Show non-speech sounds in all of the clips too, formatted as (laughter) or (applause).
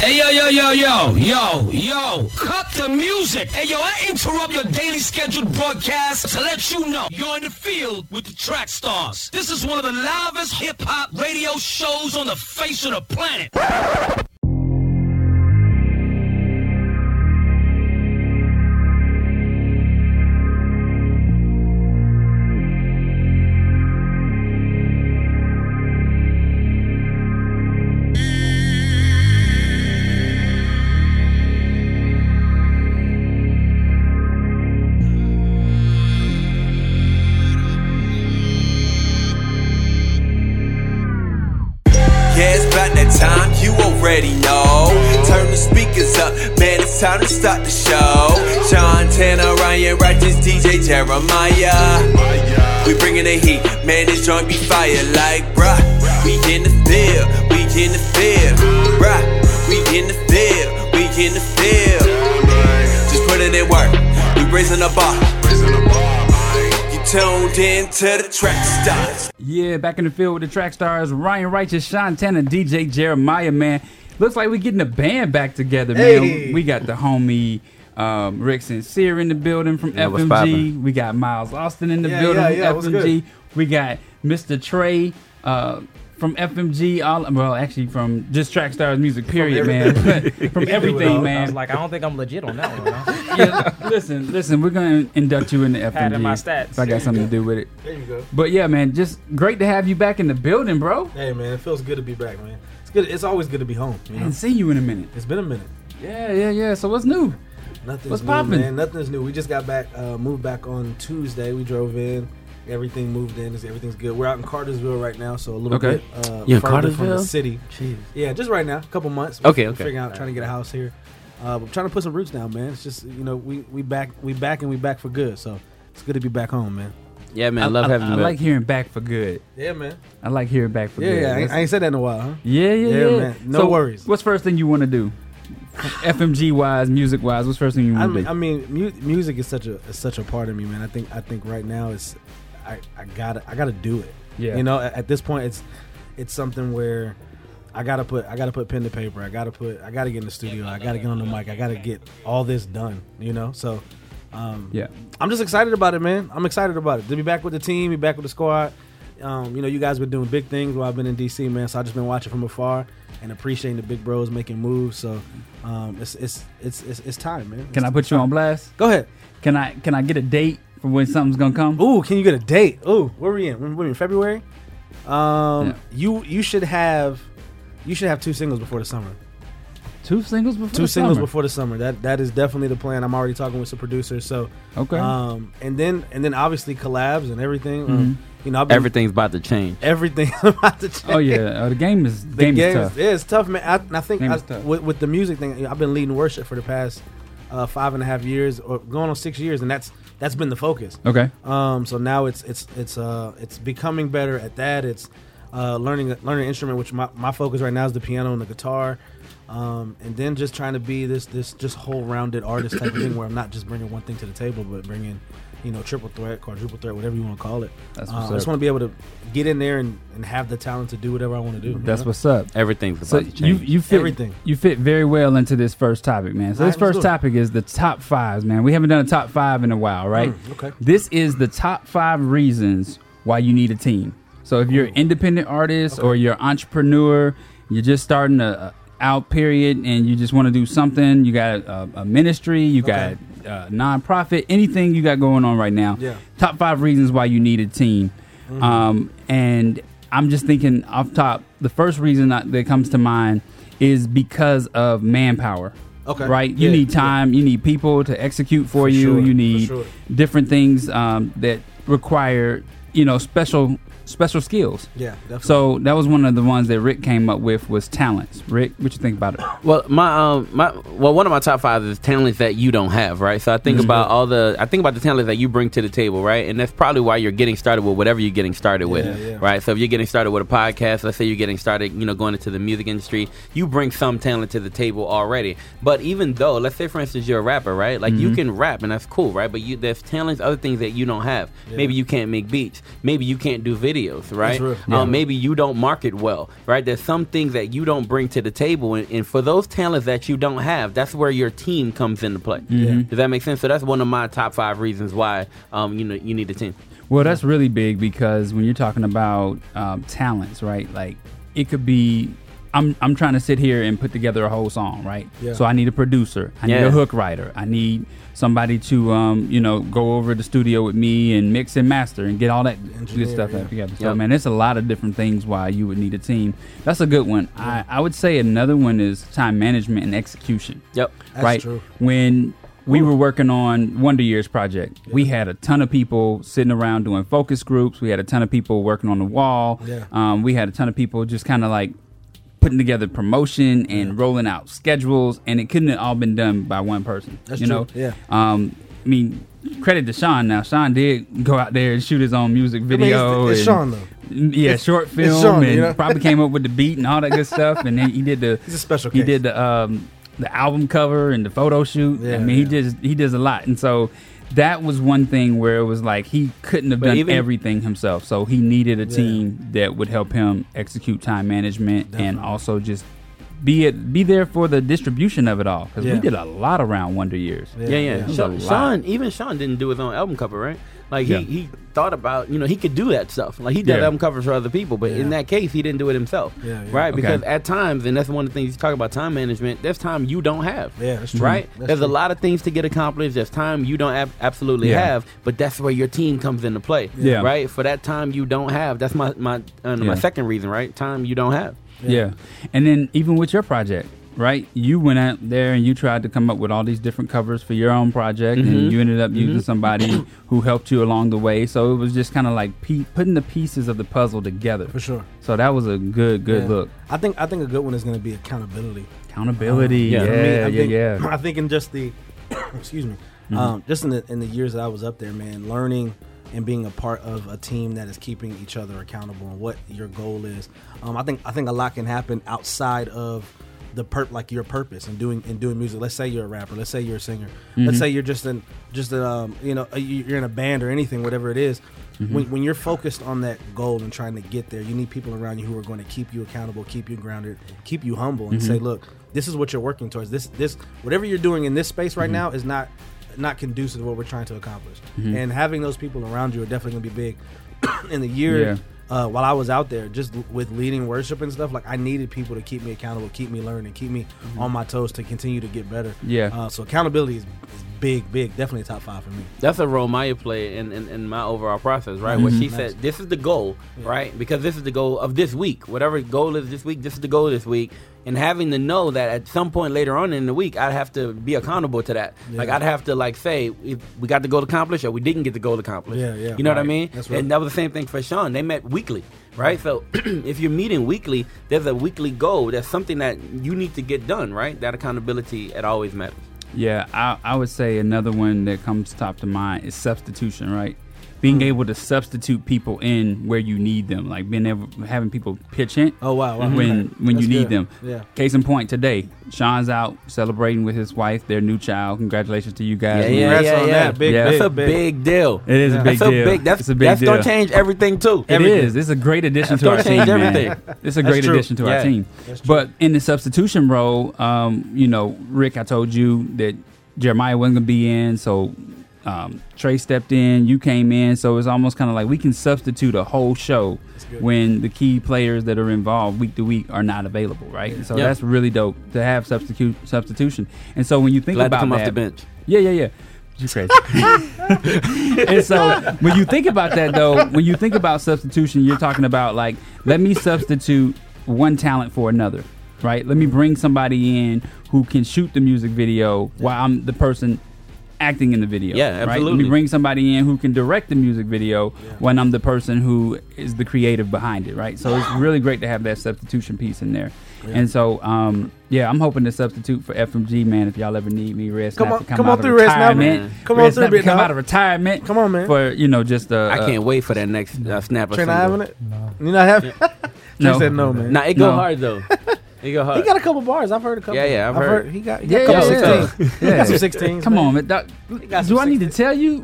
Hey, yo, yo, yo, yo, yo, yo, cut the music. Hey, yo, I interrupt your daily scheduled broadcast to let you know you're in the field with the track stars. This is one of the loudest hip hop radio shows on the face of the planet. Start the show. Sean Tanner, Ryan Righteous, DJ Jeremiah. We bringing the heat, man, this joint be fire like, bruh. We in the field, we in the field, bruh. We in the field, we in the field. Just putting in work, we raising the bar. You tuned in to the track stars. Yeah, back in the field with the track stars, Ryan Righteous, Sean Tanner, DJ Jeremiah, man. Looks like we're getting a band back together, man. Hey. We got the homie um, Rick Sincere in the building from Yeah, FMG. We got Miles Austin in the Yeah, building yeah, yeah, from what's FMG. good? We got Mr. Trey uh, from FMG. All well, actually from just Track Stars Music, period, man. (laughs) from (laughs) everything, man. I was like, I don't think I'm legit on that one. Huh? (laughs) yeah, listen, listen, we're gonna induct you in the FMG. Had in my stats. If I got something to do with it. There you go. But yeah, man, just great to have you back in the building, bro. Hey man, it feels good to be back, man. It's good. It's always good to be home. You I know? haven't seen you in a minute. It's been a minute. Yeah, yeah, yeah. So what's new? Nothing's What's new, poppin'? man. Nothing's new. We just got back, uh, moved back on Tuesday. We drove in. Everything moved in. Everything's good. We're out in Cartersville right now, so a little Okay. bit uh, in further from the city. Yeah, just right now, a couple months. Okay, We're okay. Figuring out, trying to get a house here. Uh, but trying to put some roots down, man. It's just you know we we back we back and we back for good. So it's good to be back home, man. Yeah, man, I, love I- having I you back. like hearing back for good. Yeah, man. I like hearing back for Yeah, good. yeah. I, ain't- I ain't said that in a while, huh? yeah, yeah, Yeah, yeah. man. No So, worries. What's first thing you want to do? FMG wise, music wise, what's first thing you I want to mean, do? I mean, mu- music is such a is such a part of me, man. I think I think right now it's I, I gotta I gotta do it. yeah, You know, at, at this point, it's it's something where I gotta put I gotta put pen to paper. I gotta put I gotta get in the studio. I gotta get on the mic. I gotta get all this done. You know, so um, yeah. I'm just excited about it, man. I'm excited about it to be back with the team, be back with the squad. Um, you know, you guys been doing big things while I've been in DC, man. So I just been watching from afar and appreciating the big bros making moves. So um, it's, it's it's it's it's time, man. Can I put you on blast? Go ahead. Can I can I get a date for when something's gonna come? Ooh, can you get a date? Ooh, where are we in? When we in February? Um, Yeah. you you should have you should have two singles before the summer. Two singles before Two the singles summer. before the summer. That that is definitely the plan. I'm already talking with some producers. So Okay. um, and then and then obviously collabs and everything. Mhm. Um, you know, been, Everything's about to change. everything (laughs) about to change. oh yeah, oh, the game is The game, game is tough. Yeah, it's tough, man. I, and I think I- tough. with, with the music thing, you know, I've been leading worship for the past uh, five and a half years, or going on six years, and that's that's been the focus. Okay. Um, so now it's it's it's uh it's becoming better at that. It's uh, learning learning an instrument, which my, my focus right now is the piano and the guitar, um, and then just trying to be this this just whole rounded artist type of thing, where I'm not just bringing one thing to the table, but bringing you know triple threat, quadruple threat, whatever you want to call it. That's Uh, what's I just want to be able to get in there and, and have the talent to do whatever I want to do. you That's know? what's up. Everything's So about to you change. you fit Everything. You fit very well into this first topic, man. So All this right, first topic is the top fives, man. We haven't done a top five in a while, right? Mm, okay. This is the top five reasons why you need a team. So if you're an independent artist or you're an entrepreneur, you're just starting a, a out period, and you just want to do something. You got a, a ministry, you Okay. got a nonprofit, anything you got going on right now. Yeah. Top five reasons why you need a team. Mm-hmm. Um, and I'm just thinking off top, the first reason that, that comes to mind is because of manpower. Okay. Right? You Yeah, need yeah. time, you need people to execute for, For you, sure, you need sure. different things um, that require, you know, special special skills. Yeah, definitely. So that was one of the ones that Rick came up with was talents. Rick, what you think about it? Well, my um, my well, one of my top five is talents that you don't have, right? So I think about all the, I think about the talents that you bring to the table, right? And that's probably why you're getting started with whatever you're getting started with, Yeah, yeah. right? So if you're getting started with a podcast, let's say you're getting started, you know, going into the music industry, you bring some talent to the table already. But even though, let's say for instance, you're a rapper, right? Like you can rap, and that's cool, right? But you, there's talents, other things that you don't have. Maybe you can't make beats. Maybe you can't do videos. Videos, right? real. Um, maybe you don't market well, right? There's some things that you don't bring to the table, and, and for those talents that you don't have, that's where your team comes into play. Mm-hmm. Does that make sense? So that's one of my top five reasons why um, you know you need a team. Well, that's really big because when you're talking about um, talents, right? Like it could be. I'm I'm trying to sit here and put together a whole song, right? Yeah. So I need a producer. I need Yeah. a hook writer. I need somebody to um you know go over the studio with me and mix and master and get all that good Engineer, stuff yeah. together. So Yep. man, there's a lot of different things why you would need a team. That's a good one. I I would say another one is time management and execution Yep. That's right? true. When we were working on Wonder Years project, we had a ton of people sitting around doing focus groups. We had a ton of people working on the wall. Yeah. Um, we had a ton of people just kind of like putting together promotion and rolling out schedules, and it couldn't have all been done by one person. That's you true. know, Yeah. Um, I mean, credit to Sean. Now, Sean did go out there and shoot his own music I mean, video. it's, it's Sean though. yeah, short film, Sean, and you know? probably came up with the beat and all that good (laughs) stuff. And then he did the a special he case. did the um the album cover and the photo shoot. Yeah, I mean, he yeah. just he does a lot, and so that was one thing where it was like he couldn't have But done even- everything himself. So he needed a Yeah. team that would help him execute time management and also just be it be there for the distribution of it all because Yeah. we did a lot around Wonder Years. Yeah, yeah. yeah. Sean, It was a Sean, even Sean didn't do his own album cover, right? Like Yeah. he, he thought about, you know, he could do that stuff. Like he did Yeah. album covers for other people, but in that case, he didn't do it himself, Yeah, yeah. right? Okay. Because at times, and that's one of the things you talk about time management. There's time you don't have, Yeah, that's true. right? That's there's a lot of things to get accomplished. There's time you don't ab- absolutely Yeah. have, but that's where your team comes into play, Yeah. right? For that time you don't have, that's my my uh, Yeah. my second reason, right? Time you don't have. Yeah. And then even with your project, right? You went out there and you tried to come up with all these different covers for your own project, Mhm. and you ended up using somebody who helped you along the way. So it was just kind of like pe- putting the pieces of the puzzle together. for sure. So that was a good, good Yeah. look. I think I think a good one is going to be accountability. Accountability. Yeah. Yeah, For For me, yeah, I think, yeah. (clears throat) I think in just the (clears throat) excuse me, Mm-hmm. um, just in the in the years that I was up there, man, learning and being a part of a team that is keeping each other accountable and what your goal is. Um, I think I think a lot can happen outside of the perp like your purpose and doing and doing music. Let's say you're a rapper. Let's say you're a singer. Mm-hmm. Let's say you're just in just a, um, you know a- you- you're in a band or anything, whatever it is. Mm-hmm. When, when you're focused on that goal and trying to get there, you need people around you who are going to keep you accountable, keep you grounded, keep you humble, and Mm-hmm. say, "Look, this is what you're working towards. This this whatever you're doing in this space Mm-hmm. right now is not not conducive to what we're trying to accomplish." Mm-hmm. And having those people around you are definitely going to be big. (coughs) in the year Yeah. Uh, while I was out there, just l- with leading worship and stuff, like I needed people to keep me accountable, keep me learning, keep me on my toes to continue to get better. Mm-hmm. Yeah. Uh, so accountability is, is big, big, definitely top five for me. That's a role Maya played in, in, in my overall process, right? Where she Nice. said, "This is the goal, right? Because this is the goal of this week. Whatever goal is this week, this is the goal this week." And having to know that at some point later on in the week, I'd have to be accountable to that. Like I'd have to like say if we got the goal accomplished or we didn't get the goal accomplished. Yeah, yeah. You know what I mean? That's right. And that was the same thing for Sean. They met weekly, right? So (clears throat) if you're meeting weekly, there's a weekly goal. There's something that you need to get done, right? That accountability it always matters. Yeah, I, I would say another one that comes top to mind is substitution, right? Being Hmm. able to substitute people in where you need them, like being able having people pitch in Oh wow, wow. when okay. when you need good. them. Yeah. Case in point, today Sean's out celebrating with his wife, their new child. Congratulations to you guys. Yeah, yeah, yeah, on yeah. that. Big, Yeah. big, That's a big. big deal. It is a big that's deal. A big, that's it's a big that's deal. gonna change everything too. It is. It's a great addition to our team, change man. everything. It's a That's great true. addition to our team. But in the substitution role, um, you know, Rick, I told you that Jeremiah wasn't gonna be in, so um, Trey stepped in. You came in, so it's almost kind of like we can substitute a whole show when the key players that are involved week to week are not available, right? And So Yeah. that's really dope to have substitute substitution. And so when you think Glad to about come that, off the bench. yeah, yeah, yeah. You crazy. (laughs) and so when you think about that though, when you think about substitution, you're talking about like, let me substitute one talent for another. Right? Let me bring somebody in who can shoot the music video while I'm the person acting in the video. Yeah, Right? Let me bring somebody in who can direct the music video when I'm the person who is the creative behind it, right? So it's really great to have that substitution piece in there. And so, um, yeah, I'm hoping to substitute for FMG, man. If y'all ever need me, Red Come on- to come, come on of through, Red Snap, man. Come Red on through, Snap to big come out of retirement. Come on, man. For you know, just uh, I can't wait for that next uh, snapper. Trey not having it? No. You not having? (laughs) Trey No. said no, man. Nah, it go No. hard though. (laughs) It go hard. He got a couple bars. I've heard a couple. Yeah, yeah, I've heard. He got, he Yeah, got a couple yeah, yeah. 16. He got some 16s. Come man. on, man. Doc, got do some I need to tell you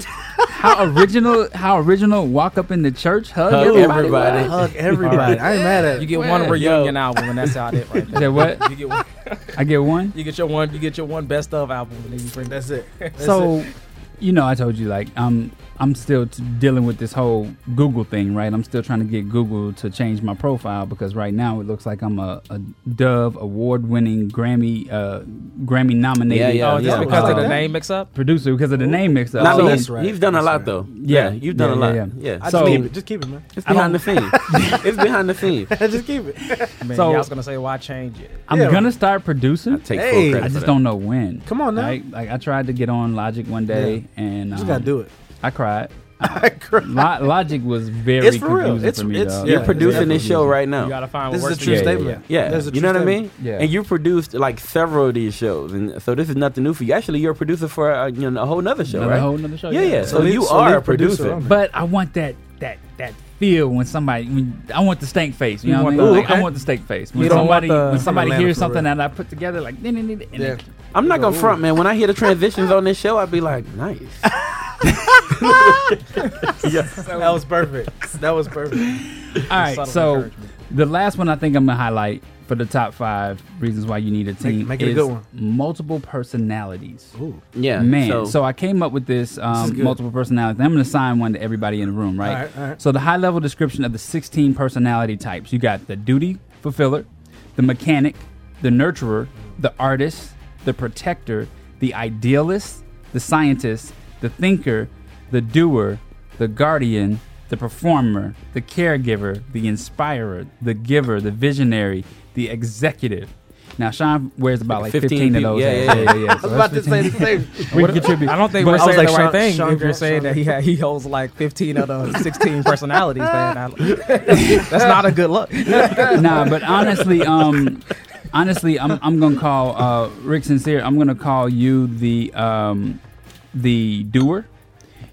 how original, how original. Walk up in the church, hug, Hug everybody. everybody. Hug (laughs) everybody. I ain't mad at You it. get Man, one reunion yo. album, and that's how it right (laughs) Is there. that what? You get one, I get one. you get your one, you get your one best of album, and then you bring That's it. (laughs) That's so, it. you know, I told you like I'm I'm still t- dealing with this whole Google thing, right? I'm still trying to get Google to change my profile because right now it looks like I'm a, a Dove award-winning Grammy uh, Grammy nominated Yeah, yeah, Oh, just yeah. because uh, of the name mix up. producer because of the name mix up. Nah, So- but that's he's, right. he's done a lot right. though. Yeah. Yeah, you've done Yeah, a lot. yeah, Yeah, yeah. I so- just keep it. Just keep it, man. it's behind the don't- scenes. (laughs) it's behind the scenes. (laughs) just keep it. I mean, So- yeah, I was gonna say why change it. I'm Yeah. gonna start producing. Take Hey. full I just don't know when. Come on now. Right? Like I tried to get on Logic one day, and Just um, gotta do it. I cried. (laughs) I cry. Lo- Logic was very It's for real. confusing It's- for me. it's- dog. yeah, You're producing this show right now. You gotta find This what is a works true Yeah, for you. yeah, statement. Yeah, That's a you know what I mean. Yeah. And you produced like several of these shows, and so this is nothing new for you. Actually, you're a producer for uh, you know a whole nother show, Another right? whole nother show. yeah, yeah. So, leave- you so are a producer. producer on there. But I want that that that feel when somebody. When, I want the stank face. You, You know what I want mean? the- Like, I okay. want the stank face. When You don't want somebody the- when somebody Atlanta hears for something that I put together, like and (laughs) Yeah. I'm not gonna front, man. When I hear the (laughs) transitions on this show, I'd be like, nice. (laughs) That was perfect. That was perfect. All right, Subtle so the last one I think I'm gonna highlight for the top five reasons why you need a team make it a is good one. multiple personalities. Ooh. Yeah, Man, So, so, I came up with this, um, good. multiple personalities. I'm going to assign one to everybody in the room, right? All right, all right. So the high level description of the 16 personality types. You got the duty fulfiller, the mechanic, the nurturer, the artist, the protector, the idealist, the scientist, the thinker, the doer, the guardian, the performer, the caregiver, the inspirer, the giver, the visionary, the executive. Now Sean wears about like 15, 15 of those. people. Yeah, hats. yeah, yeah. So I was about that's to say 15. the same. We contribute. I don't think But- we're saying like the right Sean- thing Sean if you're saying Sean that he ha- he holds like 15 of the 16 personalities, man. I- (laughs) that's not a good look. (laughs) nah, but honestly, um, honestly, I'm I'm gonna call uh, Rick Sincere. I'm gonna call you the um, the doer.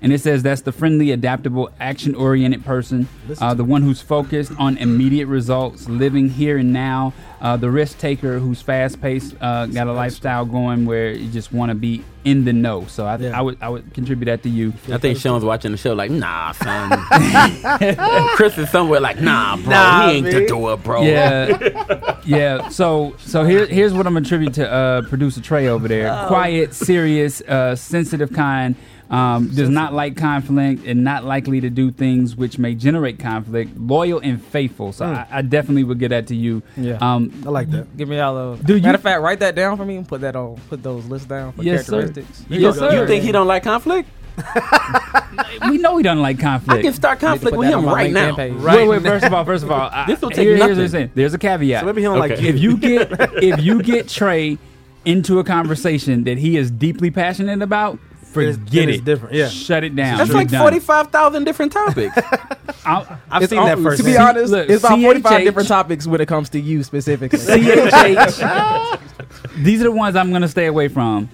And it says that's the friendly, adaptable, action oriented person, uh, the one who's focused on immediate results, living here and now, uh, the risk taker who's fast paced, uh, got a lifestyle going where you just want to be in the know. So I, Yeah. I would I would contribute that to you. I think Sean's watching the show like, nah, son. (laughs) Chris is somewhere like, nah, bro, Nah, he ain't B. the door, bro. Yeah, (laughs) yeah. So, so here, here's what I'm gonna attribute to uh, producer Trey over there. Oh. Quiet, serious, uh, sensitive kind. Um, does not like conflict and not likely to do things which may generate conflict. Loyal and faithful. So I, I definitely would give that to you. Yeah. Um, I like that. Give me all a Do you- matter of fact, write that down for me and put that on. Put those lists down for Yes, sir. characteristics. You, Yes, go- sir. you think he don't like conflict? (laughs) we know he doesn't like I conflict. can start conflict with him right now. Right. Wait, wait. (laughs) First of all, first of all, I, This will take here- here's nothing. what There's a caveat. So maybe he don't like you. if you get if you get (laughs) Trey into a conversation that he is deeply passionate about, Then forget it's- it. it's different, yeah. Shut it down. That's You're like done. 45,000 different topics. (laughs) I'll- I've It's seen all- that first. To be honest, look, it's about 45 different topics when it comes to you specifically. (laughs) CHH. These are the ones I'm gonna stay away from.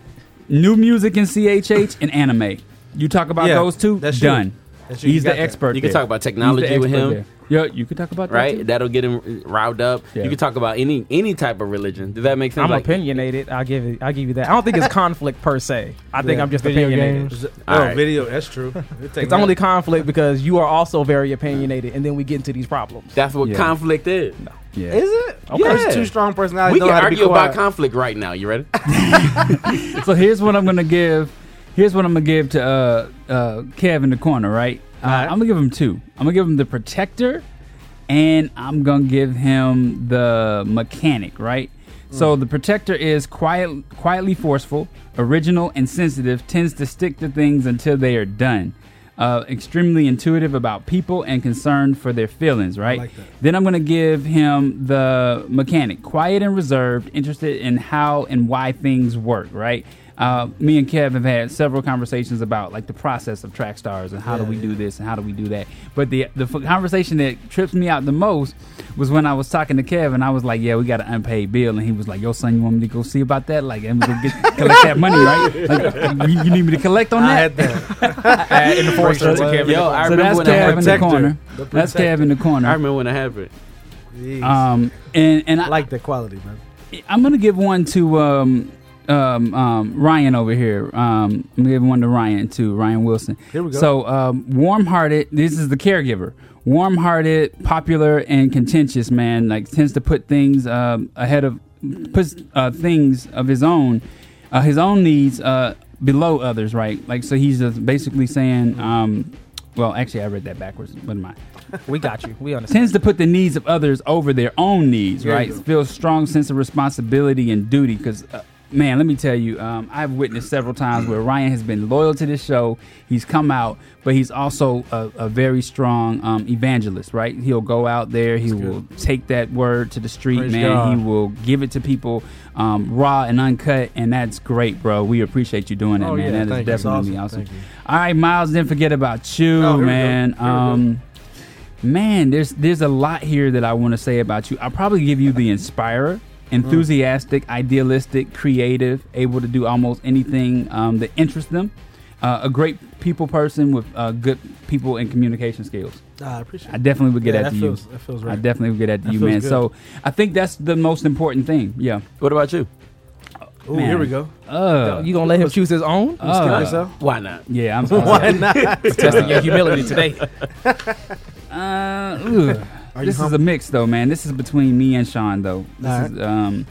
New music in CHH and anime. You talk about Yeah, those two. that's you. done. That's you. You the that. expert. You can talk about technology with him. there. Yeah, you could talk about that right? too. That'll get him riled up. Yeah. You can talk about any any type of religion. Does that make sense? I'm Like- opinionated. I'll give it. I'll give you that. I don't think it's (laughs) conflict per se. I think Yeah. I'm just Video opinionated. games. All Oh, right. video. That's true. (laughs) It's only conflict because you are also very opinionated, and then we get into these problems. That's what Yeah. conflict is. Yeah. Is it? Okay. There's two strong personalities. We know can how to be argue about quiet. conflict right now. You ready? (laughs) so here's what I'm gonna give. Here's what I'm gonna give to uh, uh, Kev in the corner. Right. Uh, I'm gonna give him two. I'm gonna give him the protector, and I'm gonna give him the mechanic. Right. So the protector is quiet, quietly forceful, original, and sensitive. Tends to stick to things until they are done. Uh, extremely intuitive about people and concerned for their feelings. Right. like. Then I'm going to give him the mechanic, quiet and reserved, interested in how and why things work, right? Uh, me and Kev have had several conversations about like the process of track stars and how do we do this and how do we do that. But the the f- conversation that trips me out the most was when I was talking to Kev and I was like, "Yeah, we got an unpaid bill," and he was like, "Yo, son, you want me to go see about that? Like, and we go get (laughs) collect that money, right? Like, you, you need me to collect on that? I that?" had that. (laughs) (laughs) in the Forester to Kevin. Yo, I so remember that's when I Kev had in the corner. The That's protector. Kev in the corner. I remember when I happened. Jeez. Um, and and I, I like the quality, man. I'm gonna give one to um, um, um, Ryan over here. Um, I'm giving one to Ryan too. Ryan Wilson. Here we go. So um, warm-hearted. This is the caregiver. Warm-hearted, popular, and contentious man. Like tends to put things um, ahead of puts uh, things of his own, uh, his own needs uh, below others. Right. Like so, he's just basically saying. Um, well, actually, I read that backwards. What am I? We got you. We understand. tends to put the needs of others over their own needs, There right? go. Feels strong sense of responsibility and duty. Because, uh, man, let me tell you, um, I've witnessed several times where Ryan has been loyal to this show. He's come out, but he's also a, a very strong um, evangelist, right? He'll go out there, he will take that word to the street, Praise man. God. He will give it to people um, raw and uncut, and that's great, bro. We appreciate you doing that, Oh, man. yeah, that is you. Definitely awesome. awesome. All right, Miles, didn't forget about you, Oh, here we go. man. Here we go. Um, Man, there's there's a lot here that I want to say about you. I'll probably give you the inspirer, enthusiastic, idealistic, creative, able to do almost anything um, that interests them. Uh, a great people person with uh, good people and communication skills. I appreciate I definitely would get Yeah, at that to feels, you. That feels I definitely would get at That you, man. good. So I think that's the most important thing. Yeah. What about you? Ooh, man. here we go. Uh, you gonna let him choose his own? uh, Skip yourself? Why not? yeah, I'm (laughs) Why not? (laughs) Testing your humility today. (laughs) Uh, ugh. Are you this is a mix though, man. This is between me and Sean though. This All is um,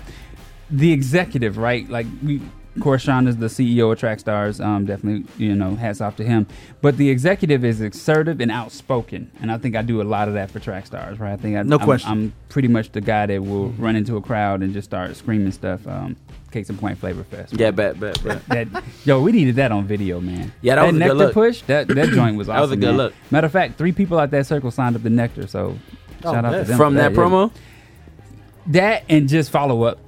the executive, right? Like we, of course, Sean is the CEO of Trackstars. Um, definitely, you know, hats off to him. But the executive is assertive and outspoken, and I think I do a lot of that for Trackstars, right? I think I, No I'm, question. I'm pretty much the guy that will run into a crowd and just start screaming stuff. Um, Cakes and Point Flavor Fest. Yeah, bet, bet, bet. (laughs) That yo, we needed that on video, man. Yeah, that was a good nectar look. push. That that joint was awesome. (clears throat) That was a good man. look. Matter of fact, three people at that circle signed up the nectar. So Oh, shout out to them From for that yeah. promo? That and just follow up.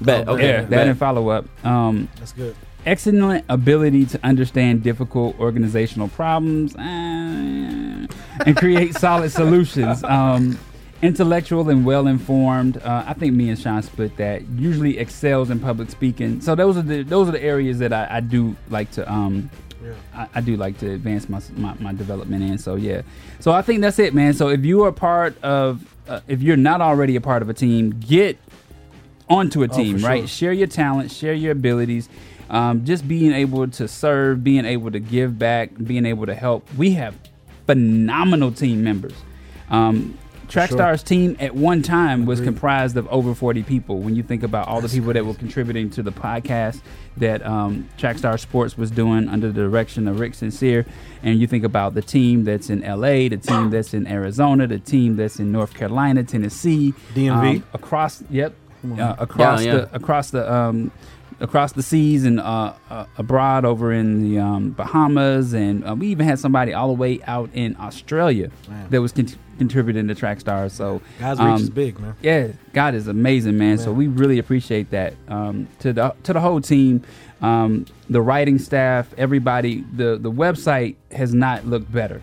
Bet. Oh, Okay. yeah, that bet. and follow up. Um, That's good. excellent ability to understand difficult organizational problems uh, and create (laughs) solid solutions. Um, intellectual and well informed. Uh, I think me and Sean split that. Usually excels in public speaking. So those are the those are the areas that I, I do like to um, Yeah. I, I do like to advance my, my my development in. So yeah, so I think that's it, man. So if you are part of, uh, if you're not already a part of a team, get onto a Oh, team, for right? sure. Share your talent, share your abilities. Um, just being able to serve, being able to give back, being able to help. We have phenomenal team members. Um, Trackstar's team at one time was comprised of over 40 people. When you think about all the people that were contributing to the podcast that um, Trackstar Sports was doing under the direction of Rick Sincere, and you think about the team that's in LA, the team that's in Arizona, the team that's in North Carolina, Tennessee, DMV. um, across, yep, uh, across Yeah, yeah. the across the um, across the seas and uh, uh, abroad over in the um, Bahamas, and uh, we even had somebody all the way out in Australia that was con- contributing to Track Stars. So God's reach um, is big, man. yeah, God is amazing, man. So we really appreciate that. Um, to the to the whole team, um, the writing staff, everybody. The the website has not looked better.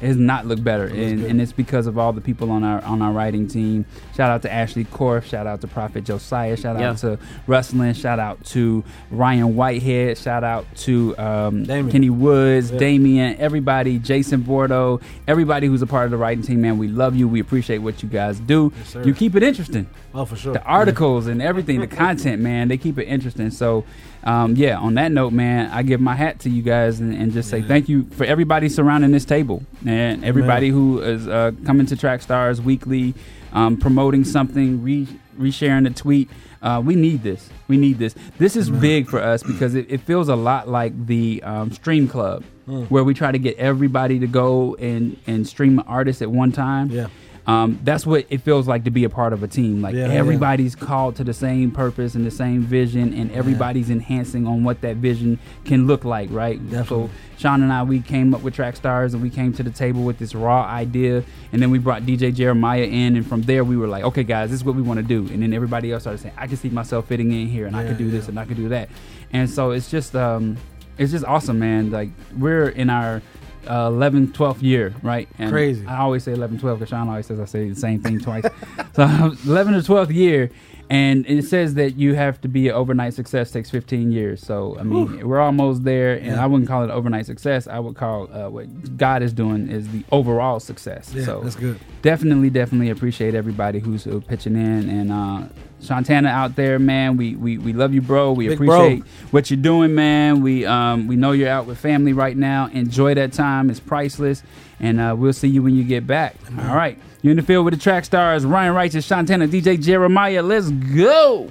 It has not looked better, and, Mm. and it's because of all the people on our on our writing team. Shout out to Ashley Korf. Shout out to Prophet Josiah. Shout Yeah. out to Rustling. Shout out to Ryan Whitehead. Shout out to um, Kenny Woods, Yeah. Damien, everybody, Jason Bordeaux, everybody who's a part of the writing team. Man, we love you. We appreciate what you guys do. Yes, you keep it interesting Oh, for sure. the articles and everything, the content, man, they keep it interesting. So, um, yeah, on that note, man, I give my hat to you guys and, and just say Yeah. thank you for everybody surrounding this table and everybody who is uh, coming to Track Stars weekly, um, promoting something, re resharing a tweet. Uh, we need this. We need this. This is big for us because it, it feels a lot like the um, Stream Club, where we try to get everybody to go and, and stream an artist at one time. Yeah. Um, that's what it feels like to be a part of a team. Like Yeah, yeah. everybody's called to the same purpose and the same vision, and everybody's enhancing on what that vision can look like, right? Definitely. So Sean and I, we came up with Track Stars, and we came to the table with this raw idea, and then we brought DJ Jeremiah in, and from there we were like, okay, guys, this is what we want to do, and then everybody else started saying, I can see myself fitting in here, and I Yeah, could do this, and I could do that, and so it's just, um, it's just awesome, man. Like we're in our uh, 11th, 12th year, right? And Crazy. I always say 11, 12 because Sean always says I say the same thing twice. (laughs) so 11 or 12th year, and it says that you have to be an overnight success takes 15 years. So I mean, we're almost there, and Yeah. I wouldn't call it overnight success. I would call uh, what God is doing is the overall success. Yeah, so that's good. definitely, definitely appreciate everybody who's uh, pitching in and uh, Shantana out there, man. We we, we love you, bro. We Big bro. appreciate what you're doing, man. We um we know you're out with family right now. Enjoy that time. It's priceless. And uh, we'll see you when you get back. All right. You're in the field with the track stars, Ryan Righteous, Shantana, DJ Jeremiah. Let's go.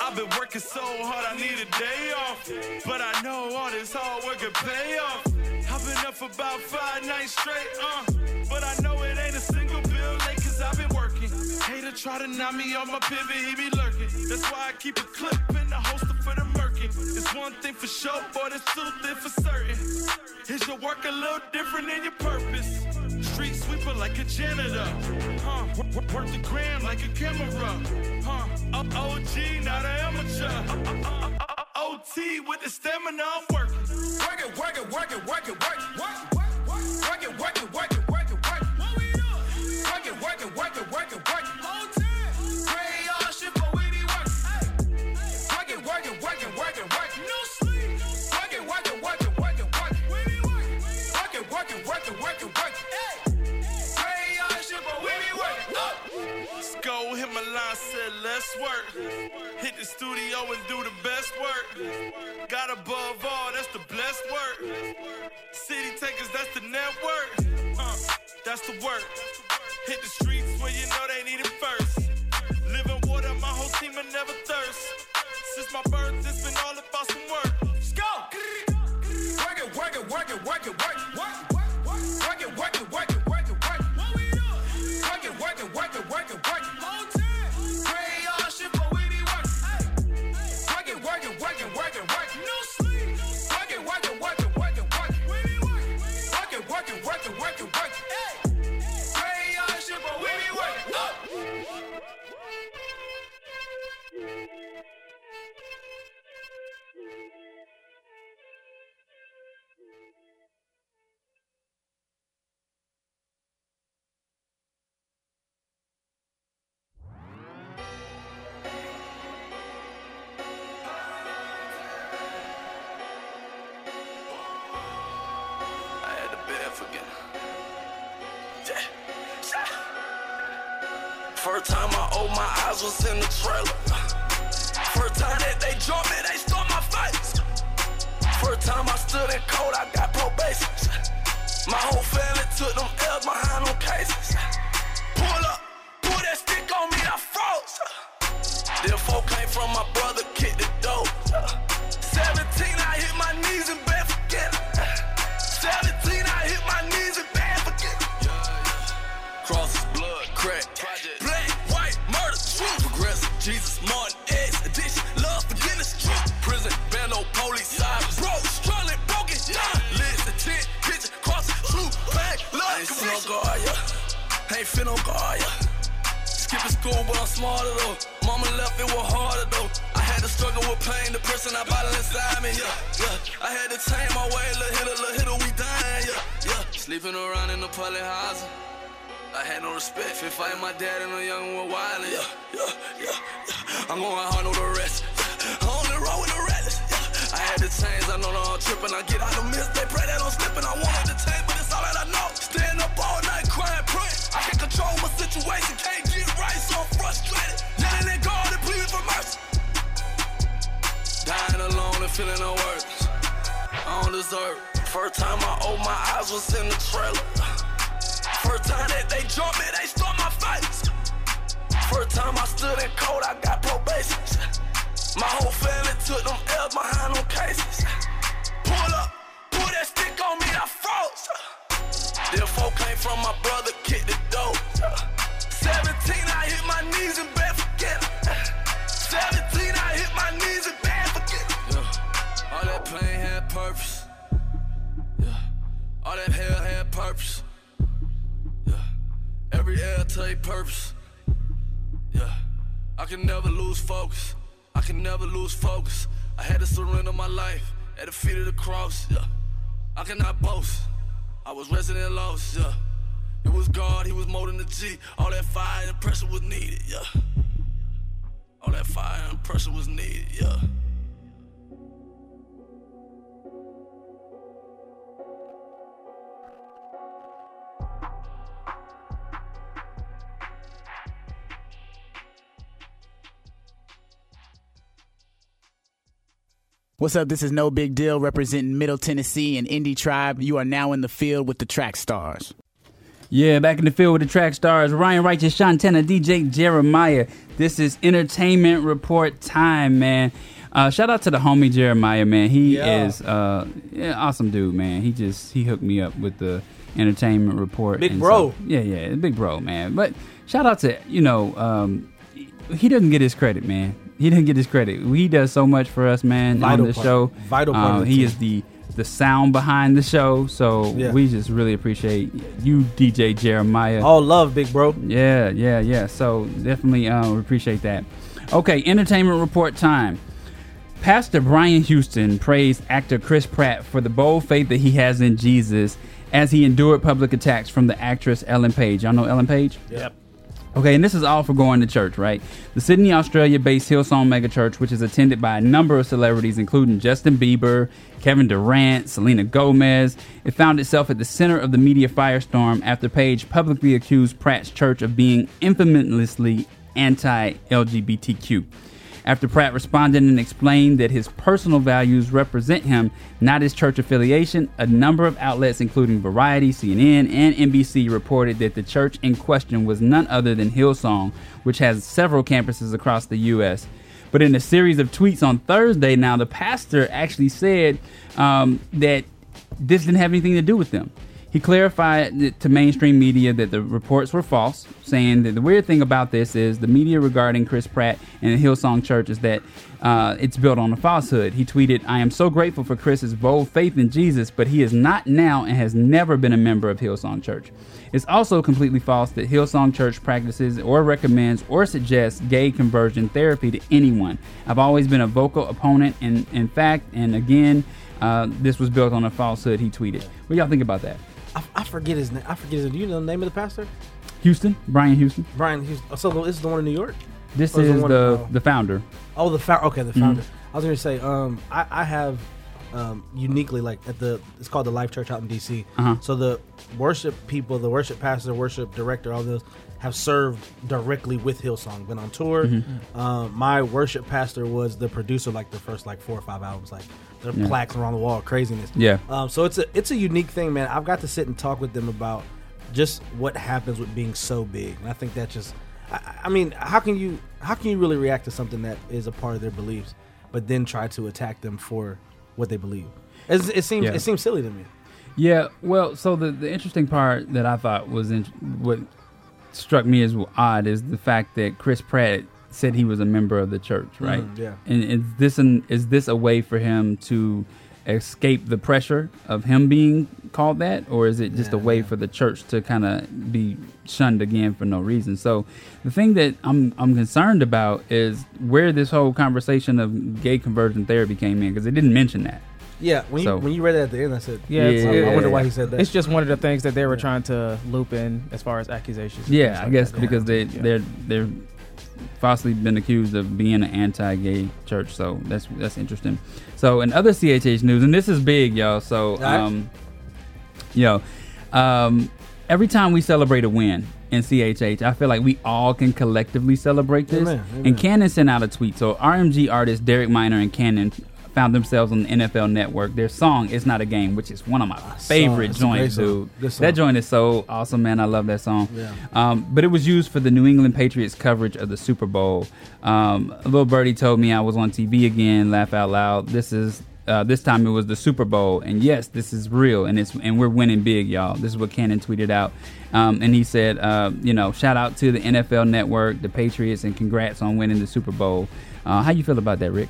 I've been working so hard, I need a day off. But I know all this hard work could pay off. I've been up about five nights straight, uh. But I know it ain't a single bill late, cause I've been working. Hater try to knock me off my pivot, he be lurking. That's why I keep a clip in the holster for the murking. It's one thing for sure, but it's two things for certain. Is your work a little different than your purpose? Street sweeper like a janitor. Huh? Work, the gram like a camera. Huh? O- OG, not an amateur. Uh, uh, uh, uh, OT with the stamina, I'm working. Work it, work it, work it, work it, work it. Work it, work it, work it, work it, work it. Work it, work it, work it, work it, work it. Line, said let's work. Hit the studio and do the best work. Got above all, that's the blessed work. City takers, that's the network. Uh, that's the work. Hit the streets where you know they need it first. Living water, my whole team will never thirst. Since my birth, it's been all about some work. Let's go. Work it, work it, work it, work it, work it. Work it, work it, work it, work it, work it. Work it, work it, work it, work it, work it. First time I opened my eyes was in the trailer. First time that they jumped me, they stole my face. First time I stood in cold, I got probation. My whole family took them L's behind them cases. Pull up, pull that stick on me, I froze. Them folk came from my brother, kicked the door. 17, I hit my knees and bed forgetting. 17, I hit my knees and bad forget. Crosses, blood, crack, Jesus, Martin, X, addiction, love, forgiveness, truth, prison, bando, police, side, bro, struggling, broken, down, lids, the tent, kitchen, cross, true, bag, love, I ain't seen no guard, yeah. Ain't fit no guard, yeah. Skipping school, but I'm smarter though. Mama left, it was harder though. I had to struggle with pain, the person I bottled inside me, yeah, yeah. I had to tame my way, little hitter, little hitter, we dying, yeah, yeah. Sleeping around in the public housing. I had no respect. Fit fighting my dad and a young one wildin'. Yeah, yeah, yeah, yeah. I'm going hard, know the rest. Yeah. I only roll with the reckless. Yeah. I had to change, I know that I'm tripping. I get out of miss, they pray that I'm slipping. I wanted to change, but it's all that I know. Stand up all night, crying, praying. I can't control my situation, can't get right, so I'm frustrated. Yelling at God and pleading for mercy. Dying alone and feeling no worth. I don't deserve. First time I opened my eyes was in the trailer. First time that they jumped me, they stole my fights. First time I stood in cold, I got probation. My whole family took them L's behind them cases. Pull up, pull that stick on me, I froze. Them folk came from my brother, kicked the door. 17, I hit my knees and bed forget it. 17, I hit my knees and bed forget. Yeah. All that pain had purpose. Yeah. All that hell had purpose. L take purpose. Yeah. I can never lose focus. I can never lose focus. I had to surrender my life at the feet of the cross. Yeah. I cannot boast. I was resident lost. Yeah. It was God, He was more than the G. All that fire and pressure was needed. Yeah. All that fire and pressure was needed. Yeah. What's up? This is No Big Deal representing Middle Tennessee and Indie Tribe. You are now in the field with the track stars. Yeah, back in the field with the track stars, Ryan Righteous, Shantana, DJ Jeremiah. This is entertainment report time, man. Uh, shout out to the homie Jeremiah, man. He Yeah. is uh, yeah, awesome dude, man. He just he hooked me up with the entertainment report. Big bro. so- yeah, yeah, big bro, man. But shout out to you know, um, he doesn't get his credit, man. He doesn't get his credit. He does so much for us, man, Vital on the part. show. Vital part of the he team. is the the sound behind the show. So Yeah. we just really appreciate you, DJ Jeremiah. All love, big bro. Yeah, yeah, yeah. So definitely uh, appreciate that. Okay, entertainment report time. Pastor Brian Houston praised actor Chris Pratt for the bold faith that he has in Jesus as he endured public attacks from the actress Ellen Page. Y'all know Ellen Page? Yep. Okay, and this is all for going to church, right? The Sydney, Australia based Hillsong Megachurch, which is attended by a number of celebrities, including Justin Bieber, Kevin Durant, Selena Gomez, it found itself at the center of the media firestorm after Page publicly accused Pratt's church of being infamously anti LGBTQ. After Pratt responded and explained that his personal values represent him, not his church affiliation, a number of outlets, including Variety, CNN, and NBC, reported that the church in question was none other than Hillsong, which has several campuses across the U.S. But in a series of tweets on Thursday, now the pastor actually said um, that this didn't have anything to do with them. He clarified to mainstream media that the reports were false, saying that the weird thing about this is the media regarding Chris Pratt and the Hillsong Church is that uh, it's built on a falsehood. He tweeted, I am so grateful for Chris's bold faith in Jesus, but he is not now and has never been a member of Hillsong Church. It's also completely false that Hillsong Church practices or recommends or suggests gay conversion therapy to anyone. I've always been a vocal opponent, and in fact, and again, uh, this was built on a falsehood. He tweeted. What y'all think about that? I, I forget his name. I forget his. Do you know the name of the pastor? Houston, Brian Houston. Brian. He's, so this is the one in New York. This is is the the oh. the founder. Oh, the founder. Okay, the Mm-hmm. founder. I was going to say, um, I, I have um, uniquely like at the it's called the Life Church out in DC. Uh-huh. So the worship people, the worship pastor, worship director, all those have served directly with Hillsong. Been on tour. Mm-hmm. Um, my worship pastor was the producer, like the first like four or five albums. Like are Yeah. plaques around the wall, craziness. Yeah. Um, so it's a it's a unique thing, man. I've got to sit and talk with them about just what happens with being so big, and I think that just, I, I mean, how can you how can you really react to something that is a part of their beliefs, but then try to attack them for what they believe? It's, it seems Yeah. it seems silly to me. Yeah, well, so the, the interesting part that I thought was in, what struck me as odd is the fact that Chris Pratt said he was a member of the church, right? Mhm, yeah. And is this an, is this a way for him to escape the pressure of him being called that, or is it just a way yeah. for the church to kind of be shunned again for no reason? So the thing that I'm I'm concerned about is where this whole conversation of gay conversion therapy came in because it didn't mention that. Yeah, when you So- when you read that at the end, I said, Yeah, it's- I, I wonder why he said that. It's just one of the things that they were trying to loop in as far as accusations. and Yeah, I like guess that. because they Yeah. they're they're falsely been accused of being an anti-gay church, so that's that's interesting. So in other CHH news, and this is big, y'all. So right. um, yo, um, every time we celebrate a win in CHH, I feel like we all can collectively celebrate this. Amen, amen. And Canon sent out a tweet. So RMG artists Derek Minor and Canon found themselves on the NFL Network. Their song "It's Not a Game," which is one of my favorite joints, dude. That joint is so awesome, man. I love that song. Yeah. Um, but it was used for the New England Patriots coverage of the Super Bowl. Um, little birdie told me I was on TV again. Laugh out loud. This is uh, this time it was the Super Bowl, and yes, this is real, and it's and we're winning big, y'all. This is what Canon tweeted out, um, and he said, uh, you know, shout out to the NFL Network, the Patriots, and congrats on winning the Super Bowl. Uh, how you feel about that, Rick?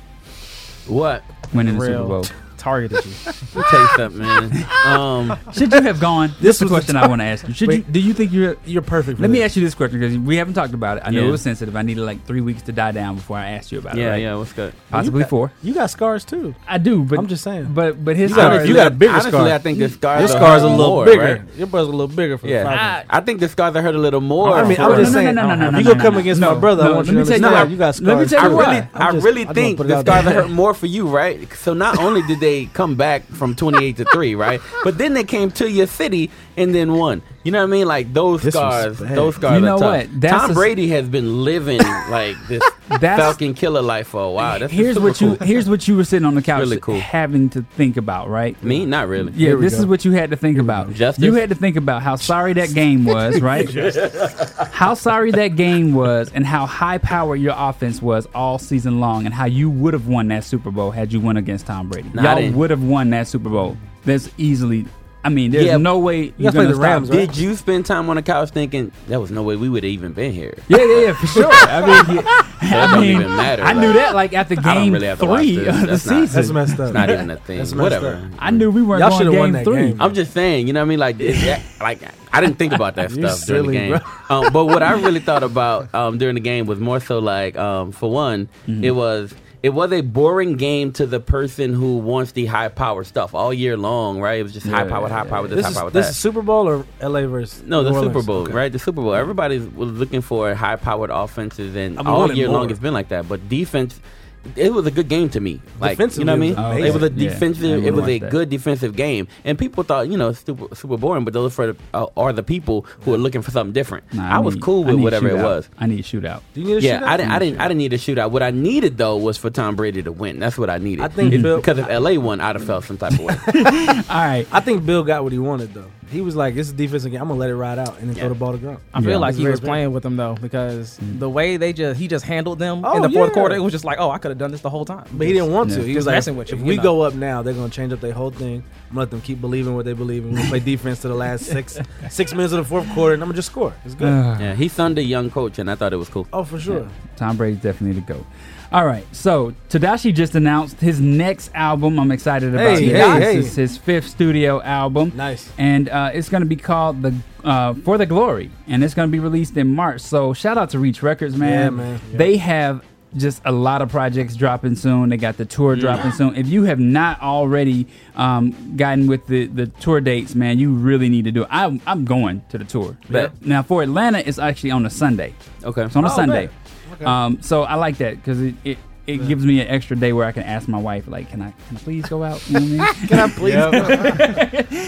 What? Winning the Real Super Bowl. Targeted you. Let me tell you something, man. Um, Should you have gone? This is the question I want to ask you. Should you? Do you think you're You're perfect. For Let me ask you this question because we haven't talked about it. I know Yeah. it was sensitive. I needed like three weeks to die down before I asked you about it. yeah, right? yeah. What's good? possibly You got- four. You got scars too. I do, but I'm just saying. But but his You got- scars- you got a bigger honestly, scar. I think the scars. Your are scars a little more, bigger. right? Your brother's a little bigger for the Yeah, Falcons. I think the scars are hurt a little more. I mean, I'm just No, no, saying. no, no, no, no, you no, go no, come against my brother. I want let you me to tell you understand. You got scars. Let me tell you really, I'm I just- really think put it the out scars hurt more for you, right? So not only did they come back from 28 to three, (laughs) right, but then they came to your city and then won. You know what I mean? Like those This scars, those scars. You know are what? That's Tom a- Brady has been living like this (laughs) That's- Falcon killer life for a while. That's here's super what you here's what you were sitting on the couch Really cool. having to think about, right? Me, not really. Yeah, Here this is what you had to think about. Justice? You had to think about how sorry that game was, right? (laughs) how sorry that game was, and how high powered your offense was all season long, and how you would have won that Super Bowl had you won against Tom Brady. Nah, Y'all would have won that Super Bowl. That's easily. I mean, there's Yeah. no way you're guys gonna the stop. Rams, right? Did you spend time on the couch thinking there was no way we would have even been here? Yeah, yeah, yeah, for sure. I mean, (laughs) yeah, That I don't mean, even matter, I knew that like after I game really have to watch three of the That's not- season. That's messed up. It's not even a thing. That's Whatever. up. I knew we weren't Y'all going should've game won that three. game. I'm just saying, you know what I mean? Like, it's, yeah, like I didn't think about that (laughs) You stuff during the game. Um, but what I really thought about um, during the game was more so like, um, for one, Mm-hmm. it was it was a boring game to the person who wants the high power stuff all year long, right? It was just high Yeah, powered, high yeah, powered, this, This high is powered, this that. is Super Bowl or LA versus No, the New Super Bowl, Okay. right? The Super Bowl. Everybody was looking for high powered offenses, and I mean, all wanted year long it's been like that. But defense, it was a good game to me. Like you know what I mean? Defensively, it was a amazing. Yeah, defensive. It was a that. good defensive game, and people thought you know super super boring. But those are, uh, are the people who are looking for something different. Nah, I, was need- cool with need whatever it was. I need a shootout. Do you need a Yeah, shootout? I didn't. I didn't. I didn't need a shootout. What I needed though was for Tom Brady to win. That's what I needed. I think It's (laughs) Bill- because if LA won, I'd have felt some type of way. (laughs) All right. I think Bill got what he wanted though. He was like, "This is defensive game. I'm gonna let it ride out and then Yeah. throw the ball to ground." I feel Yeah. like he was fair. playing with them though, because mm. the way they just he just handled them Oh, in the fourth yeah. quarter, it was just like, oh, I could have done this the whole time. But he didn't want to. He was like, messing with you, "If you we know. go up now, they're gonna change up their whole thing. I'm gonna let them keep believing what they believe, and we're play defense to the last (laughs) six six minutes of the fourth quarter, and I'm gonna just score. It's good. (sighs) Yeah, he sunned a young coach, and I thought it was cool. oh, for sure. Tom Brady's definitely the GOAT. All right, so Tedashii just announced his next album. I'm excited about Hey, this. hey, hey. This is his fifth studio album. Nice. And uh, it's going to be called the uh, For the Glory, and it's going to be released in March. So shout out to Reach Records, man. Yeah, man. Yeah. They have just a lot of projects dropping soon. They got the tour dropping soon. If you have not already um, gotten with the, the tour dates, man, you really need to do it. I'm, I'm going to the tour. Bet. Now for Atlanta, it's actually on a Sunday. Okay. It's on a Oh, Sunday. bet. Okay. Um, so I like that because it, it, it gives me an extra day where I can ask my wife, like, can I can I please go out? You know what I mean? (laughs) Can I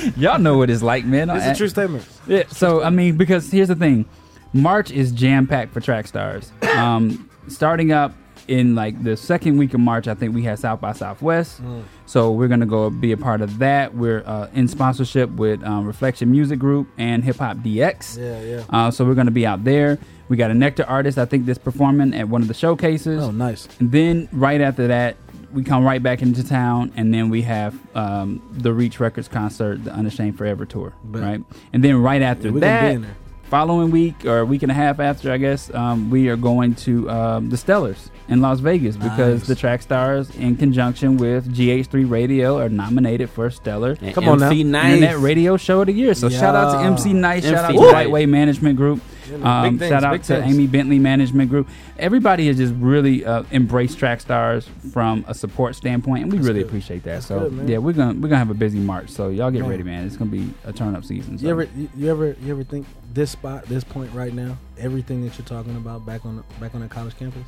please? (laughs) Y'all know what it's like, man. It's I- a true statement. yeah, so I mean, because here's the thing, March is jam packed for track stars. (coughs) Um, starting up in like the second week of March, I think we had South by Southwest. Mm. So we're gonna go be a part of that. We're uh, in sponsorship with um, Reflection Music Group and Hip Hop DX. Yeah, yeah. Uh, so we're gonna be out there. We got a Nectar artist, I think, that's performing at one of the showcases. Oh, nice. And then right after that, we come right back into town, and then we have um, the Reach Records concert, the Unashamed Forever tour, Bet. right? And then right after Yeah, we gonna be that, following week or a week and a half after, I guess, um, we are going to um, the Stellars in Las Vegas because the Track Stars, in conjunction with GH3 Radio, are nominated for Stellar. And Come on now. MC Nice. Internet radio show of the year. So shout out to MC Nice, shout out to Nice. White Way Management Group. Um, Big things, shout out to things. Amy Bentley Management Group. Everybody has just really uh, embraced Track Stars from a support standpoint, and we really good. appreciate that. That's so good, yeah, we're gonna we're gonna have a busy March. So y'all get Man. ready, man. It's gonna be a turn up season. So. You ever, you, you ever, you ever think this spot, this point right now, everything that you're talking about back on, the, back on the college campus?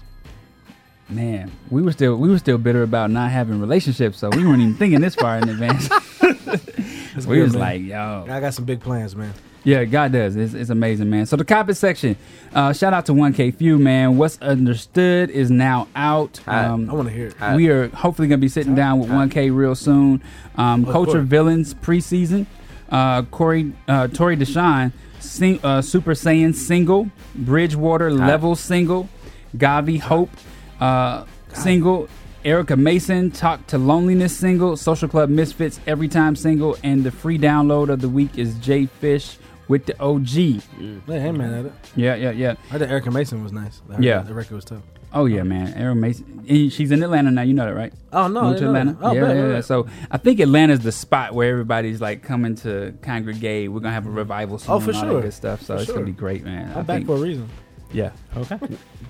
Man, we were still we were still bitter about not having relationships, so we weren't even thinking this far in advance. (laughs) we good, was man. like, yo, I got some big plans, man. Yeah, God does. It's, it's amazing, man. So the comment section, uh, shout out to 1K Phew, man. What's understood is now out. Hi. I want to hear it. We are hopefully gonna be sitting down with 1K real soon. Um, Of Culture. Villains preseason. Uh, Corey, uh, Torey D'Shaun, sing, uh, Super Saiyan single. Bridgewater level single. Gavi Hope uh, single. Erica Mason, Talk to Loneliness single, Social Club Misfits Every Time single, and the free download of the week is J Fish with the OG. Hey, hey man, at it. Yeah, yeah, yeah. I heard Erica Mason was nice. I Yeah. the record was tough. Oh yeah, man. Aaron Mason. and She's in Atlanta now. You know that, right? Oh no, Moved to Atlanta. Oh, yeah, bet, yeah, bet, yeah. So I think Atlanta's the spot where everybody's like coming to congregate. We're gonna have a revival soon. Oh, for and all sure. that good stuff. So For it's sure. gonna be great, man. I I'm back think, for a reason. yeah. Okay.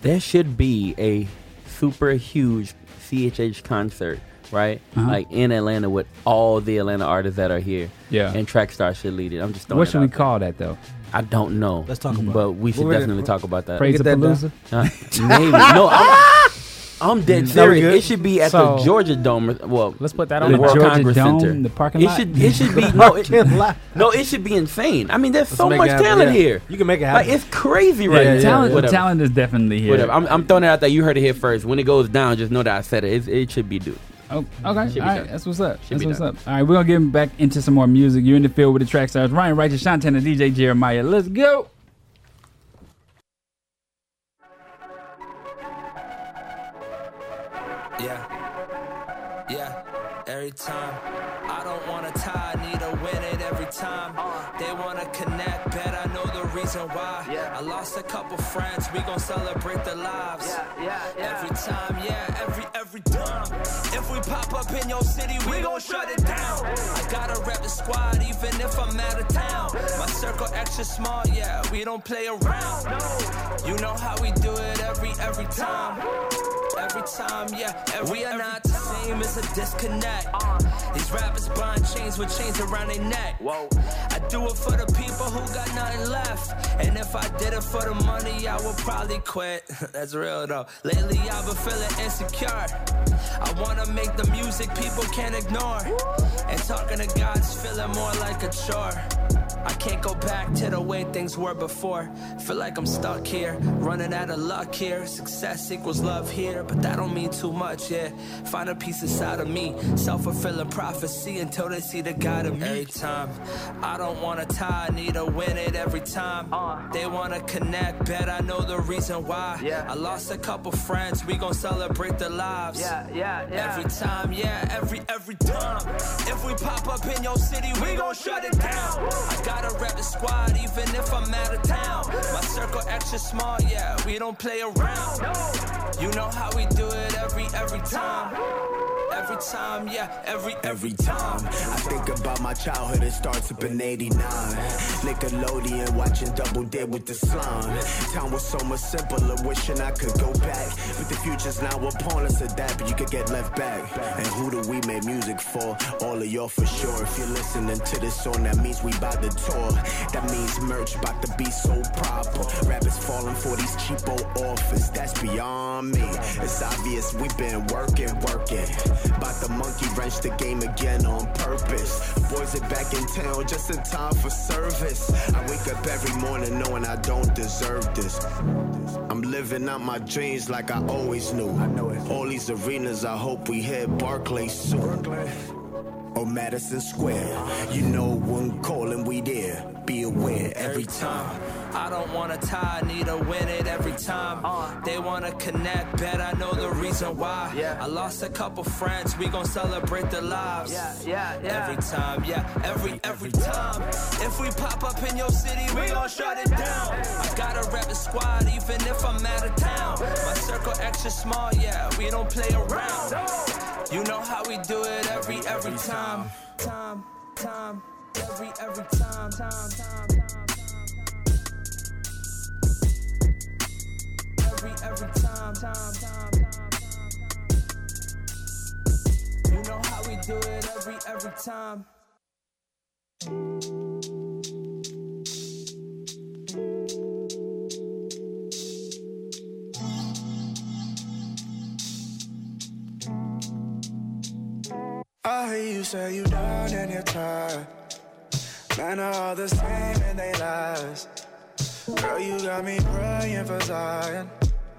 there should be a super huge CHH concert, right? Uh-huh. Like in Atlanta with all the Atlanta artists that are here. Yeah. And Track Star should lead it. I'm just throwing What should we out there. call that though? I don't know. Let's talk about But we should We're ready- definitely talk about that. Praise the that down. Palooza. Uh, (laughs) (laughs) maybe. No, I'm, (laughs) I'm dead serious. good. It should be at So- the Georgia Dome. Well, Let's put that on the the World Georgia Congress Dome, Center. the parking lot. it should it should be no it, no it should be insane. I mean, there's so Let's make much talent yeah. here. You can make it Like happen. it's crazy right Yeah, now. yeah, talent, Whatever. talent is definitely here. Whatever. I'm, I'm throwing it out there. You heard it here first. When it goes down, just know that I said it. It, it should be due. Oh, okay. All Should be right. done. That's what's up. Should That's what's done. up. All right, we're gonna get back into some more music. You're in the field with the track stars. Ryan Righteous, Shantana, DJ Jeremiah. Let's go. Yeah. Yeah. Every time. I don't wanna tie, I need to win it every time. They wanna connect, bet I know the reason why. Yeah. I lost a couple friends, we gon' celebrate their lives. Yeah. Yeah. yeah. Every time, yeah, every every time. If we pop up in your city, we gon' shut it down. I gotta rep the squad, even if I'm out of town. My circle extra small, yeah, we don't play around. You know how we do it every every time. Every time, yeah. Every, we are not the same, it's a disconnect. Uh. These rappers buying chains with chains around their neck. Whoa. I do it for the people who got nothing left. And if I did it for the money, I would probably quit. (laughs) That's real though. Lately, I've been feeling insecure. I wanna make the music people can't ignore. And talking to God's feeling more like a chore. I can't go back to the way things were before. Feel like I'm stuck here, running out of luck here. Success equals love here, but that don't mean too much, yeah. Find a piece inside of me, self fulfilling prophecy until they see the God in me. Every time, I don't wanna tie, I need to win it every time. Uh. They wanna connect, bet I know the reason why. I lost a couple friends, we gon' celebrate their lives. yeah yeah Every time, yeah, every every time. If we pop up in your city, we gon' shut it down. Gotta rep the squad, even if I'm out of town. My circle extra small, yeah, we don't play around. You know how we do it every every time. Every time, yeah, every Every time I think about my childhood, it starts up in 89. Nickelodeon, watching Double Dip with the slime. Time was so much simpler, wishing I could go back. But the future's now upon us, adapt, but you could get left back. And who do we make music for? All of y'all for sure. If you're listening to this song, that means we bout to tour. That means merch about to be so proper. Rappers falling for these cheapo offers, that's beyond me. It's obvious we've been working, working. About the monkey wrench the game again on purpose. Boys are back in town just in time for service. I wake up every morning knowing I don't deserve this. I'm living out my dreams like I always knew. All these arenas, I hope we hit Barclays soon. Or Madison Square. You know one calling, we there. Be aware every time. I don't wanna tie, I need to win it every time. Uh. They wanna connect, bet I know the reason why. I lost a couple friends, we gon' celebrate their lives. Every time, yeah, every every time. If we pop up in your city, we gon' shut it down. I gotta rep the squad, even if I'm out of town. My circle extra small, yeah, we don't play around. You know how we do it every, every time. Time, time, every, every time, time, time, time. Every, every time, time, time, time. You know how we do it every, every time. Say you done and you're tired. Men are all the same and they lies. Girl, you got me praying for Zion.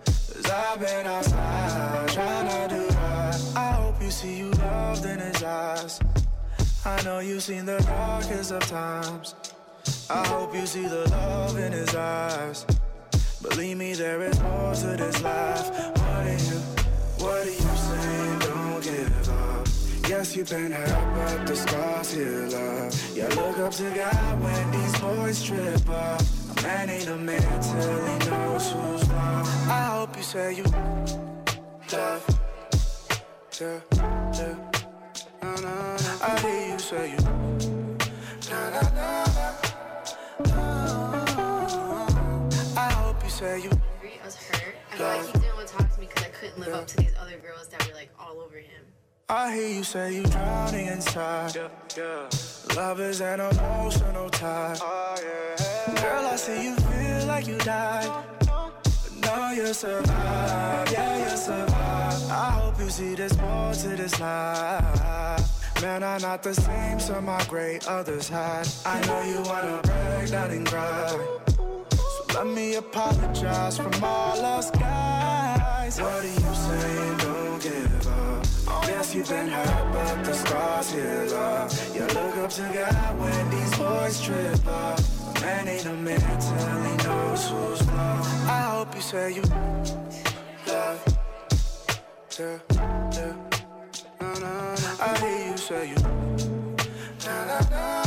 Cause I've been outside trying to do right. I hope you see you loved in his eyes. I know you've seen the darkest of times. I hope you see the love in his eyes. Believe me, there is more to this life. What you, what you Yes, you've been hurt, but the scars heal up. Yeah, look up to God when these boys trip up. A man ain't a man till he knows who's wrong. I hope you say you love. Yeah, yeah. Na, na, na. I hear you say you. Na, na, na. I hope you say you. I was hurt. I feel like he didn't want to talk to me because I couldn't live up to these other girls that were like all over him. I hear you say you're drowning inside. Love is an emotional tie. Oh, Girl, I see you feel like you died. But no, you survive. Yeah, you survive. I hope you see there's more to this life. Man, I'm not the same, some my great others had. I know you wanna break down and cry. So let me apologize from all us guys. What are you saying? You've been hurt, but the scars heal up. You look up to God when these boys trip up. A man ain't a man till he knows who's wrong. I hope you say you love. Yeah, yeah. Na, na. I hear you say you. Na, na, na.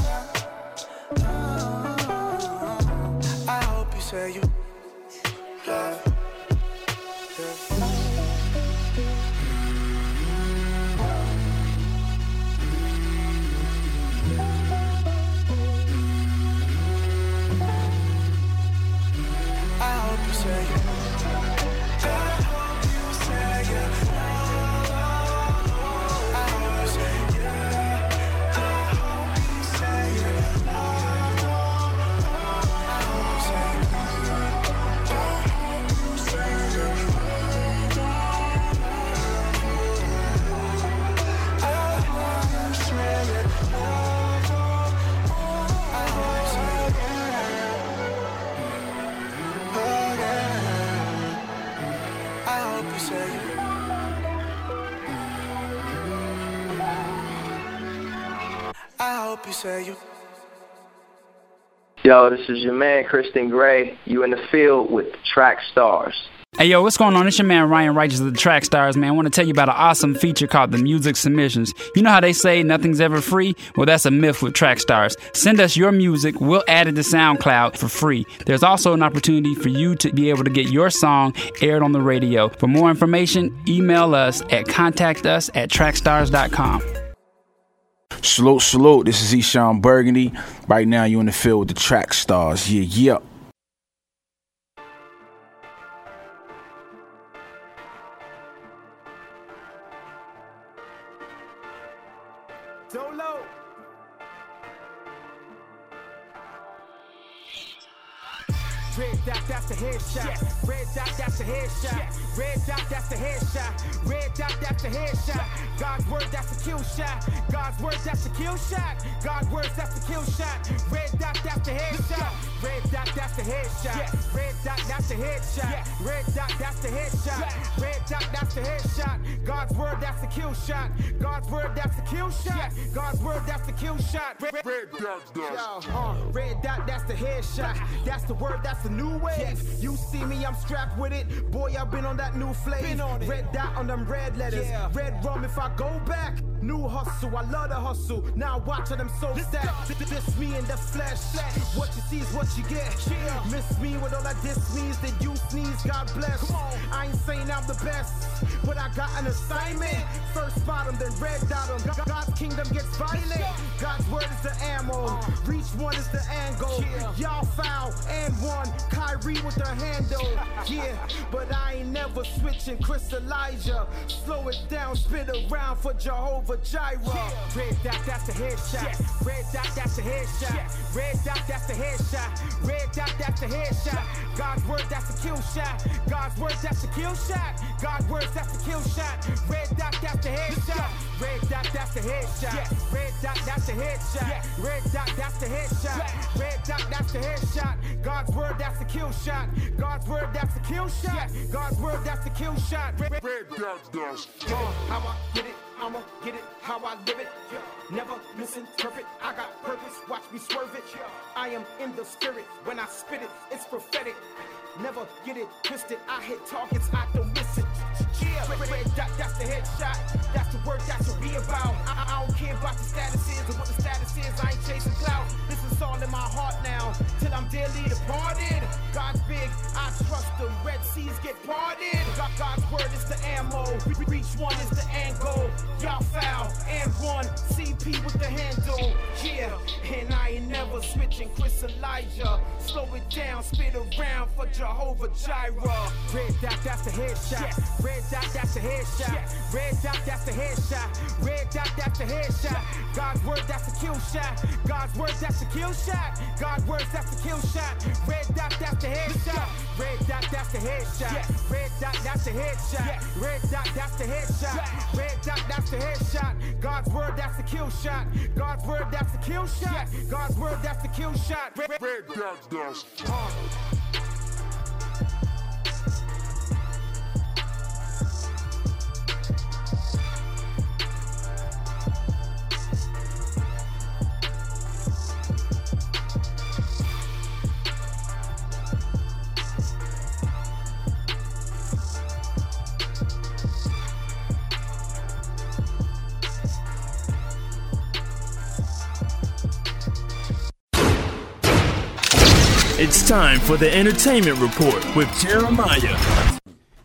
I hope you say you love. I hope you say you. Yo, this is your man, Kristen Gray. You in the field with Track Stars. Hey yo, what's going on? It's your man Ryan Righteous of the Track Stars, man. I want to tell you about an awesome feature called the Music Submissions. You know how they say nothing's ever free? Well, that's a myth with Track Stars. Send us your music, we'll add it to SoundCloud for free. There's also an opportunity for you to be able to get your song aired on the radio. For more information, email us at contactus at trackstars.com. Salute, salute. This is Eshawn Burgundy. Right now, you in the field with the track stars. Yeah, yeah. That's headshot. Red dot, that's the headshot. Red dot, that's the headshot. Red dot, that's the headshot. God's word, that's the kill shot. God's word, that's the kill shot. God's word, that's the kill shot. Red dot, that's the headshot. Red dot, that's the headshot. Red dot, that's the headshot. Red dot, that's the headshot. Red dot, that's the headshot. God's word, that's the kill shot. God's word, that's the kill shot. God's word, that's the kill shot. Red, red dot, uh, red dot, that's the headshot. That's the word, that's the new wave. You see me, I'm strapped with it. Boy, I've been on that new flame. Red dot on them red letters. Red rum if I go back. New hustle, I love the hustle. Now watch how them so stacked. This me in the flesh. What you see is what you get. Miss me with all that this means that you sneeze. God bless. I ain't saying I'm the best. but I got an assignment. First 'em, then red dot 'em. Go- God's kingdom gets violent. God's word is the ammo. Reach one is the angle. Y'all foul and one. Kyrie with the handle. (laughs) Yeah, but I ain't never switching. Chris Elijah. Slow it down, spit around for Jehovah Jireh. Red dot, that's the headshot. Red dot, that's the headshot. Red dot, that's the headshot. Red dot, that's the headshot. God's word, that's the kill shot. God's word, that's the kill shot. God's word, that's the kill shot. Red dot, that's the headshot. Red dot, that's the headshot. Red dot, that's the headshot. Red dot, that's the headshot. Red dot, that's the headshot. God's word, that's the kill shot. God's word, that's the kill shot. God's word, that's the kill shot. Red, red dot, that's how I get it. I'ma get it how I live it. Never misinterpret. I got purpose. Watch me swerve it. I am in the spirit. When I spit it, it's prophetic. Never get it twisted. I hit targets. I don't miss it. Yeah, red, red dot, that's the headshot. That's the word that should be about. I, I don't care about the status is or what the status is. I ain't chasing clout. This is all in my heart now. Till I'm dearly departed. God's big. I trust the Red Seas get parted. God, God's word is the ammo. Re- Reach one is the angle. Y'all foul and one. CP with the handle. Yeah, and I ain't never switching. Chris Elijah. Slow it down, spit around for Jehovah Jireh. Red dot, that's the headshot. Red dot, that's the headshot. Red dot, that's the headshot. Red dot, that's the headshot. God's word, that's the kill shot. God's word, that's the kill shot. God's word, that's the kill shot. Red dot, that's the headshot. Red dot, that's the headshot. Red dot, that's the headshot. Red dot, that's the headshot. Red dot, that's the headshot. God's word, that's the kill shot. God's word, that's the kill shot. God's word, that's the kill shot. Red, dot, that's It's time for the entertainment report with Jeremiah.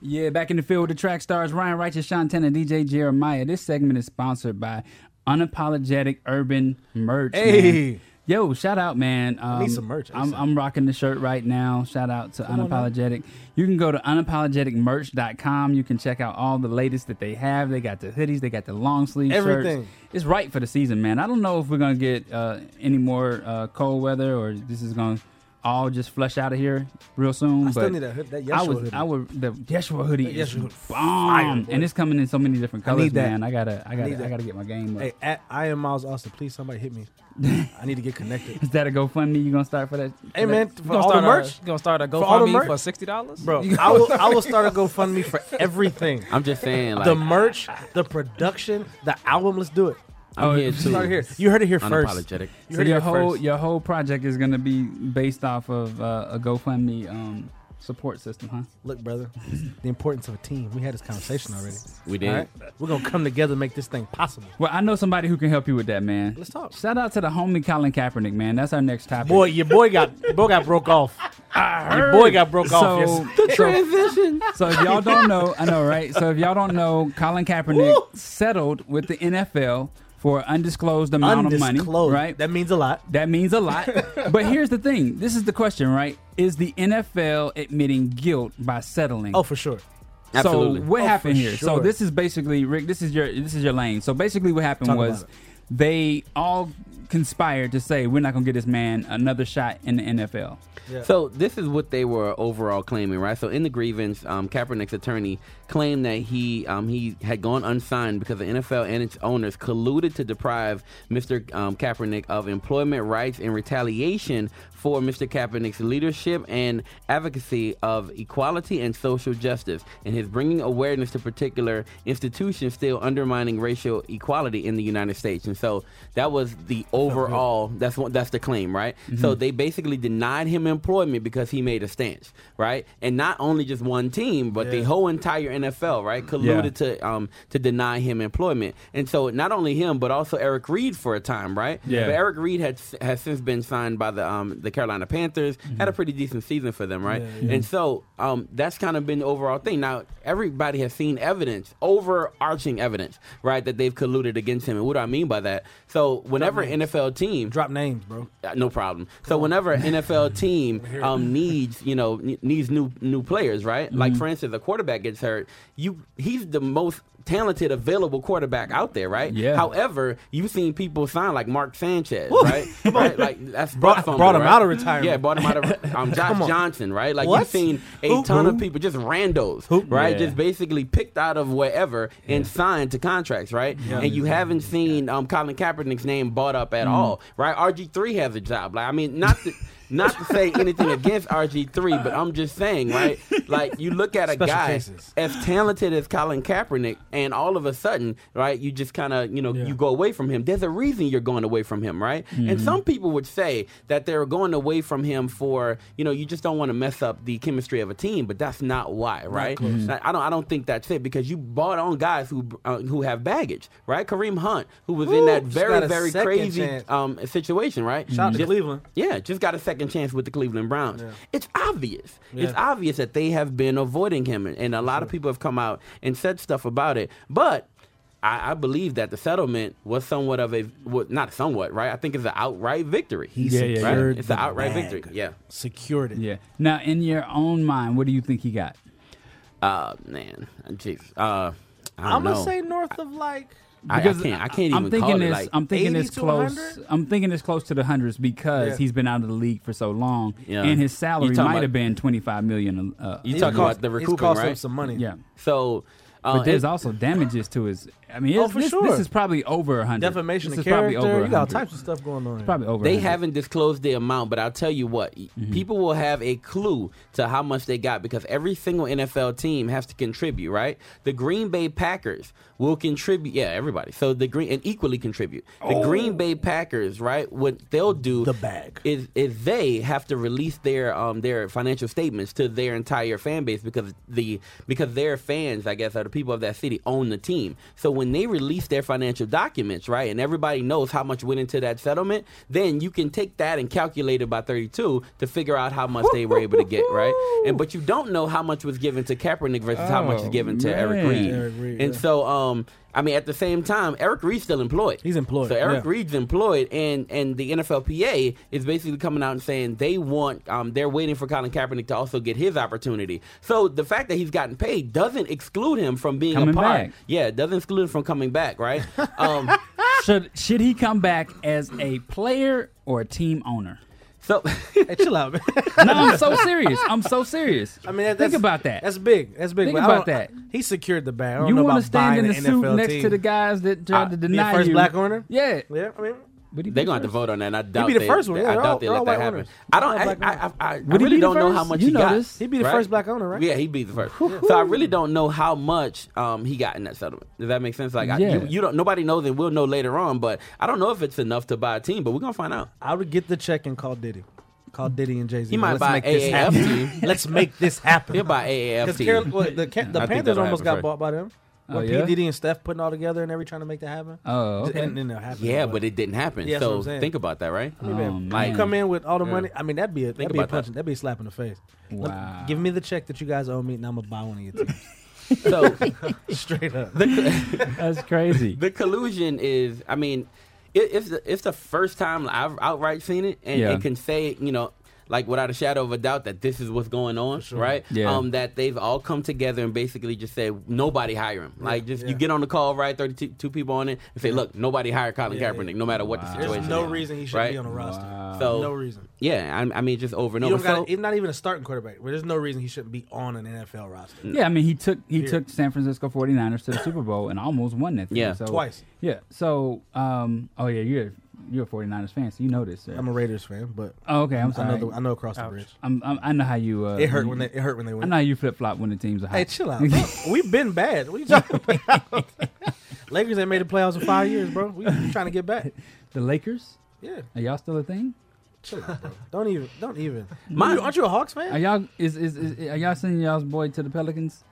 Yeah, back in the field with the track stars Ryan Righteous, Sean Ten, and DJ Jeremiah. This segment is sponsored by Unapologetic Urban Merch. Hey. man. Yo, shout out, man. Um, I need some merch. I'm, I'm rocking the shirt right now. Shout out to Come on. Unapologetic. You can go to unapologeticmerch.com. You can check out all the latest that they have. They got the hoodies, they got the long sleeve Everything. shirts. It's right for the season, man. I don't know if we're going to get uh, any more uh, cold weather or this is going to all just flush out of here real soon. I still but need that hood- that I Yeshua was, hoodie. I would the Yeshua hoodie That is Yeshua hoodie, bomb, fire, and it's coming in so many different I colors, need that. man. I gotta, I I gotta, need I, gotta get my game up. Hey, at, I am Miles Austin. Please, somebody hit me. I need to get connected. (laughs) Is that a GoFundMe you gonna start for that? Hey for man, that? for gonna all the start a- merch, you gonna start a For all the GoFundMe merch? for $60? bro. I will, I will start a GoFundMe for everything. I'm just saying, like, the merch, the production, the album. Let's do it. I'm here too. Start here. You heard it here first. Unapologetic. You So heard it your here whole first. your whole project is gonna be based off of uh, a GoFundMe um, support system, huh? Look, brother, (clears throat) the importance of a team. We had this conversation already. We did. All right? We're gonna come together and make this thing possible. Well, I know somebody who can help you with that, man. Let's talk. Shout out to the homie Colin Kaepernick, man. That's our next topic. Boy, your boy got boy got broke off. Your boy got broke off. So, Yes. the transition. So if y'all don't know, I know, right? So if y'all don't know, Colin Kaepernick settled with the NFL for undisclosed amount of money, right? That means a lot. That means a lot. (laughs) but here's the thing. This is the question, right? Is the NFL admitting guilt by settling? Oh, for sure. Absolutely. So what Oh, happened for here? So this is basically Rick. This is your this is your lane. So basically, what happened Talk was they all conspired to say we're not gonna get this man another shot in the NFL. So this is what they were overall claiming, right? So in the grievance, um, Kaepernick's attorney claimed that he um, he had gone unsigned because the NFL and its owners colluded to deprive Mr. Um, Kaepernick of employment rights in retaliation for Mr. Kaepernick's leadership and advocacy of equality and social justice, and his bringing awareness to particular institutions still undermining racial equality in the United States. And so that was the overall. That's one. That's the claim, right? So Mhm. they basically denied him employment because he made a stance, right? And not only just one team, but the whole entire NFL, right, colluded to um to deny him employment. And so not only him, but also Eric Reid for a time, right? Yeah. But Eric Reid had has since been signed by the um the Carolina Panthers. Had a pretty decent season for them, right? Yeah, yeah. And so um that's kind of been the overall thing. Now everybody has seen evidence, overarching evidence, right, that they've colluded against him. And what do I mean by that? So whenever. NFL team drop names, bro. uh, no problem. So whenever (laughs) an NFL team um, needs, you know, needs new new players, right? Like Mm-hmm. for instance, a quarterback gets hurt, you he's the most talented available quarterback out there, right? Yeah. However, you've seen people sign like Mark Sanchez, right? right? Like that's Brought- brought him right? out of retirement. Yeah, brought him out of (laughs) um, Josh Johnson, right? Like What? you've seen a Who? ton of people, just randos, Who? right? Yeah. Just basically picked out of wherever and signed to contracts, right? Yeah. And you haven't seen um, Colin Kaepernick's name bought up Mm. at all, right? RG three has a job. Like I mean, not to, not to say anything against RG three, but I'm just saying, right? Like you look at a Special guy cases. as talented as Colin Kaepernick, and all of a sudden, right? You just kind of you know you go away from him. There's a reason you're going away from him, right? And some people would say that they're going away from him for you know you just don't want to mess up the chemistry of a team, but that's not why, right? close. I I don't I don't think that's it because you bought on guys who uh, who have baggage, right? Kareem Hunt, who was in that very very crazy um, situation, right? Shout out to Cleveland. Yeah, just got a second chance with the Cleveland Browns. Yeah. It's obvious. It's obvious that they have been avoiding him, and, and a lot of people have come out and said stuff about it. But I, I believe that the settlement was somewhat of a well, not somewhat right. I think it's an outright victory. He Yeah, yeah, right? It's the an outright bag. victory. Yeah. Secured it. Yeah. Now, in your own mind, what do you think he got? Uh man, jeez. Uh, I don't I'm know. gonna say north of like. I, I can't. I can't I'm even thinking call this. it like. I'm thinking 80 this close. 100? I'm thinking this close to the hundreds because Yeah. he's been out of the league for so long, Yeah. and his salary might about- have been 25 million. Uh, You talking about the he's recouping, cost him right? some money. yeah, So, but there's and- also damages to his. I mean, Oh, for this, sure. this is probably over a hundred. Defamation this of is probably character. over You got all types of stuff going on. It's probably over. They 100. haven't disclosed the amount, but I'll tell you what, Mm-hmm. people will have a clue to how much they got because every single NFL team has to contribute, right? The Green Bay Packers will contribute, yeah, everybody. So the Green and equally contribute. The Green Bay Packers, right? What they'll do The bag. is is they have to release their um their financial statements to their entire fan base because the because their fans, I guess, are the people of that city own the team. So when they release their financial documents, right, and everybody knows how much went into that settlement, then you can take that and calculate it by 32 to figure out how much they were able to get, right? And but you don't know how much was given to Kaepernick versus how much Oh, is given to Eric. Reid. Eric Reid, and yeah. so um I mean, at the same time, Eric Reid's still employed. He's employed, So Eric yeah. Reid's employed, and and the NFLPA is basically coming out and saying they want, um, they're waiting for Colin Kaepernick to also get his opportunity. So the fact that he's gotten paid doesn't exclude him from being Coming a part. back. Yeah, it doesn't exclude him from coming back, right? (laughs) um, Should should he come back as a player or a team owner? So Hey, chill out, man. (laughs) No, I'm so serious. I'm so serious. I mean, think about that. That's big. That's big. Think about that. He secured the bag. I don't you want to stand in the suit NFL next to the guys that tried Uh, to Be deny first you. black owner. Yeah. Yeah, I mean, be they're going to have to vote on that. And I doubt he'd be the they, first one, yeah, I they're doubt all- they let that happen. owners. I don't. I, I. I, I, I Would he really don't know how much You he know got. this. He'd be the right? first black owner, right? Yeah, he'd be the first. So I really don't know how much um, he got in that settlement. Does that make sense? Like, I, Yeah. you, you don't. Nobody knows, and we'll know later on. But I don't know if it's enough to buy a team. But we're gonna find out. I would get the check and call Diddy. Call Diddy and Jay Z. He might Let's buy make this AAF happen. team. (laughs) Let's make this happen. He'll buy AAF Because team. Carol- the, Ca- (laughs) the I think Panthers almost got bought by them. Oh, yeah? P Diddy and Steph putting all together and every trying to make that happen. Oh, okay. didn't, didn't happen. Yeah, but it didn't happen. Yeah, so think about that, right? I mean, Oh, man, man. you come in with all the Yeah. money. I mean, that'd be a Think that'd be a about that. punch. That'd be a slap in the face. Let- Wow. give me the check that you guys owe me, and I'm gonna buy one of your teams. (laughs) So (laughs) Straight up. (laughs) That's crazy. the collusion is. I mean, it, it's the, it's the first time I've outright seen it, and, Yeah. and can say you know. Like without a shadow of a doubt that this is what's going on, right? Yeah. Um, that they've all come together and basically just say nobody hire him. Like just you get on the call, right? Thirty two people on it, and say, look, nobody hire Colin Yeah, Kaepernick, yeah. no matter what Wow. the There's situation. no is, reason he should right? be on the roster. So no reason. yeah, I, I mean just over and You over. don't got So- to not even a starting quarterback. But there's no reason he shouldn't be on an NFL roster. Yeah, I mean, he took he Here. took San Francisco 49ers to the Super Bowl and almost won that thing. Yeah. so, Twice. Yeah. So, um, oh yeah, you're you're a 49ers fan, so you know this. Sir. I'm a Raiders fan, but oh, okay. I'm I know the, I know across the bridge. I'm, I'm, I know how you. Uh, It hurt you- when they it hurt when they I know how you flip flop when the teams are hot. Hey, chill out. bro. (laughs) We've been bad. What are you talking about? (laughs) Lakers ain't made the playoffs in five years, bro. We we trying to get back. (laughs) the Lakers. Yeah. Are y'all still a thing? Chill out, bro. Don't even. Don't even. My- aren't you a Hawks fan? Are y'all is, is, is are y'all sending y'all's boy to the Pelicans?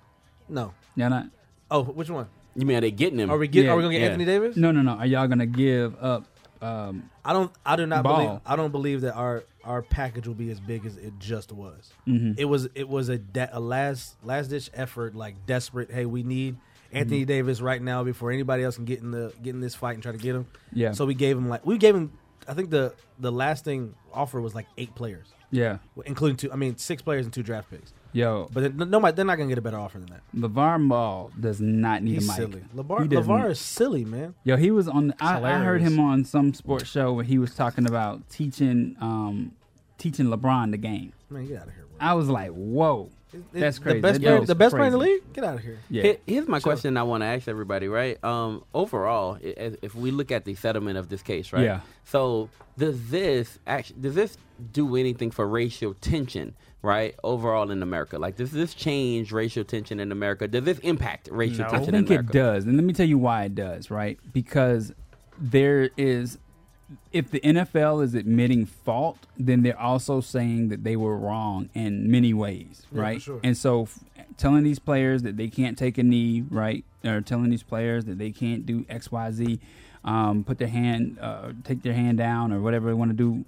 No. Y'all not? Oh, which one? You mean are they getting him? Are we get? Are we gonna get Anthony Davis? No, no, no. Are y'all gonna give up? Um, I don't. I do not Ball. believe. I don't believe that our our package will be as big as it just was. Mhm. It was. It was a de- a last last ditch effort, like desperate. Hey, we need Anthony Mhm. Davis right now before anybody else can get in the get in this fight and try to get him. Yeah. So we gave him like we gave him. I think the the lasting offer was like eight players. Yeah. including two. I mean, six players and two draft picks. Yo, But no, they're not gonna get a better offer than that. LeVar Ball does not need He's a mic. silly. LeVar, LeVar is silly, man. Yo, he was on. I, I heard him on some sports show where he was talking about teaching, um, teaching LeBron the game. Man, get out of here. I was like, whoa, that's the crazy. best That player- the best player in the league? Get out of here. Yeah. Here's my Chill. question I want to ask everybody, right? Um, overall, if if we look at the settlement of this case, right? Yeah. So does this actually does this do anything for racial tension, right? Overall in America, like does this change racial tension in America? Does this impact racial I tension think it does, and let me tell you why it does. Right, because there is, if the NFL is admitting fault, then they're also saying that they were wrong in many ways. Yeah, right, sure. and so f- telling these players that they can't take a knee, right, or telling these players that they can't do X, Y, Z, um, put their hand, uh, take their hand down, or whatever they want to do,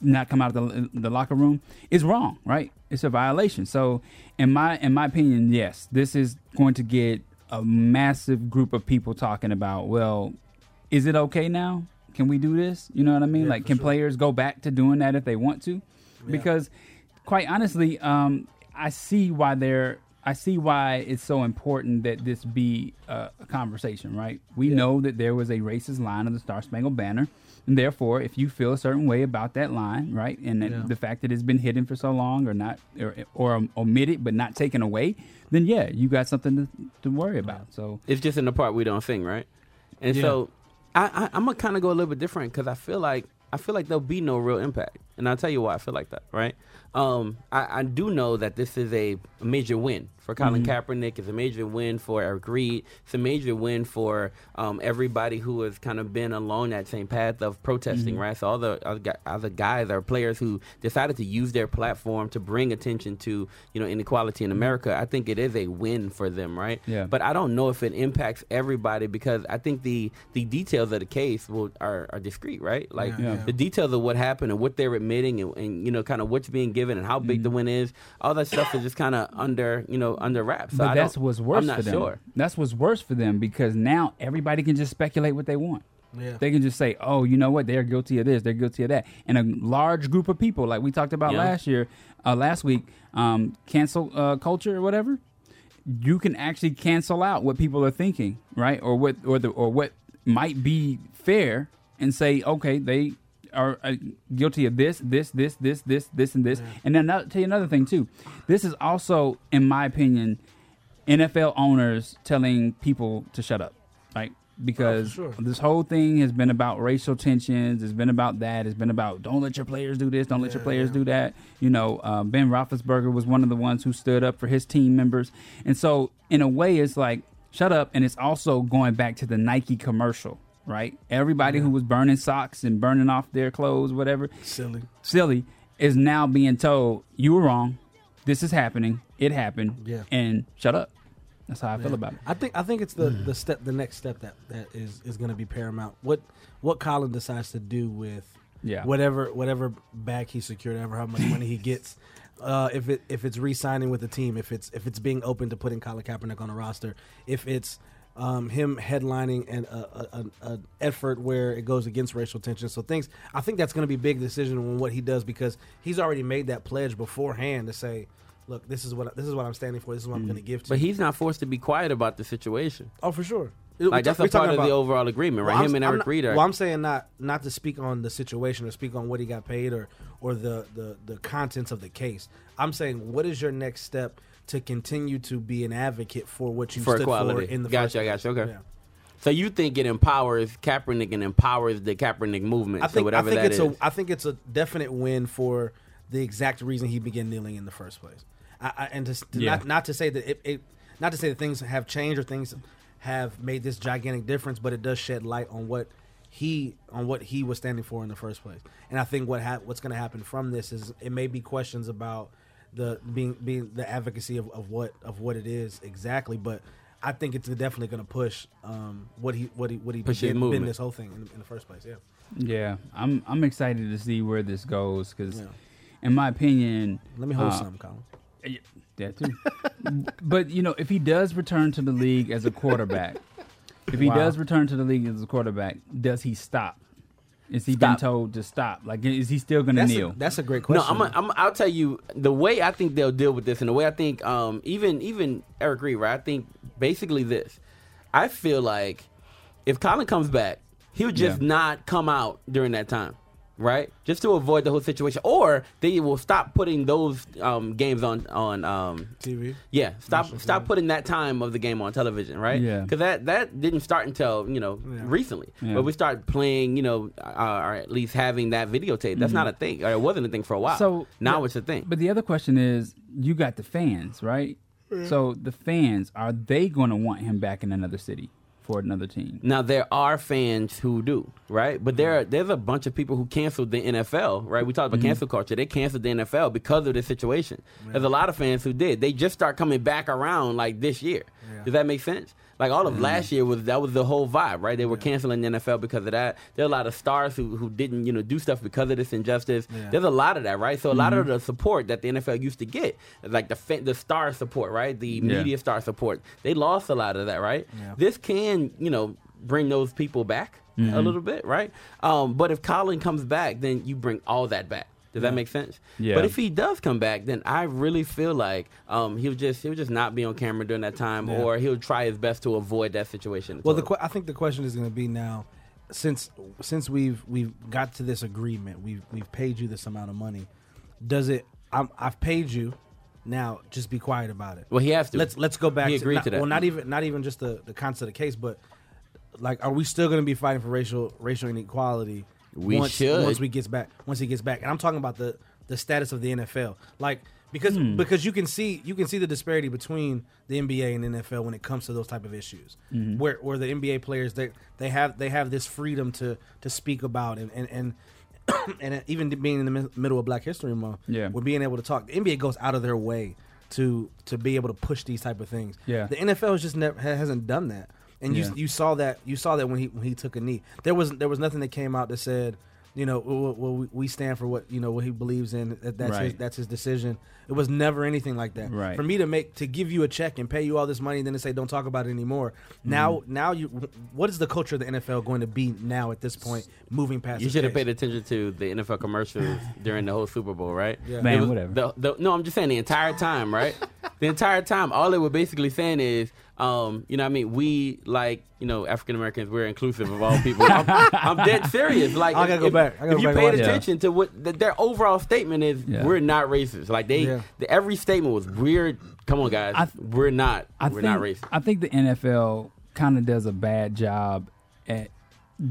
not come out of the, the locker room is wrong, right? It's a violation. So, in my in my opinion, yes, this is going to get a massive group of people talking about. Well, is it okay now? Can we do this? You know what I mean? Yeah, like, can sure. players go back to doing that if they want to? Because, quite honestly, um, I see why they're. I see why it's so important that this be a, a conversation, right? We know that there was a racist line of the Star Spangled Banner, and therefore, if you feel a certain way about that line, right, and that Yeah. the fact that it's been hidden for so long, or not, or, or omitted but not taken away, then yeah, you got something to, to worry about. So It's just in the part we don't sing, right? And Yeah. so I, I, I'm gonna kind of go a little bit different because I feel like I feel like there'll be no real impact, and I'll tell you why I feel like that. Right? Um, I, I do know that this is a major win for Colin Mhm. Kaepernick. It's a major win for Eric Reid. It's a major win for um, everybody who has kind of been along that same path of protesting. Mhm. Right? So all the other, other guys or players who decided to use their platform to bring attention to you know inequality in America. I think it is a win for them. Right? Yeah. But I don't know if it impacts everybody because I think the the details of the case will are, are discreet, right? Like Yeah. Yeah. the details of what happened and what they're admitting and, and you know kind of what's being given and how big Mm-hmm. the win is. All that stuff is just kind of under you know under wraps. So but I that's what's worse I'm not for them. sure. That's what's worse for them because now everybody can just speculate what they want. Yeah. They can just say, "Oh, you know what? They're guilty of this. They're guilty of that." And a large group of people, like we talked about Yeah. last year, uh, last week, um, cancel uh, culture or whatever. You can actually cancel out what people are thinking, right? Or what, or the, or what might be fair, and say, "Okay, they are uh, guilty of this, this, this, this, this, this, and this." And then I'll tell you another thing too. This is also, in my opinion, NFL owners telling people to shut up, right? Because sure. this whole thing has been about racial tensions. It's been about that. It's been about don't let your players do this. Don't let your players do that. You know, uh, Ben Roethlisberger was one of the ones who stood up for his team members. And so, in a way, it's like shut up. And it's also going back to the Nike commercial, right? Everybody who was burning socks and burning off their clothes, whatever, Silly. silly, is now being told you were wrong. This is happening. It happened. Yeah. And shut up. That's how I feel about it. I think I think it's the the step the next step that that is is going to be paramount. What what Colin decides to do with Yeah. whatever whatever bag he secured, ever how much money he (laughs) gets. Uh, if it if it's re-signing with the team, if it's if it's being open to putting Colin Kaepernick on a roster, if it's um, him headlining an a, a, a, effort where it goes against racial tension, so things. I think that's going to be a big decision on what he does because he's already made that pledge beforehand to say, "Look, this is what this is what I'm standing for. This is what I'm going to give to." But he's not forced to be quiet about the situation. Oh, for sure. Like that's a part of the overall agreement, right? Well, Him I'm- and Eric Reid. Well, I'm saying not not to speak on the situation or speak on what he got paid or or the the the contents of the case. I'm saying what is your next step to continue to be an advocate for what you for stood equality. for in the gotcha, first I gotcha. place? Okay. Yeah. So you think it empowers Kaepernick and empowers the Kaepernick movement? I so think I think that it's is. a I think it's a definite win for the exact reason he began kneeling in the first place. I, I, and to, to Yeah. not not to say that it, it not to say that things have changed or things have made this gigantic difference, but it does shed light on what he on what he was standing for in the first place. And I think what hap- what's going to happen from this is it may be questions about the being being the advocacy of, of what of what it is exactly, but I think it's definitely going to push um, what he what he what he Push his did in this whole thing in, in the first place. Yeah. Yeah, I'm I'm excited to see where this goes because, Yeah. in my opinion, Let me hold uh, some, Colin. yeah, That too. (laughs) but you know, if he does return to the league as a quarterback, if he Wow. does return to the league as a quarterback, does he stop? Is he Stop. been told to stop? Like, is he still going to That's a, kneel? that's a great question. No. I'm, a, I'm. I'll tell you the way I think they'll deal with this, and the way I think, um, even even Eric Reid, right? I think basically this. I feel like if Colin comes back, he'll just Yeah. not come out during that time, right? Just to avoid the whole situation, or they will stop putting those um, games on on um, TV. Yeah, stop stop putting that time of the game on television, right? Yeah. because that that didn't start until you know recently. Yeah. But we started playing, you know, uh, or at least having that videotape. That's not a thing, or it wasn't a thing for a while. So now yeah, it's a thing. But the other question is, you got the fans, right? So the fans are they going to want him back in another city for another team? Now there are fans who do, right? But there there's a bunch of people who canceled the NFL, right? We talked about Mm-hmm. cancel culture. They canceled the NFL because of this situation. There's a lot of fans who did. They just start coming back around like this year. Does that make sense? Like all of Mm-hmm. last year was that was the whole vibe, right? They were canceling the NFL because of that. There are a lot of stars who, who didn't, you know, do stuff because of this injustice. There's a lot of that, right? So a lot of Mm-hmm. the support that the NFL used to get, like the the star support, right? The Yeah. media star support, they lost a lot of that, right? Yeah. This can, you know, bring those people back Mm-hmm. a little bit, right? Um, but if Colin comes back, then you bring all that back. Does that make sense? Yeah. But if he does come back, then I really feel like um, he'll just he'll just not be on camera during that time, Yeah. or he'll try his best to avoid that situation. Well, the que- I think the question is going to be now, since since we've we've got to this agreement, we've we've paid you this amount of money. Does it? I'm, I've paid you. Now, just be quiet about it. well, he has to. Let's let's go back. He to, agreed not, to that. Well, not even not even just the the concept of the case, but like, are we still going to be fighting for racial racial inequality? We once, should. once we gets back once he gets back, and I'm talking about the the status of the NFL, like because Hmm. because you can see you can see the disparity between the NBA and NFL when it comes to those type of issues, Mm-hmm. where where the NBA players they they have they have this freedom to to speak about and and. and (coughs) and even being in the middle of Black History Month, Yeah. we're being able to talk. The NBA goes out of their way to to be able to push these type of things. Yeah. the NFL has just never hasn't done that, and you Yeah. you saw that you saw that when he when he took a knee. There was there was nothing that came out that said, you know, well, well, we- we stand for what you know what he believes in. That, that's his, that's his decision. It was never anything like that. Right. For me to make to give you a check and pay you all this money, and then to say don't talk about it anymore. Now Mm-hmm. now you what is the culture of the NFL going to be now at this point? Moving past, You should have paid attention to the NFL commercials (laughs) during the whole Super Bowl, right? Yeah. Man, was- whatever. the- the- no, I'm just saying the entire time, right? the entire time, all they were basically saying is, um, you know, what I mean, we like, you know, African Americans, we're inclusive of all people. I'm, I'm dead (laughs) serious. Like, I gotta if, go back. I gotta if go you back and paid watch it. attention to what th- their overall statement is, Yeah. we're not racist. Like they, Yeah. the, every statement was weird. Come on, guys, I th- we're not. I we're think, not racist. I think the NFL kind of does a bad job at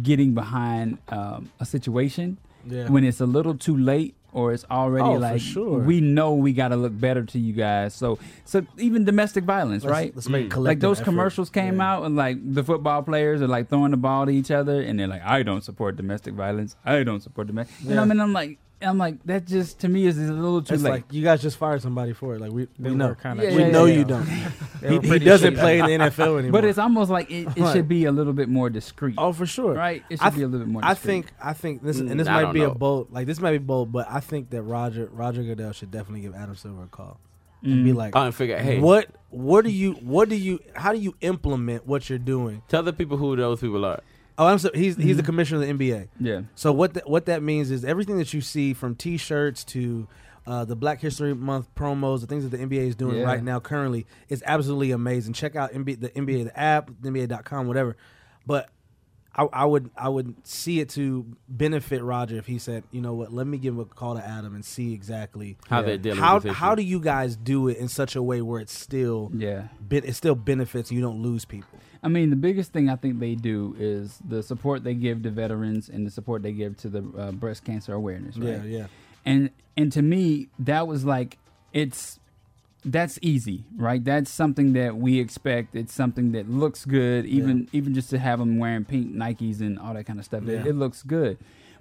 getting behind um, a situation Yeah. when it's a little too late or it's already Oh, like sure. we know we got to look better to you guys. So so even domestic violence, Let's- right? let's make mm. like collective those effort. commercials came Yeah. out and like the football players are like throwing the ball to each other and they're like I don't support domestic violence. I don't support domestic. You know what I mean? I'm like I'm like that just to me is a little too It's late. like you guys just fired somebody for it. Like we, we know, kinda Yeah, we yeah, know yeah. you don't. (laughs) He, he doesn't shitty. play in the NFL (laughs) anymore. but it's almost like it, it should be a little bit more discreet. Oh, for sure. Right? It I should be a little bit more I think. I think this, Mm, and this I might don't be a know. bold. Like this might be bold, but I think that Roger Roger Goodell should definitely give Adam Silver a call and be like, Oh, and figure, hey, what what do you what do you how do you implement what you're doing? Tell the people who those people are. Oh, I'm so he's he's the commissioner of the NBA. Yeah. So what that what that means is everything that you see from T-shirts to uh, the Black History Month promos, the things that the NBA is doing Yeah. right now currently is absolutely amazing. Check out NBA, the NBA the app, NBA.com, whatever. But I, I would I would see it to benefit Roger if he said, you know what, let me give a call to Adam and see exactly How they're dealing how with how do you guys do it in such a way where it's still Yeah. ben- it still benefits you don't lose people. I mean, the biggest thing I think they do is the support they give to veterans and the support they give to the uh, breast cancer awareness. Right? Yeah, yeah. And and to me, that was like it's that's easy, right? That's something that we expect. It's something that looks good, even even just to have them wearing pink Nikes and all that kind of stuff. It, Yeah. it looks good.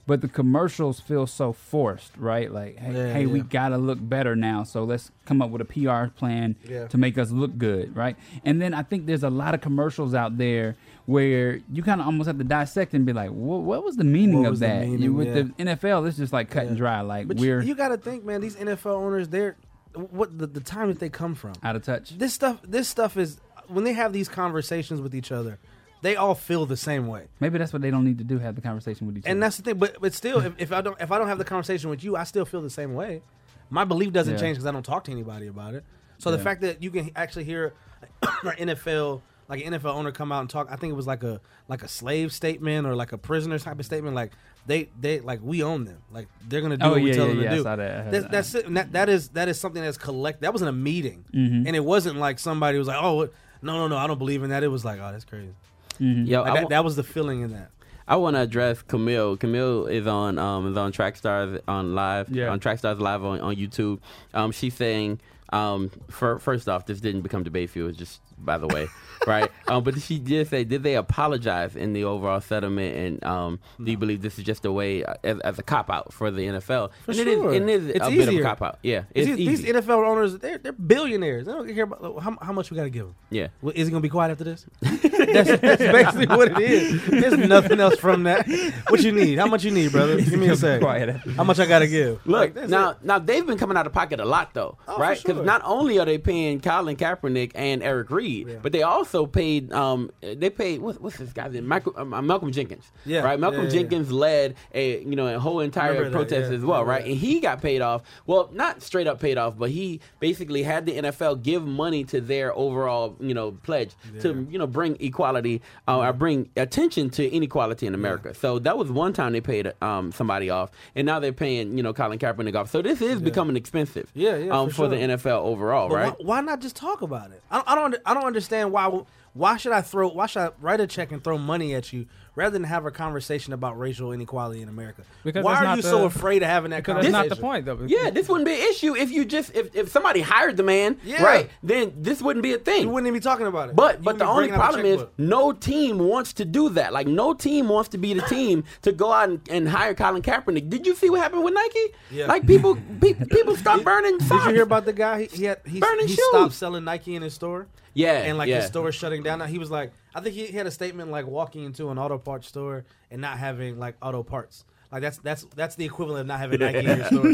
But the commercials feel so forced, right? Like, hey, Yeah, hey we gotta look better now, so let's come up with a PR plan Yeah. to make us look good, right? And then I think there's a lot of commercials out there where you kind of almost have to dissect and be like, what, what was the meaning What of that? meaning? With Yeah. the NFL, it's just like cut and dry. Like But we're you, you got to think, man. These NFL owners, they're what the, the time that they come from. out of touch. This stuff, this stuff is when they have these conversations with each other, they all feel the same way. Maybe that's what they don't need to do. Have the conversation with each And other. And that's the thing. But but still, if, (laughs) if I don't if I don't have the conversation with you, I still feel the same way. My belief doesn't Yeah. change because I don't talk to anybody about it. So the fact that you can actually hear (coughs) an NFL like an NFL owner come out and talk, I think it was like a like a slave statement or like a prisoner type of statement. Like they they like we own them. Like they're gonna do Oh, what we yeah, tell yeah, them yeah, I to do. saw that. I heard That's, that. that's it. And that, that is that is something that's collect. That wasn't a meeting, Mhm. and it wasn't like somebody was like, oh no no no, I don't believe in that. It was like, oh that's crazy. Yo, Like, that, wa- that was the feeling in that. I want to address Camille. Camille is on um, is on Track Stars on live Yeah. on Track Stars live on, on YouTube. Um, she's saying um, for, first off, this didn't become debate fuel. It's just by the way, (laughs) right? Um, but she did say, did they apologize in the overall settlement? And um, do you believe this is just a way uh, as, as a cop out for the NFL? For and it is, sure. it is It's a bit of a easier. cop out. Yeah, These- it's these easy. NFL owners, they're, they're billionaires. They don't care about how, how much we got to give them. yeah. Well, is it gonna be quiet after this? (laughs) that's, that's basically what it is. There's nothing else from that. What you need? How much you need, brother? Give me a sec. quiet How much I gotta give? Look Like, now, it. now they've been coming out of pocket a lot though, Oh, right? Because sure. not only are they paying Colin Kaepernick and Eric Reid, Yeah. but they also paid. Um, they paid what, what's this guy's name? Michael, um, uh, Malcolm Jenkins. Yeah, right. Malcolm yeah, Jenkins led a you know a whole entire that, protest yeah, as well, right? that. And he got paid off. Well, not straight up paid off, but he basically had the NFL give money to their overall you know pledge to you know bring equality uh, or bring attention to inequality in America. So that was one time they paid um, somebody off, and now they're paying you know Colin Kaepernick off. So this is becoming expensive. Yeah, yeah, um, for for, the. NFL overall, But right? Why, why not just talk about it? I, I don't. I don't understand why. Why should I throw? Why should I write a check and throw money at you rather than have a conversation about racial inequality in America? Because why are not you the- so afraid of having that conversation? that's not the point, though. Yeah, this wouldn't be an issue if you just if, if somebody hired the man, Yeah. right? Then this wouldn't be a thing. You wouldn't even be talking about it. But You but the only bringing out a problem is no team wants to do that. Like no team wants to be the team (laughs) to go out and, and hire Colin Kaepernick. Did you see what happened with Nike? Yeah. Like people pe- people stop (laughs) burning. Did socks. you hear about the guy? He, he had he, Burning he shoes. stopped selling Nike in his store. Yeah, and like yeah. his store shutting down. Now he was like, I think he, he had a statement like walking into an auto parts store and not having like auto parts. Like that's that's that's the equivalent of not having Nike in your store.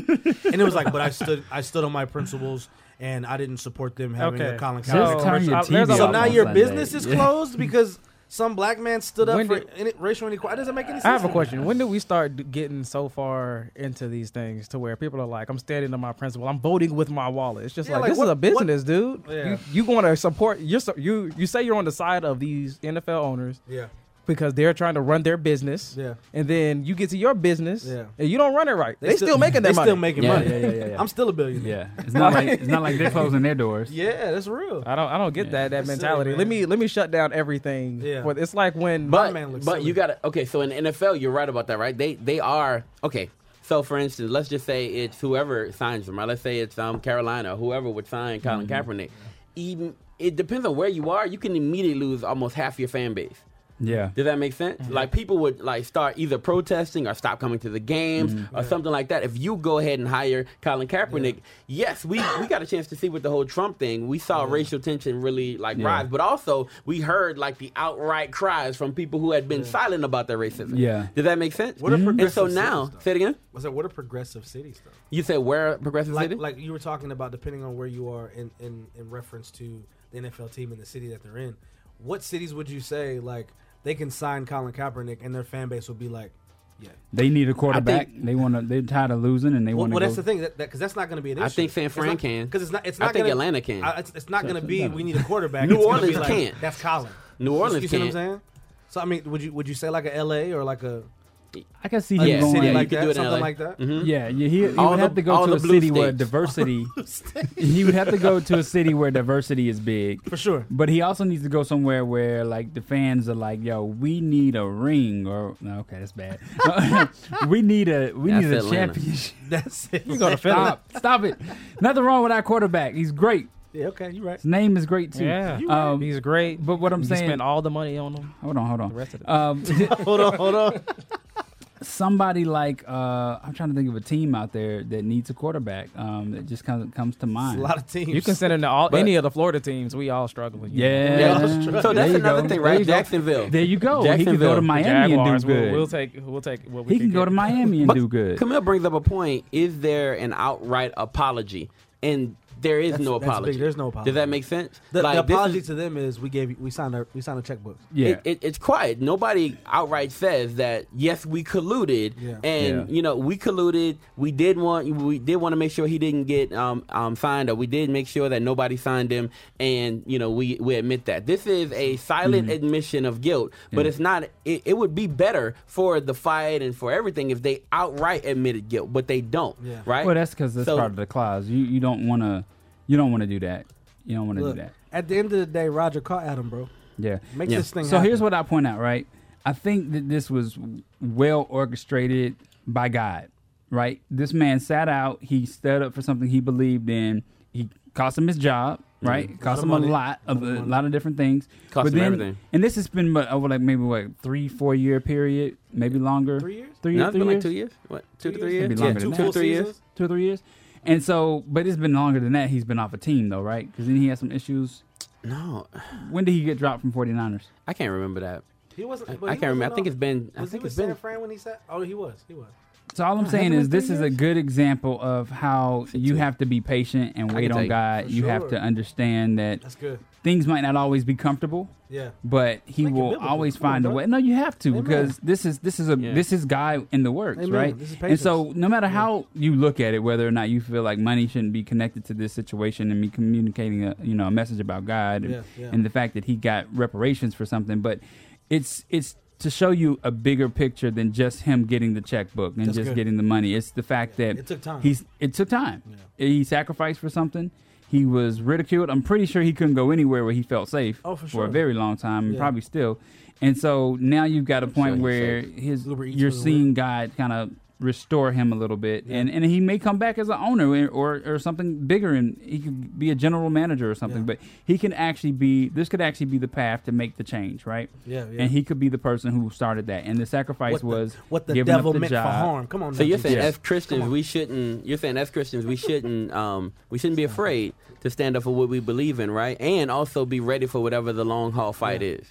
And it was like, but I (laughs) stood I stood on my principles and I didn't support them having Okay. a Colin So- Kaepernick. Just turn your TV there's off So now on your Sunday. business is Yeah. closed because some black man stood up When for did- in racial inequality. That doesn't make any sense. I have a question. When did we start getting so far into these things to where people are like, "I'm standing on my principle. I'm voting with my wallet." It's just Yeah, like, like, this what- is a business, dude. Yeah. You you going to support? You're you you say you're on the side of these NFL owners Yeah. Because they're trying to run their business. Yeah. And then you get to your business, Yeah. and you don't run it right. They, still, making their they money. still making Yeah, money. yeah, yeah, yeah, yeah. I'm still a billionaire. Yeah, it's not like it's not like they're closing their doors. (laughs) Yeah, that's real. I don't I don't get that that That's mentality. man. let me let me shut down everything. Yeah. For, it's like when But man looks but silly. you got to okay. So in the NFL, you're right about that, right? They they are okay. So for instance, let's just say it's whoever signs them, right? Let's say it's um Carolina, whoever would sign Colin Kaepernick. Even it depends on where you are. You can immediately lose almost half your fan base. Yeah, Does that make sense? Mm-hmm. Like people would like start either protesting or stop coming to the games mm-hmm. or something like that. If you go ahead and hire Colin Kaepernick, yes, we, we got a chance to see with the whole Trump thing. We saw racial tension really like Yeah. rise, but also we heard like the outright cries from people who had been silent about their racism. Yeah. Does that make sense? What are mm-hmm. And so now, cities, say it again. Was that what are progressive cities though? You said where progressive like, city? like you were talking about depending on where you are in, in, in reference to the NFL team and the city that they're in, what cities would you say like they can sign Colin Kaepernick and their fan base will be like, yeah. they need a quarterback. they want to. They're tired of losing, and they Well, want to. well go, that's the thing that because that's not going to be an issue. I think San Fran can. because it's not. It's I think gonna, Atlanta can. I, it's, it's not going to So- be. We need a (laughs) quarterback. New It's gonna Orleans be like, can't. That's Colin. New You- Orleans You see what I'm can't. saying? So I mean, would you would you say like a L.A. or like a I can see him Yeah, going. city yeah, like that, do it in something LA. like that? Mhm. Yeah, yeah, he, he would the- have to go to a blue city where diversity. (laughs) he would have to go to a city where diversity is big. For sure. But he also needs to go somewhere where like the fans are like, "Yo, we need a ring," or no, okay, that's bad. (laughs) we need a we That's need a Atlanta. championship. (laughs) That's it. you go to Stop, stop it. Nothing wrong with our quarterback. He's great. Yeah, okay, you're right. His name is great too. Yeah, Um, he's great. But what I'm you saying, spend all the money on him. hold on, hold on. The rest of it. Um, hold on, hold on. Somebody like uh, I'm trying to think of a team out there that needs a quarterback. Um, that just kind of comes to mind. a lot of teams. You can send him to all But- any of the Florida teams. We all struggling. Yeah. Yeah. So that's another go. thing, There right? you go. Jacksonville. There you go. He can go to The Miami and Jaguars. do We'll, good. we'll take. We'll take what we he can go get. to Miami and But do good. Camille brings up a point. Is there an outright apology? And there is That's- no that's big. apology. There's no apology. Does that make sense? The, Like, the this apology is- to them is we gave you, we signed our we signed our checkbooks. Yeah. It, it, it's quiet. Nobody outright says that. Yes, we colluded, Yeah. and Yeah. you know we colluded. We did want we did want to make sure he didn't get um, um, signed, or we did make sure that nobody signed him, and you know we we admit that this is a silent Mm-hmm. admission of guilt, but Yeah. it's not. It, it would be better for the fight and for everything if they outright admitted guilt, but they don't. Yeah. Right? Well, that's because that's So- part of the clause. You you don't want to you don't want to do that. You don't want to do Look, that. at the end of the day, Roger caught Adam, bro. Yeah. Make Yeah. this thing. So happen. here's what I point out, right? I think that this was well orchestrated by God, right? This man sat out, he stood up for something he believed in. He cost him his job, right? Mhm. Cost Lot him of a lot of Lot a lot of different things. Cost but him then, everything. And this has been what, over like maybe what three, four year period, maybe longer. Three years? Three, No, it's three been like years? two years. What? Two, Two to three years? years? Maybe Yeah, longer two, than two, that. three years. two or three years. And so, but it's been longer than that. He's been off a team though, right? Because then he had some issues. No, When did he get dropped from 49ers? I can't remember that. He wasn't. I, but I he can't remember. I wasn't think on- it's been. I Was he think with it's been. San Fran when he sat? Oh, he was. He was. So all I'm Oh, saying is this three is a good example of how you have to be patient and wait on tell you. God. For You have to understand that That's good. Things might not always be comfortable, Yeah. but He Make will always Come on, find a way. No, you have to Amen. because this is this is a Yeah. this is God in the works, Amen. right? And so no matter how you look at it, whether or not you feel like money shouldn't be connected to this situation and me communicating a you know a message about God and, Yeah, yeah. and the fact that He got reparations for something, but it's it's to show you a bigger picture than just him getting the checkbook and That's just good. getting the money. It's the fact that It took time. He's it took time. He sacrificed for something. He was ridiculed. I'm pretty sure he couldn't go anywhere where he felt safe Oh, for a very long time, and Yeah. probably still. And so now you've got a point he's where his you're for seeing God kind of restore him a little bit, and and he may come back as an owner or or something bigger, and he could be a general manager or something. Yeah. But he can actually be this could actually be the path to make the change, right? Yeah, yeah. And he could be the person who started that, and the sacrifice What the, was what the giving up devil the meant job. for harm. Come on. So now, you're saying as Christians we shouldn't you're saying as Christians we shouldn't um we shouldn't be afraid to stand up for what we believe in, right? And also be ready for whatever the long haul fight is.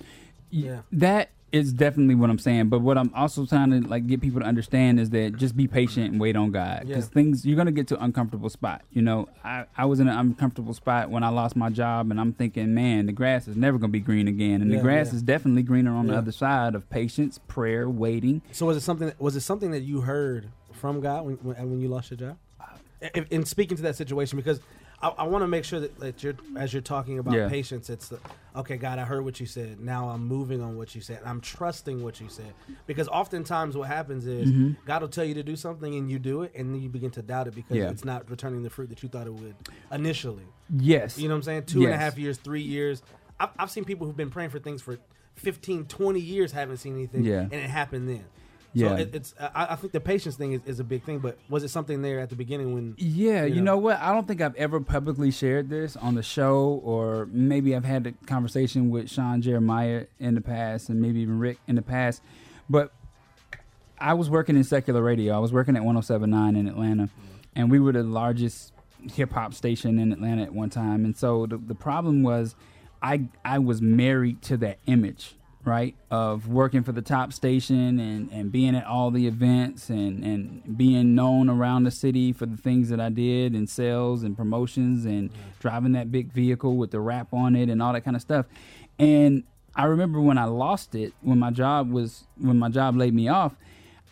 Yeah. That is definitely what I'm saying. But what I'm also trying to like get people to understand is that just be patient and wait on God because Yeah. things you're gonna get to an uncomfortable spot. You know, I, I was in an uncomfortable spot when I lost my job, and I'm thinking, man, the grass is never gonna be green again, and Yeah, the grass yeah. is definitely greener on the other side of patience, prayer, waiting. So was it something? Was it something that you heard from God when when, when you lost your job? Uh, in, in speaking to that situation, because I, I want to make sure that, that you're as you're talking about Yeah. patience, it's the, okay. God, I heard what you said. Now I'm moving on what you said. I'm trusting what you said because oftentimes what happens is Mhm. God will tell you to do something and you do it, and then you begin to doubt it because Yeah. it's not returning the fruit that you thought it would initially. Yes, You know what I'm saying? Two and a Yes. half years, three years. I've, I've seen people who've been praying for things for 15, 20 years, haven't seen anything, Yeah. and it happened then. Yeah. So it, it's. I, I think the patience thing is, is a big thing. But was it something there at the beginning when? Yeah, you, You know. know. what? I don't think I've ever publicly shared this on the show, or maybe I've had a conversation with Sean Jeremiah in the past, and maybe even Rick in the past. But I was working in secular radio. I was working at 107.9 in Atlanta, and we were the largest hip hop station in Atlanta at one time. And so the, the problem was, I I was married to that image, right, of working for the top station and, and being at all the events and, and being known around the city for the things that I did and sales and promotions and mm-hmm. driving that big vehicle with the wrap on it and all that kind of stuff. And I remember when I lost it, when my job was when my job laid me off,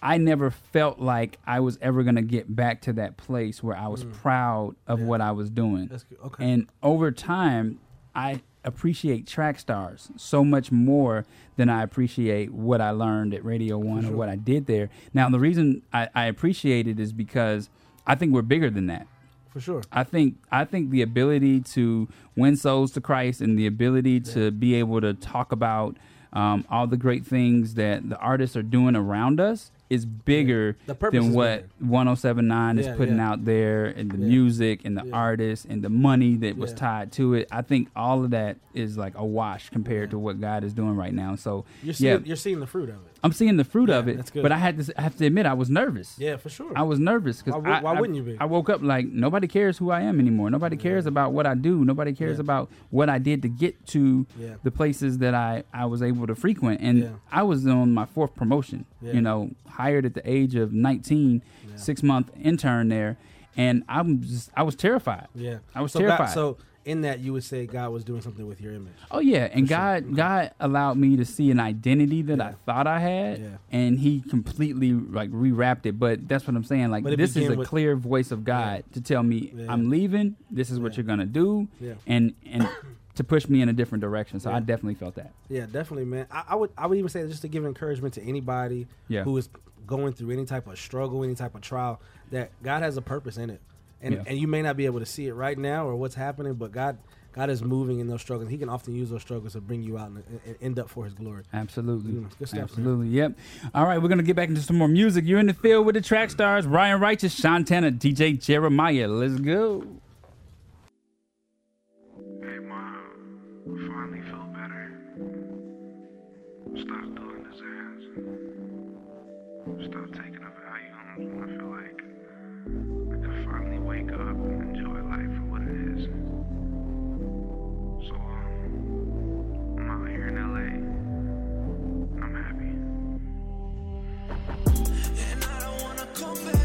I never felt like I was ever gonna get back to that place where I was mm. proud of what I was doing. That's good. Okay. And over time, I appreciate track stars so much more than I appreciate what I learned at Radio One or what I did there. Now, the reason I, I appreciate it is because I think we're bigger than that. For sure. I think I think the ability to win souls to Christ and the ability to be able to talk about um, all the great things that the artists are doing around us is bigger purpose than what 1079 Yeah, is putting yeah. out there and the Yeah. music and the Yeah. artists and the money that was tied to it. I think all of that is like a wash compared to what God is doing right now. So You're yeah, seeing, you're seeing the fruit of it. I'm seeing the fruit of it. that's good. But I had to I have to admit I was nervous. Yeah, for sure. I was nervous because Why why wouldn't you be? I woke up like nobody cares who I am anymore. Nobody cares about what I do. Nobody cares Yeah. about what I did to get to Yeah. the places that I I was able to frequent. And Yeah. I was on my fourth promotion. Yeah. You know, hired at the age of 19, six month intern there, and I'm just I was terrified. Yeah, I was so God- terrified. so in that, you would say God was doing something with your image. Oh yeah, and For sure. God God allowed me to see an identity that I thought I had, Yeah. and He completely like rewrapped it. But that's what I'm saying. Like this is a with- clear voice of God to tell me Yeah. I'm leaving. This is what you're gonna do, Yeah. and and to push me in a different direction. So I definitely felt that. Yeah, definitely, man. I, I would I would even say just to give encouragement to anybody Yeah. who is going through any type of struggle, any type of trial, that God has a purpose in it, and Yeah. and you may not be able to see it right now or what's happening, but God God is moving in those struggles. He can often use those struggles to bring you out and, and end up for His glory. Absolutely. Mm, good stuff, man. Absolutely. Yep. All right, we're gonna get back into some more music. You're in the field with the track stars, Ryan Righteous, Sean Tanner, DJ Jeremiah. Let's go. Stop doing this ass. Stop taking up Valiums when I feel like I can finally wake up and enjoy life for what it is. So, um, I'm out here in LA. And I'm happy. And I don't wanna come back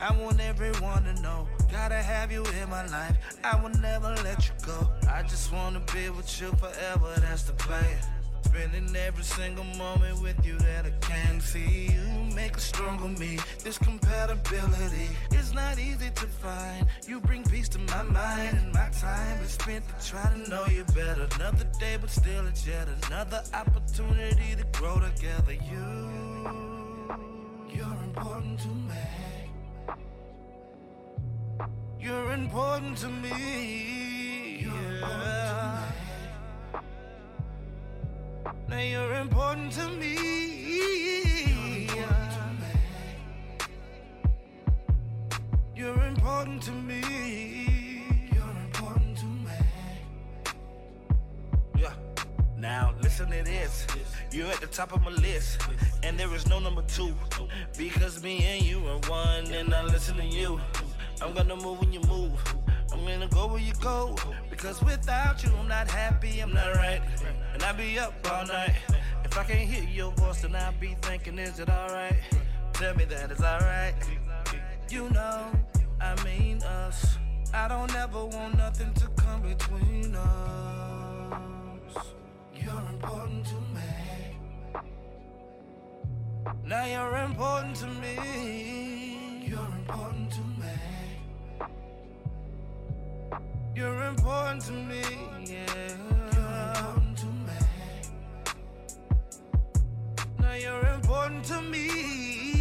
I want everyone to know. Gotta have you in my life. I will never let you go. I just wanna be with you forever. That's the plan. Spending every single moment with you that I can see you make a stronger me. This compatibility is not easy to find. You bring peace to my mind, and my time is spent to try to know you better. Another day, but still it's yet another opportunity to grow together. You, you're important to me. You're important to me. yeah. Now you're important to me. You're important to me. You're important to me. Yeah. Now listen to this. You're at the top of my list, and there is no number two. Because me and you are one, and I listen to you. I'm gonna move when you move. I'm gonna go where you go. Because without you, I'm not happy, I'm not right. And I be up all night. If I can't hear your voice, then I'll be thinking, is it alright? Tell me that it's alright. You know, I mean us. I don't ever want nothing to come between us. You're important to me. Now you're important to me. You're important to me. You're important to me, yeah. You're important to me. Now you're important to me.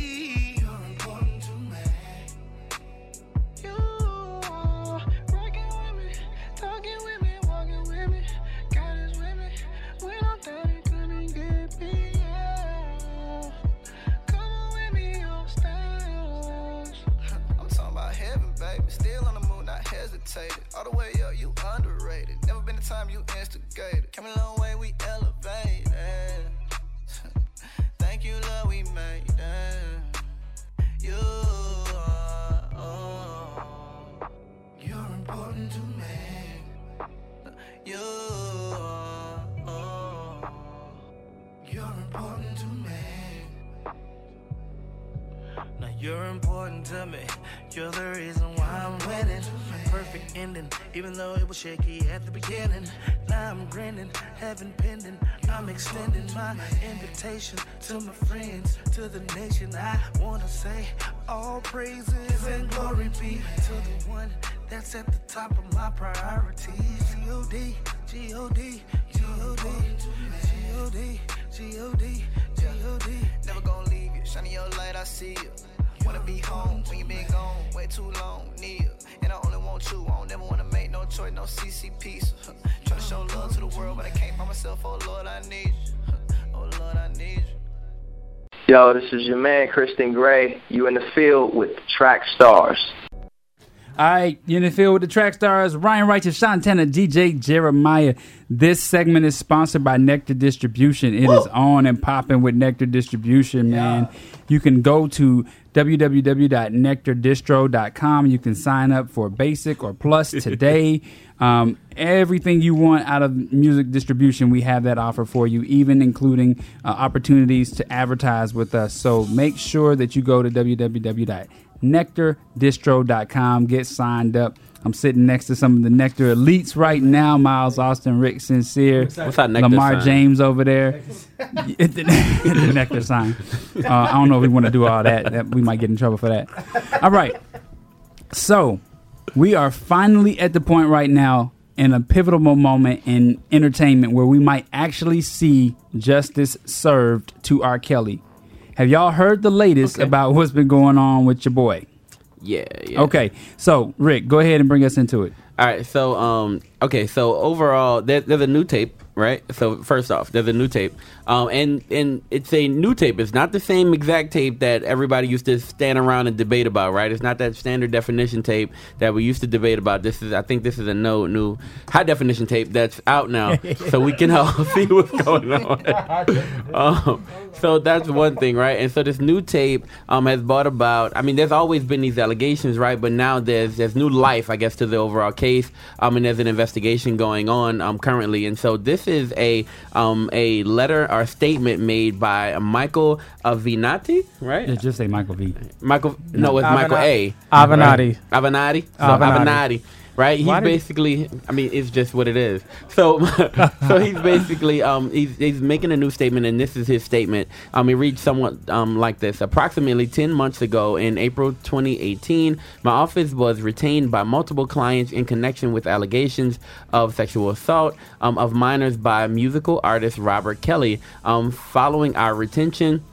Not hesitated. All the way up, you underrated. Never been the time you instigated. Came a long way, we elevated. (laughs) Thank you, love, we made it. You are, oh, You're important to me. you are, oh. You're important to me. Now you're important to me. You're the reason why I'm winning. Perfect ending, even though it was shaky at the beginning. Now I'm grinning, heaven pending. I'm extending my invitation to my friends, to the nation. I wanna say all praises and glory be to the one that's at the top of my priorities. G-O-D, G-O-D, G-O-D, G-O-D, G-O-D, G-O-D. Never gonna leave you. Shining your light, I see you. Wanna be home when you been gone way too long. And I only want you. I don't wanna make no choice, no. (laughs) Trying to show love to the world, but I can't by myself. Oh Lord, I need you. (laughs) Oh Lord, I need you. Yo, this is your man, Kristen Gray. You in the field with Track Stars. All right, in the field with the track stars Ryan Righteous, Sean Tanner, DJ Jeremiah. This segment is sponsored by Nectar Distribution. It is on and popping with Nectar Distribution, man. You can go to www.nectardistro.com. You can sign up for basic or plus (laughs) today. um, everything you want out of music distribution, we have that offer for you, even including uh, opportunities to advertise with us. So make sure that you go to www.nectardistro.com, get signed up. I'm sitting next to some of the Nectar elites right now. Miles Austin, Rick Sincere, What's that Nectar Lamar sign? James over there. (laughs) the, the Nectar sign. Uh, I don't know if we want to do all that. that. We might get in trouble for that. All right. So we are finally at the point right now in a pivotal moment in entertainment where we might actually see justice served to R. Kelly. Have y'all heard the latest about what's been going on with your boy? Yeah, yeah. Okay, so Rick, go ahead and bring us into it. All right, so um, okay, so overall, there, there's a new tape, right? So first off, there's a new tape, um, and and it's a new tape. It's not the same exact tape that everybody used to stand around and debate about, right? It's not that standard definition tape that we used to debate about. This is, I think, this is a no new high definition tape that's out now, (laughs) so we can all (laughs) see what's going on. um, so that's one thing, right? And so this new tape um, has brought about. I mean, there's always been these allegations, right? But now there's there's new life, I guess, to the overall case, um, and there's an investigation going on um, currently. And so this is a um, a letter or statement made by Michael Avenatti, right? Yeah, just say Michael V. Michael, no, it's Michael A. Avenatti. Avenatti. So Avenatti. Right, he's basically. I mean, it's just what it is. So, (laughs) so he's basically. Um, he's, he's making a new statement, and this is his statement. Um, he reads somewhat um like this: Approximately ten months ago, in April 2018, my office was retained by multiple clients in connection with allegations of sexual assault um, of minors by musical artist Robert Kelly. Um, following our retention.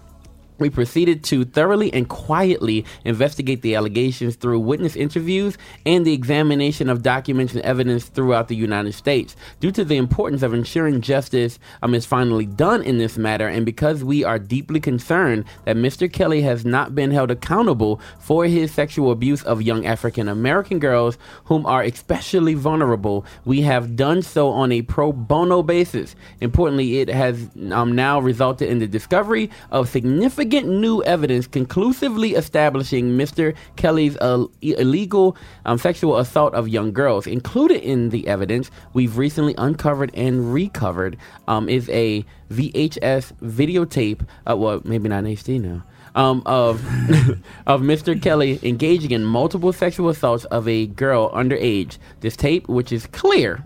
We proceeded to thoroughly and quietly investigate the allegations through witness interviews and the examination of documents and evidence throughout the United States. Due to the importance of ensuring justice um, is finally done in this matter, and because we are deeply concerned that Mr. Kelly has not been held accountable for his sexual abuse of young African American girls, whom are especially vulnerable, we have done so on a pro bono basis. Importantly, it has um, now resulted in the discovery of significant new evidence conclusively establishing Mr. Kelly's uh, illegal um, sexual assault of young girls. Included in the evidence we've recently uncovered and recovered um, is a VHS videotape, uh, well, maybe not HD now. Um, of (laughs) of Mr. Kelly engaging in multiple sexual assaults of a girl underage. This tape, which is clear,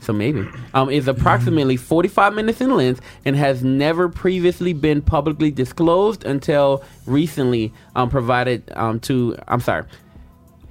so maybe, um, is approximately 45 minutes in length and has never previously been publicly disclosed until recently um, provided um, to, I'm sorry,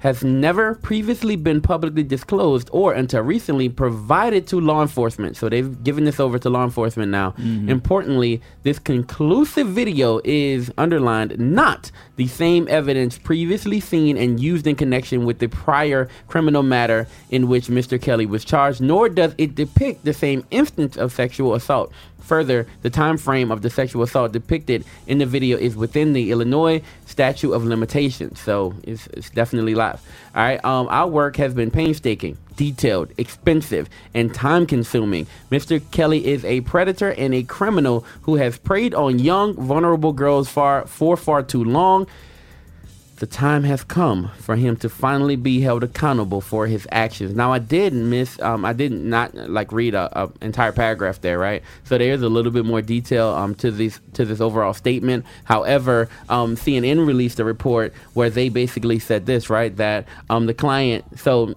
has never previously been publicly disclosed or until recently provided to law enforcement. So they've given this over to law enforcement now. Mhm. Importantly, this conclusive video is underlined not the same evidence previously seen and used in connection with the prior criminal matter in which Mr. Kelly was charged, nor does it depict the same instance of sexual assault. Further, the time frame of the sexual assault depicted in the video is within the Illinois statute of limitations, so it's, it's definitely live. All right, um, our work has been painstaking, detailed, expensive, and time-consuming. Mr. Kelly is a predator and a criminal who has preyed on young, vulnerable girls far for far too long. The time has come for him to finally be held accountable for his actions. Now, I did miss, um, I did not like read a, a entire paragraph there, right? So there's a little bit more detail um, to this to this overall statement. However, um, CNN released a report where they basically said this, right? That um, the client, so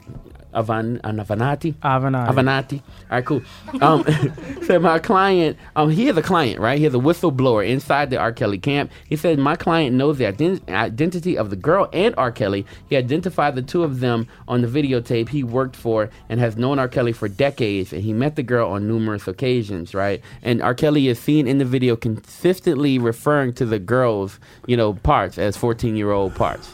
Avan, Avanati, Avenatti. Avenatti. All right, cool. Um, (laughs) said my client, um, he is a client, right? He is a whistleblower inside the R. Kelly camp. He said my client knows the ident- identity of the girl and R. Kelly. He identified the two of them on the videotape he worked for and has known R. Kelly for decades. And he met the girl on numerous occasions, right? And R. Kelly is seen in the video consistently referring to the girl's, you know, parts as 14 year old parts.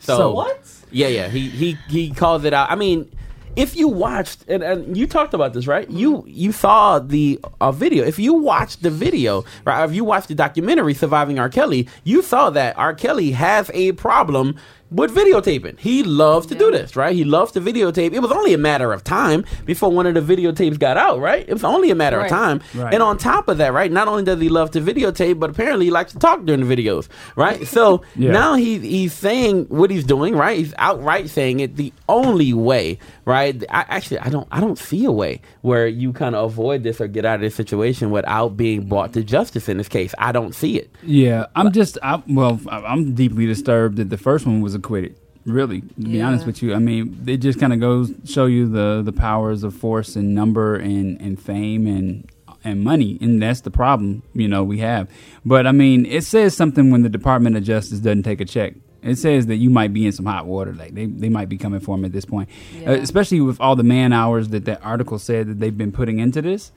So, So what? Yeah, yeah. He he he calls it out. I mean, if you watched and, and you talked about this, right? You you saw the uh, video. If you watched the video, right? If you watched the documentary "Surviving R. Kelly," you saw that R. Kelly has a problem with videotaping. He loves to do this, right? He loves to videotape. It was only a matter of time before one of the videotapes got out, right? It was only a matter Right. of time. Right. And on top of that, right? Not only does he love to videotape, but apparently he likes to talk during the videos, right? So (laughs) Yeah. now he he's saying what he's doing, right? He's outright saying it. The only way, right? I, actually, I don't I don't see a way where you kind of avoid this or get out of this situation without being brought to justice. In this case, I don't see it. Yeah, I'm just, I, well, I'm deeply disturbed that the first one was acquitted. Really, to be honest with you, I mean, it just kind of goes show you the the powers of force and number and and fame and and money, and that's the problem you know we have. But I mean, it says something when the Department of Justice doesn't take a check. It says that you might be in some hot water. Like they, they might be coming for him at this point, uh, especially with all the man hours that that article said that they've been putting into this,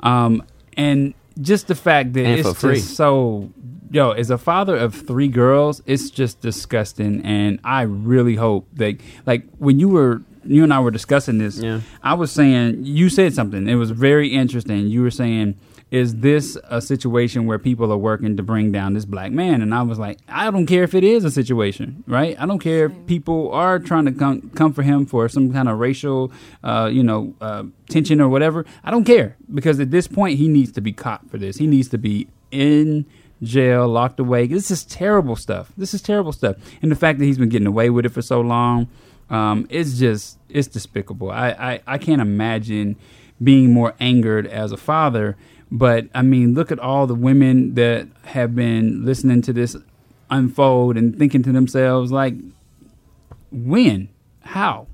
um, and just the fact that And it's just so yo as a father of three girls it's just disgusting and i really hope that like when you were you and i were discussing this Yeah. i was saying you said something. It was very interesting. You were saying is this a situation where people are working to bring down this black man? And i was like i don't care if it is a situation right? I don't care if people are trying to come come for him for some kind of racial uh, you know uh, tension or whatever. I don't care because at this point he needs to be caught for this. He needs to be in jail, locked away. This is terrible stuff. This is terrible stuff. And the fact that he's been getting away with it for so long, um, it's just it's despicable. I, I, I can't imagine being more angered as a father. But I mean, look at all the women that have been listening to this unfold and thinking to themselves, like, when, how,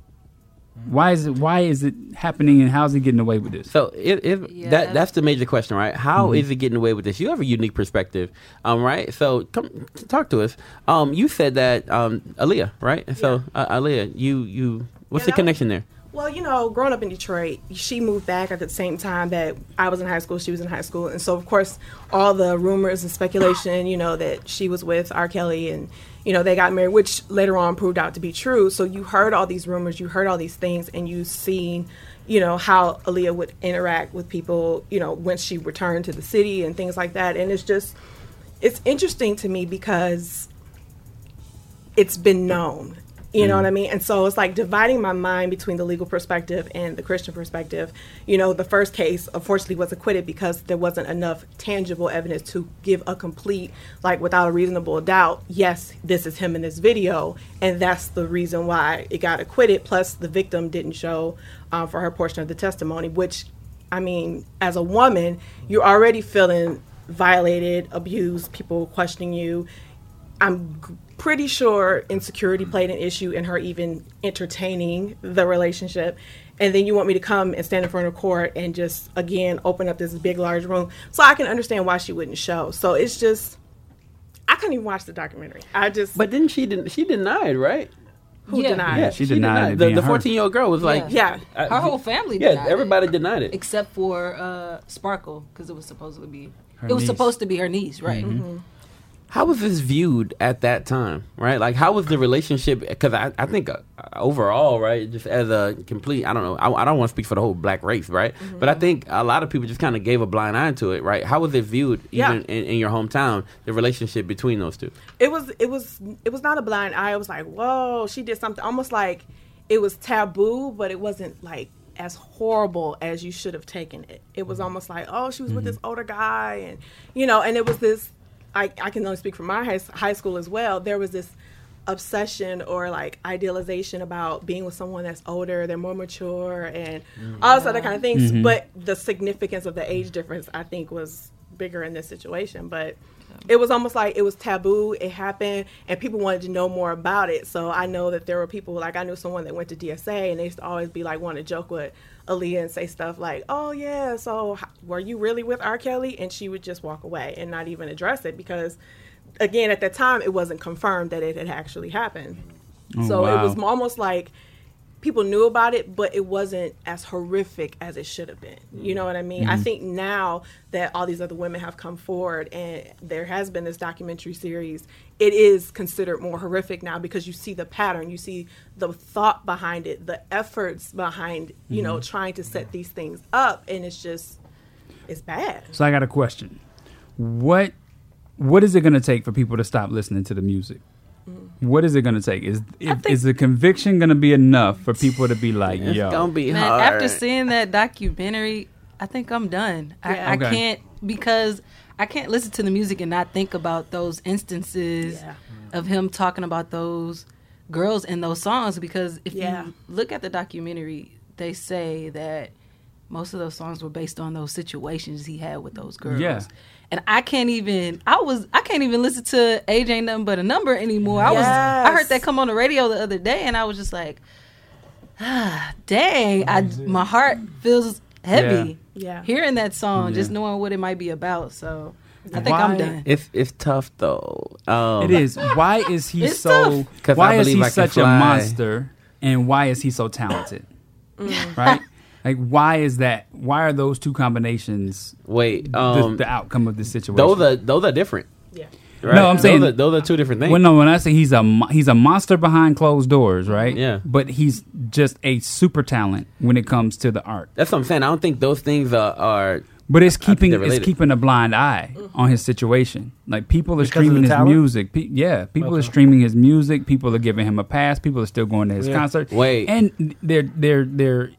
why is it, why is it happening, and how's he getting away with this? So if, if that that's the major question, right? How is Mhm. it getting away with this? You have a unique perspective, um, right? So come talk to us. Um, you said that um, Aaliyah, right? So uh, Aaliyah, you you what's the connection there? Well, you know, growing up in Detroit, she moved back at the same time that I was in high school. She was in high school, and so of course, all the rumors and speculation, you know, that she was with R. Kelly, and you know, they got married, which later on proved out to be true. So you heard all these rumors, you heard all these things, and you seen, you know, how Aaliyah would interact with people, you know, when she returned to the city and things like that. And it's just, it's interesting to me because it's been known. You know Mm. what I mean? And so it's like dividing my mind between the legal perspective and the Christian perspective. You know, the first case, unfortunately, was acquitted because there wasn't enough tangible evidence to give a complete, like, without a reasonable doubt, yes, this is him in this video. And that's the reason why it got acquitted. Plus, the victim didn't show um, for her portion of the testimony, which, I mean, as a woman, you're already feeling violated, abused, people questioning you. I'm pretty sure insecurity played an issue in her even entertaining the relationship. And then you want me to come and stand in front of court and just again open up this big large room. So I can understand why she wouldn't show. So it's just I couldn't even watch the documentary. I just But didn't she den- she denied, right? Who Yeah. denied? Yeah, she denied it The the fourteen year old girl was like, Yeah. I- Her whole family Yeah, denied it. everybody denied it. except for uh, Sparkle because it was supposed to be Her it was niece. supposed to be her niece, right? Mhm. How was this viewed at that time, right? Like, how was the relationship? Because I, I think uh, overall, right, just as a complete, I don't know, I, I don't want to speak for the whole black race, right? Mm-hmm. But I think a lot of people just kind of gave a blind eye to it, right? How was it viewed, Yeah. even in, in your hometown, the relationship between those two? it was it was it was not a blind eye. It was like, whoa, she did something almost like it was taboo, but it wasn't like as horrible as you should have taken it. It was mm-hmm. almost like, oh, she was with mm-hmm. this older guy, and you know, and it was this. I I can only speak from my high, high school as well. There was this obsession or like idealization about being with someone that's older, they're more mature, and all this other kind of things. Mhm. But the significance of the age difference, I think, was bigger in this situation. But it was almost like it was taboo. It happened, and people wanted to know more about it. So I know that there were people like I knew someone that went to DSA, and they used to always be like want to joke with Aaliyah and say stuff like, "Oh yeah, so were you really with R. Kelly?" And she would just walk away and not even address it because, again, at that time it wasn't confirmed that it had actually happened. Oh, so it was almost like people knew about it, but it wasn't as horrific as it should have been. You know what I mean? I Mhm. think now that all these other women have come forward and there has been this documentary series, it is considered more horrific now because you see the pattern, you see the thought behind it, the efforts behind, you know, Mhm. trying to set these things up, and it's just, it's bad. So I got a question. What what is it going to take for people to stop listening to the music? Mm. What is it going to take? Is if, is the conviction going to be enough for people to be like, yo? It's "Yo, gonna be Man, after seeing that documentary, I think I'm done. I, Yeah. I Okay. can't because I can't listen to the music and not think about those instances of him talking about those girls in those songs. Because if Yeah. you look at the documentary, they say that most of those songs were based on those situations he had with those girls. Yeah. And I can't even I was I can't even listen to Age Ain't Nothing But a Number anymore. I was I heard that come on the radio the other day and I was just like ah, (sighs) dang, I my heart feels heavy. Yeah. Hearing that song, just knowing what it might be about. So I think I'm done. It's it's tough though. Um, It is. Why is he It's so? tough. 'Cause Why I is he I can such a monster? And why is he so talented? Mm. Right? (laughs) Like, why is that? Why are those two combinations? Wait, the, um, the outcome of this situation. Those are those are different. Yeah. Right? No, I'm saying those are, those are two different things. Well, no, when I say he's a mo- he's a monster behind closed doors, right? Yeah. But he's just a super talent when it comes to the art. That's what I'm saying. I don't think those things are. are But it's keeping it's keeping a blind eye on his situation. Like people are Because streaming his talent? music. Pe- yeah, people are streaming his music. People are giving him a pass. People are still going to his Yeah. concert. Wait. and they're they're they're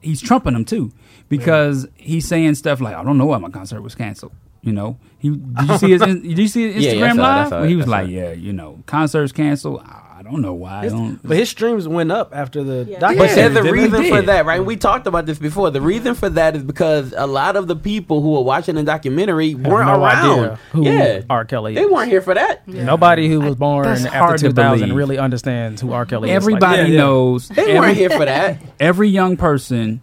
he's trumping them too because he's saying stuff like, "I don't know why my concert was canceled." You know, he did you see his (laughs) did you see his Instagram yeah, I saw live? saw it, he was like, it. "Yeah, you know, concerts canceled. I I don't don't know why. I His- don't, but his streams went up after the But documentary. there's a didn't reason for that, right? We talked about this before. The reason for that is because a lot of the people who were watching the documentary weren't no around. idea who yeah, R. Kelly they weren't here for that. Nobody who was born That's after 2000 really understands who R. Kelly is. Everybody Like, knows. They weren't here for that. (laughs) Every young person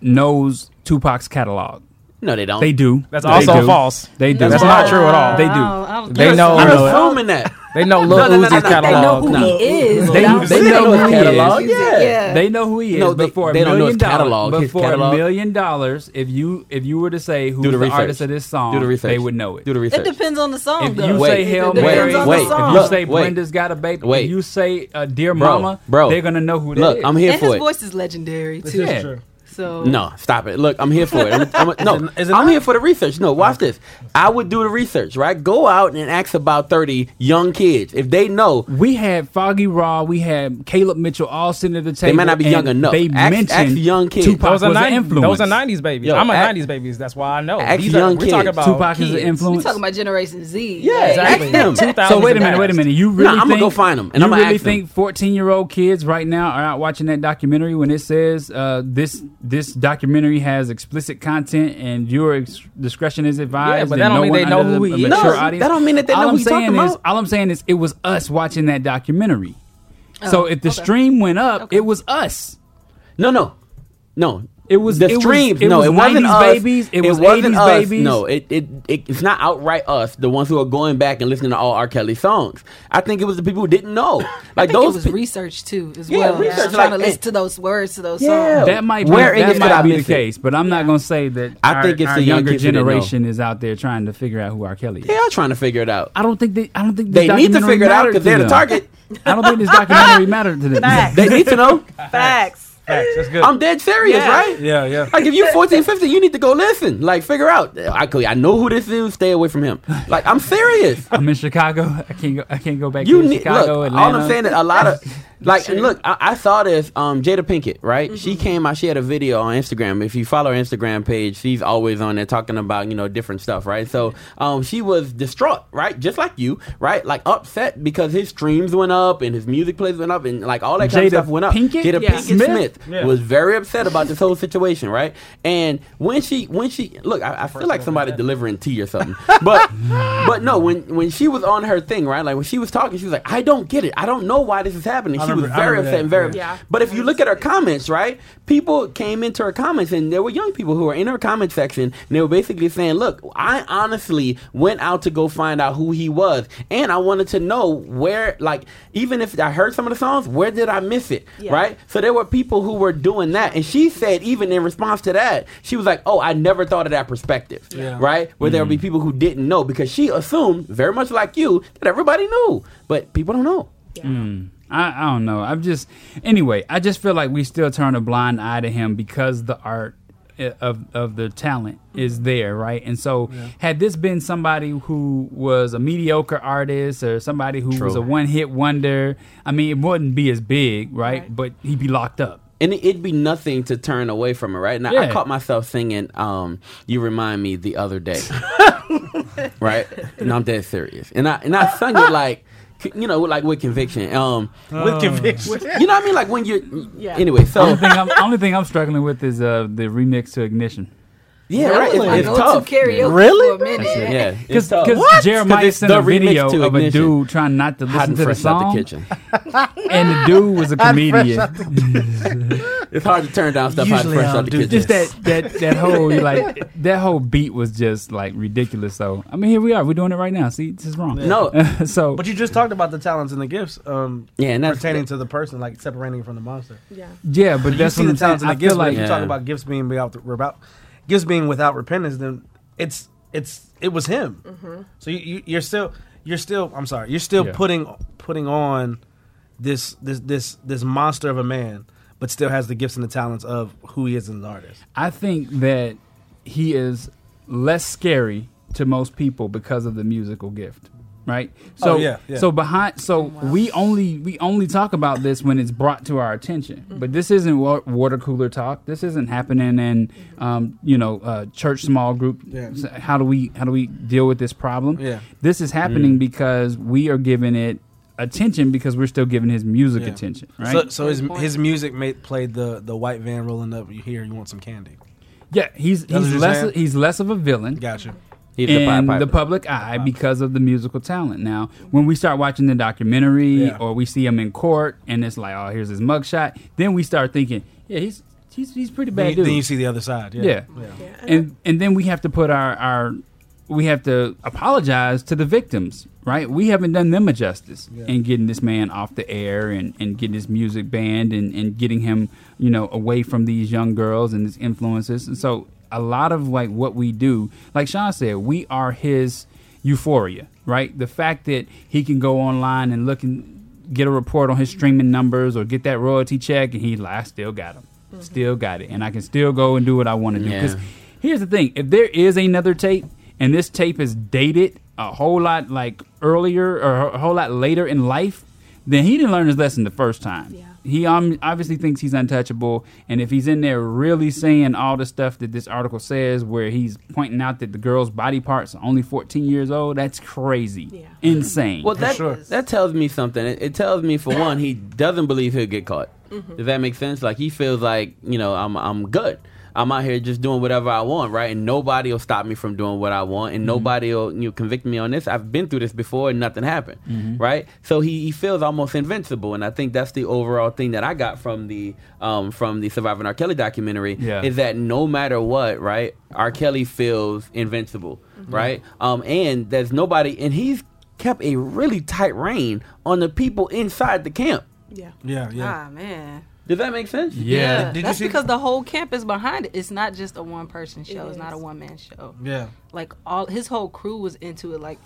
knows Tupac's catalog. No, they don't. They do. That's They also do. false. They do. That's not true at all. They don't- I do. don't They think know. I'm uh, assuming that. They know Lil No, no, no, Uzi's no, no. catalog. They know who No. he is. They, without they They know know who he is. yeah. Yeah. They know who he is. No, they- but for a they don't know million his dollars- catalog, But his for catalog. a million dollars, if you if you were to say who's Do the the, research. artist of this song, Do the research. they would know it. Do the It research. depends on the song. If though. you Wait, say Hail it depends Mary, on wait, the if you look, say wait. Brenda's got a baby, Wait. if you say uh, Dear Bro, Mama, bro. they're gonna know who that Look, is. I'm here and for his it. voice is legendary too. Yeah. true. So No, stop it. Look, I'm here for it. I'm, (laughs) I'm, no, Is it- is it I'm here for the research. No, watch this. I would do the research, right? Go out and ask about 30 young kids. If they know, We had Foggy Raw, we had Caleb Mitchell all sitting at the table. They might not be young enough. They Ask- mentioned ask young kids. Tupac Those are, was an influence. those are 90s babies. Yo, I'm a act- 90s babies. That's why I know. ask These are, young we're talking kids. about Tupac is an kids. we influence. talking about Generation Z. Yeah, Like, ask them. So wait a minute, wait a minute. You really? Nah, really I'ma think, go find 'em, and you I'ma really ask think fourteen year old kids right now are out watching that documentary when it says uh, this this documentary has explicit content and your ex- discretion is advised? Yeah, but that don't no mean one they know who the- he is. mature No, audience. that don't mean that they all know I'm who you saying talking is, about. all I'm saying is, it was us watching that documentary. Oh, so Oh, if the okay. stream went up, it was us. no, no, no. It was the it was- streams. it no, was it wasn't us. babies. It, was wasn't 80s us. babies. No, it, it it it's not outright us, the ones who are going back and listening to all R. Kelly songs. I think it was the people who didn't know. (laughs) I Like think those. it was pe- research too, as Yeah, well. research, Just trying like, to listen eh. to those words to those Yeah. songs. That might be, Where in that could might be the miss it? case, but I'm not going to say that. I our, think it's our the younger kids who didn't know. generation is out there trying to figure out who R. Kelly is. they are trying to figure it out. I don't think they. I don't think They need to figure it out because they're the target. I don't think this documentary (laughs) mattered to them. They need to know. Facts. Facts, that's good. I'm dead serious, Yeah. right? yeah, yeah. Like if you're 14, 15, you need to go listen. Like figure out. I could, I know who this is. Stay away from him. Like I'm serious. I'm in Chicago. I can't go. I can't go back You to need Chicago. look. Atlanta. All I'm saying is a lot of (laughs) like and look. I, I saw this. Um, Jada Pinkett, right? She came out. She had a video on Instagram. If you follow her Instagram page, she's always on there talking about you know different stuff, right? So um, she was distraught, right? Just like you, right? Like upset because his streams went up and his music plays went up and like all that kind of stuff went up. Pinkett? Jada Yeah. Pinkett Smith? Smith, Yeah. was very upset about this whole situation, right? And when she when she look, I, I feel like somebody delivering tea or something, (laughs) but but no, when when she was on her thing, right? Like when she was talking, she was like, "I don't get it. I don't know why this is happening." She was remember- I very remember upset that, and very. yeah. But if you look at her comments, right? People came into her comments, and there were young people who were in her comment section, and they were basically saying, "Look, I honestly went out to go find out who he was, and I wanted to know where, like, even if I heard some of the songs, where did I miss it, Yeah. right?" So there were people who were doing that, and she said, even in response to that, she was like, "Oh, I never thought of that perspective, Yeah. right? Where there would be people who didn't know because she assumed, very much like you, that everybody knew, but people don't know." Mm. I, I don't know. I'm just anyway. I just feel like we still turn a blind eye to him because the art of of the talent is there, right? And so, had this been somebody who was a mediocre artist or somebody who was a one hit wonder, I mean, it wouldn't be as big, right? But he'd be locked up. and it- it'd be nothing to turn away from it, right? Now I caught myself singing um "You Remind Me" the other day, (laughs) right? And I'm dead serious, and I and I sung it like. You know, like with conviction. Um, With conviction. (laughs) You know what I mean? Like when you're. Yeah. Anyway, so only thing I'm (laughs) only thing I'm struggling with is uh the remix to Ignition. Yeah, That right. was It's, my it's go-to tough. karaoke Really? for a minute. Yeah, (laughs) it's Because tough. Jeremiah 'Cause sent a video to of a dude trying not to listen to the fresh out song, the kitchen. (laughs) and the dude was a comedian. (laughs) It's hard to turn down stuff hiding Usually fresh I out don't the kitchen. just that that that whole like that whole beat was just like ridiculous. So I mean, here we are. We're doing it right now. See, this is wrong. No. so But you just talked about the talents and the gifts, um, Yeah, and that's- pertaining to the person, like separating from the monster. Yeah. yeah, but you that's see what the talents and the gifts. feel But like you Yeah. talk about gifts being without, without gifts being without repentance, then it's it's it was him. Mm-hmm. So you, you you're still you're still I'm sorry you're still Yeah. putting putting on this this this this monster of a man, but still has the gifts and the talents of who he is as an artist. I think that he is less scary to most people because of the musical gift. Right. So Oh, yeah, yeah. so behind so we only we only talk about this when it's brought to our attention. But this isn't wa- water cooler talk. This isn't happening in um, you know uh, church small group. Yeah. S- How do we how do we deal with this problem? Yeah. This is happening because we are giving it attention because we're still giving his music Yeah. attention, right? So, so his his music made, played the the white van rolling up. You hear, you want some candy. yeah, he's That's he's less saying? he's less of a villain. Gotcha. He's the Pied in Piper. the public eye because of the musical talent. Now, when we start watching the documentary Yeah. or we see him in court and it's like, oh, here's his mugshot, then we start thinking, yeah, he's he's he's pretty bad Then, you- dude. then you see the other side. Yeah. Yeah. And and then we have to put our our we have to apologize to the victims, right? We haven't done them a justice Yeah. in getting this man off the air and, and getting his music banned and, and getting him, you know, away from these young girls and his influences. And so a lot of like what we do, like Sean said, we are his euphoria, right? The fact that he can go online and look and get a report on his streaming numbers or get that royalty check and he's like, I still got them. Mm-hmm. Still got it. And I can still go and do what I want to do. Yeah. Because here's the thing if there is another tape and this tape is dated a whole lot like earlier or a whole lot later in life, then he didn't learn his lesson the first time. He um, obviously thinks he's untouchable, and if he's in there really saying all the stuff that this article says, where he's pointing out that the girl's body parts are only 14 years old, that's crazy, insane. Well, that that tells me something. It, it tells me, for one, he doesn't believe he'll get caught. Mm-hmm. Does that make sense? Like he feels like you know, I'm I'm good. I'm out here just doing whatever I want, right? And nobody will stop me from doing what I want, and nobody will you know, convict me on this. I've been through this before, and nothing happened, Mhm. right? So he, he feels almost invincible, and I think that's the overall thing that I got from the um, from the Surviving R. Kelly documentary Yeah. is that no matter what, right, R. Kelly feels invincible, right? Um, and there's nobody, and he's kept a really tight rein on the people inside the camp. Yeah. Yeah. Yeah, Ah man. Does that make sense? Yeah, Did you that's see- because the whole camp is behind it. It's not just a one person show. It's not a one man show. Yeah. Like all his whole crew was into it. Like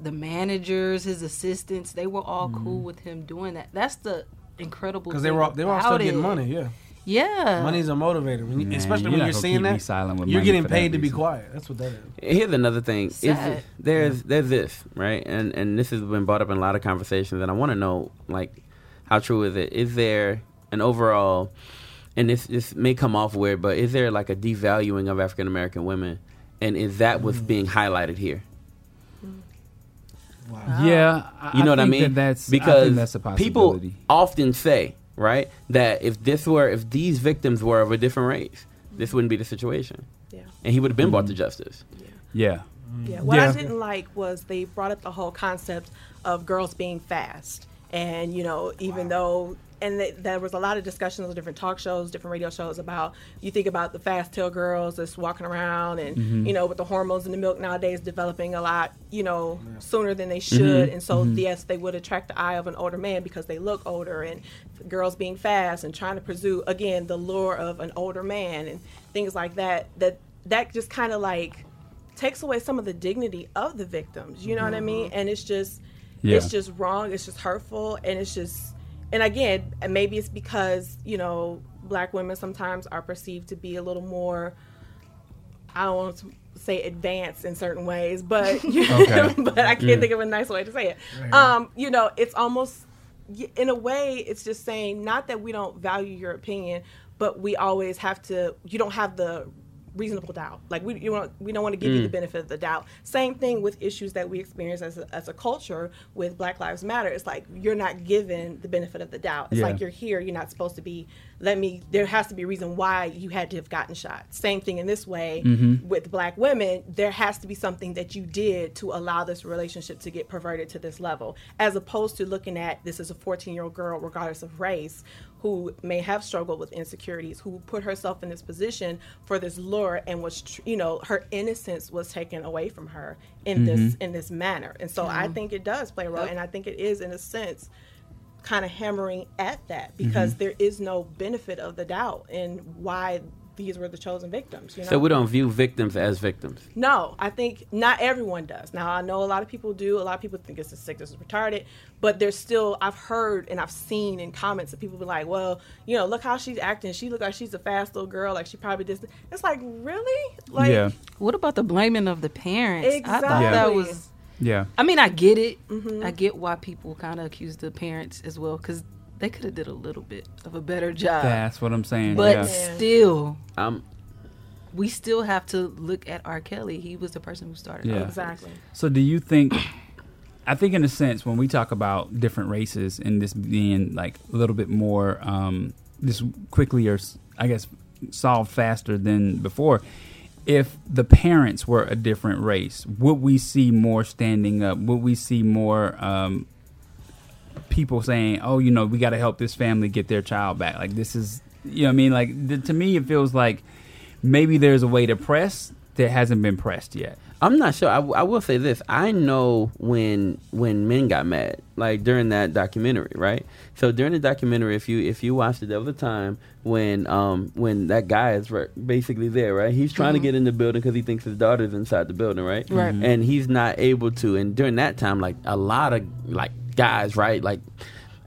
the managers, his assistants, they were all Mm-hmm. cool with him doing that. That's the incredible. Because they were all, they were all still about getting it. money. Yeah. Yeah. Money's a motivator, when you, Man, especially you're when you're seeing that. silent with you're getting paid to be quiet. That's what that is. Here's another thing. Is Sad. there's there's this right, and and this has been brought up in a lot of conversations, and I want to know like how true is it? Is there an overall, and this this may come off weird, but is there like a devaluing of African American women, and is that what's being highlighted here? Yeah, I- you know I what I mean? that that's- I think because that's a people often say right that if this were if these victims were of a different race, this wouldn't be the situation. Yeah. and he would have been brought Mm-hmm. to justice. Yeah. Yeah. What Yeah. I didn't like was they brought up the whole concept of girls being fast, and you know, even though. And th- there was a lot of discussions on different talk shows, different radio shows about you think about the fast tail girls that's walking around and Mm-hmm. Mhm. you know with the hormones in the milk nowadays developing a lot you know sooner than they should, Mhm. and so Mhm. yes they would attract the eye of an older man because they look older and girls being fast and trying to pursue again the lure of an older man and things like that. That that just kind of like takes away some of the dignity of the victims. You know what I mean? And it's just Yeah. it's just wrong. It's just hurtful, and it's just and again, maybe it's because you know black women sometimes are perceived to be a little more. I don't want to say advanced in certain ways, but (laughs) Okay. (laughs) but I can't Yeah. think of a nice way to say it. Right. Um, you know, it's almost in a way, it's just saying not that we don't value your opinion, but we always have to. You don't have the reasonable doubt. Like we you want, we don't want to give you the Mm. benefit of the doubt. Same thing with issues that we experience as a, as a culture with Black Lives Matter. It's like you're not given the benefit of the doubt. It's Yeah. like you're here. You're not supposed to be. Let me. There has to be a reason why you had to have gotten shot. Same thing in this way Mhm. with black women. There has to be something that you did to allow this relationship to get perverted to this level, as opposed to looking at this as a 14 year old girl, regardless of race, who may have struggled with insecurities, who put herself in this position for this lure and was, tr- you know, her innocence was taken away from her in this Mhm. in this manner. And so I think it does play a role, Yep. and I think it is in a sense kind of hammering at that because there is no benefit of the doubt in why these were the chosen victims. You know? So we don't view victims as victims. No, I think not everyone does. Now I know a lot of people do. A lot of people think it's a sick, this is retarded, but there's still I've heard and I've seen in comments that people be like, "Well, you know, look how she's acting. She look like she's a fast little girl. Like she probably did." this." It's like really, like yeah. What about the blaming of the parents? I thought Exactly. that was. Yeah. I mean, I get it. Mm-hmm. I get why people kind of accuse the parents as well because they could have did a little bit of a better job. That's what I'm saying. But yeah. still, Um, we still have to look at R. Kelly. He was the person who started. Yeah. all of this. exactly. So do you think I think in a sense when we talk about different races and this being like a little bit more um, this quickly or I guess solved faster than before. If the parents were a different race, would we see more standing up? Would we see more um, people saying, "Oh, you know, we got to help this family get their child back"? Like this is, you know, what I mean, like th- to me, it feels like maybe there's a way to press that hasn't been pressed yet. I'm not sure. I, w- I will say this. I know when when men got mad, like during that documentary, right? So during the documentary, if you if you watched it, there was a time when um when that guy is right, basically there, right? He's trying to Mhm. get in the building because he thinks his daughter's inside the building, right? Right. Mhm. And he's not able to. And during that time, like a lot of like guys, right, like.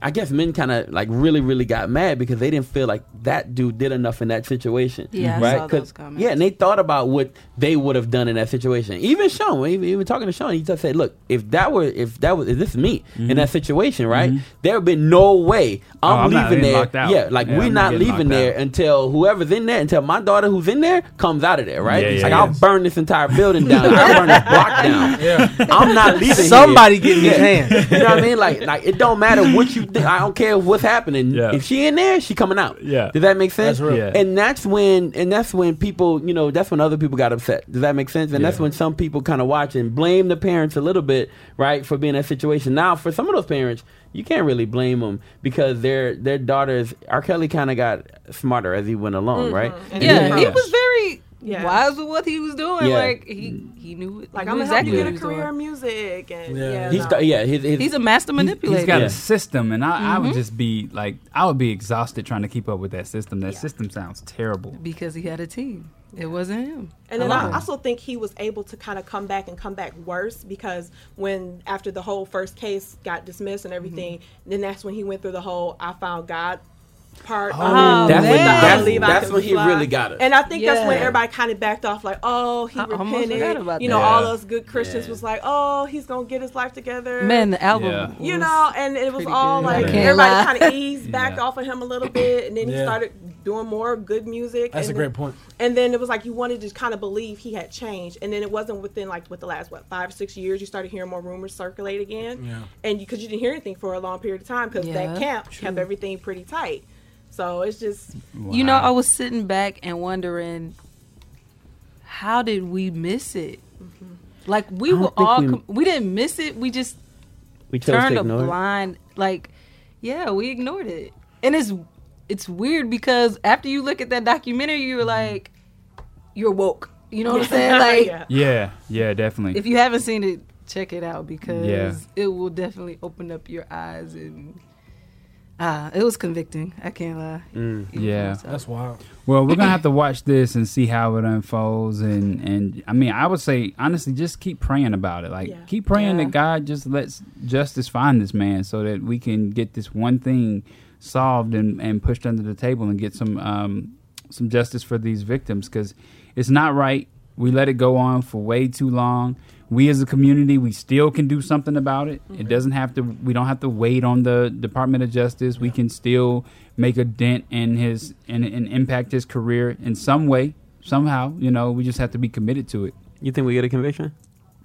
I guess men kind of like really, really got mad because they didn't feel like that dude did enough in that situation. Yeah, I mm-hmm. right? saw those 'Cause- comments. Yeah, and they thought about what they would have done in that situation. Even Sean, even, even talking to Sean, he just said, "Look, if that were, if that was, if this is me in mm-hmm. that situation, right? Mm-hmm. There would be no way Oh, I'm I'm leaving getting there. out. Yeah, like Yeah, we're I'm not leaving there out. until whoever's in there, until my daughter who's in there comes out of there, right? Yeah, yeah, like yeah. I'll burn this entire building (laughs) down. I'll burn this block down. Yeah. I'm not leaving. here. Somebody get in his Yeah. hand. (laughs) You know what I mean? Like, like it don't matter what you think. I don't care what's happening. Yeah. If she in there, she coming out. Yeah. Does that make sense? That's real. Yeah. And that's when, and that's when people, you know, that's when other people got upset. Does that make sense? And that's when some people kind of watch and blame the parents a little bit, right, for being in that situation. Now, for some of those parents, you can't really blame them because their their daughters. R. Kelly kind of got smarter as he went along, right? Mm-hmm. Yeah, he was very Yeah. wise with what he was doing. Yeah. Like he he knew he Like knew I'm gonna exactly help you get a career in music, and Yeah. yeah, He's no. got- yeah, his, his, He's a master manipulator. He's got Yeah. a system, and I, I would Mhm. just be like, I would be exhausted trying to keep up with that system. That system sounds terrible. because he had a team. It wasn't him. And then alone. I also think he was able to kind of come back and come back worse because when after the whole first case got dismissed and everything, then that's when he went through the whole "I found God" part. Oh, um, That's when- the that's- I that's when he Fly. really got it. And I think that's when everybody kind of backed off, like, "Oh, he I repented." about You know, that. all Yeah. those good Christians Yeah. was like, "Oh, he's gonna get his life together." Man, the album. Yeah. you know, and it was all good. like everybody kind of eased (laughs) back off of him a little bit, and then he started doing more good music. That's a and great point. And then it was like you wanted to kind of believe he had changed, and then it wasn't within like with the last what five or six years you started hearing more rumors circulate again, Yeah. and because you, didn't hear anything for a long period of time because Yeah, that camp true. kept everything pretty tight. So it's just You know, I was sitting back and wondering, how did we miss it? Mm-hmm. Like we were all, we- com- we didn't miss it. We just we turned a ignore it. blind. Like, yeah, we ignored it, and it's it's weird because after you look at that documentary, you're mm-hmm. like, you're woke. You know what I'm saying? (laughs) Like, yeah. Yeah, yeah, definitely. if you haven't seen it, check it out because Yeah. it will definitely open up your eyes and. Ah, it was convicting. I can't lie. Mm. Yeah. myself. That's wild. Well, we're gonna have to watch this and see how it unfolds, and and I mean, I would say honestly, just keep praying about it. Like, Yeah. keep praying Yeah. that God just lets justice find this man, so that we can get this one thing solved and and pushed under the table and get some um some justice for these victims because it's not right. We let it go on for way too long. We as a community, we still can do something about it. It doesn't have to. We don't have to wait on the Department of Justice. We can still make a dent in his and, and impact his career in some way, somehow. You know, we just have to be committed to it. You think we get a conviction?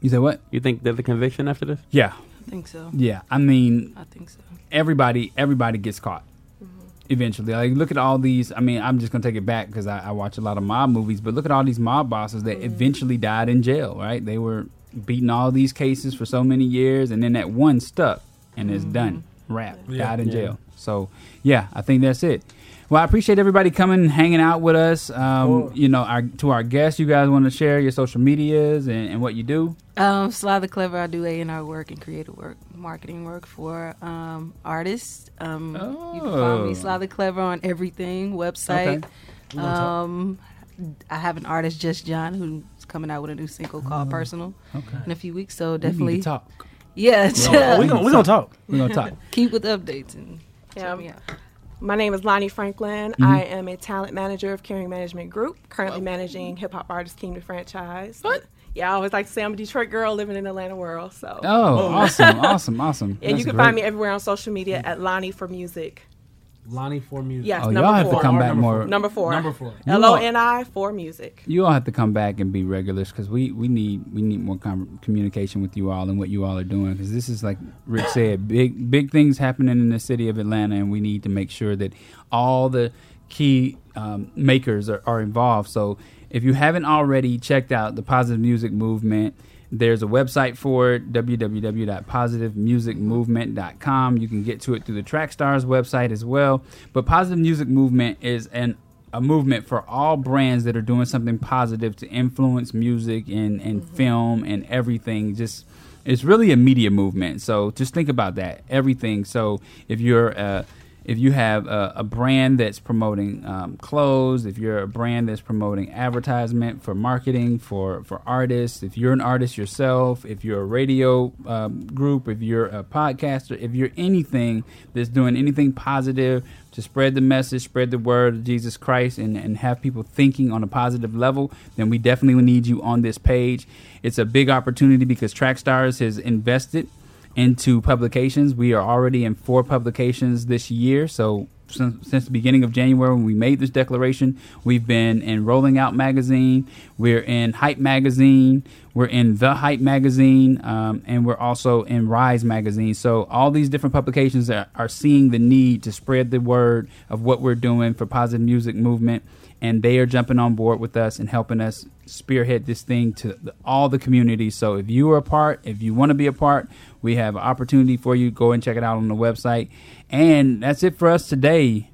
You said what? You think there's a conviction after this? Yeah, I think so. yeah. I mean, I think so. everybody everybody gets caught mm-hmm. eventually like look at all these i mean i'm just gonna take it back because I, I watch a lot of mob movies but look at all these mob bosses that mm-hmm. eventually died in jail right they were beating all these cases for so many years and then that one stuck and it's done wrap Yeah. died in Yeah. jail so yeah i think that's it well i appreciate everybody coming hanging out with us um, Cool. you know our, to our guests you guys want to share your social medias and, and what you do Um, Sly the Clever, I do A and R work and creative work, marketing work for um, artists. Um, You can find Oh. me Sly the Clever on everything website. We. Um, I have an artist, Just John, who's coming out with a new single called "Personal" okay in a few weeks. So We need definitely, to talk yeah, Oh, we gonna we gonna talk. we're gonna talk (laughs) keep with updates and Yeah. check me out. My name is Loni Franklin. Mm-hmm. I am a talent manager of Caring Management Group, currently managing hip hop artist Kingdom Franchise. What? Yeah, I always like to say I'm a Detroit girl living in Atlanta world. So, oh awesome awesome awesome and you can great. find me everywhere on social media at Loni for Music. Loni for music. Yes, Oh, number y'all have to four. come back more- Number four. Number four. You L all- O N I for music. You all have to come back and be regulars because we, we need we need more com- communication with you all and what you all are doing because this is like Rick said big big things happening in the city of Atlanta and we need to make sure that all the key um, makers are, are involved. So if you haven't already checked out the Positive Music Movement, there's a website for it, www.positivemusicmovement.com. You can get to it through the Trackstars website as well. But Positive Music Movement is an a movement for all brands that are doing something positive to influence music and, and film and everything. Just it's really a media movement. So just think about that. Everything. So if you're uh, if you have a, a brand that's promoting um, clothes, if you're a brand that's promoting advertisement for marketing for, for artists, if you're an artist yourself, if you're a radio um, group, if you're a podcaster, if you're anything that's doing anything positive to spread the message, spread the word of Jesus Christ, and, and have people thinking on a positive level, then we definitely need you on this page. It's a big opportunity because Trackstars has invested into publications. We are already in four publications this year. So since, since the beginning of January, when we made this declaration, we've been in Rolling Out magazine. We're in Hype magazine. We're in The Hype magazine, um, and we're also in Rise magazine. So all these different publications are, are seeing the need to spread the word of what we're doing for positive music movement and they are jumping on board with us and helping us spearhead this thing to the, all the communities. So if you are a part, if you want to be a part, we have an opportunity for you. Go and check it out on the website. And that's it for us today.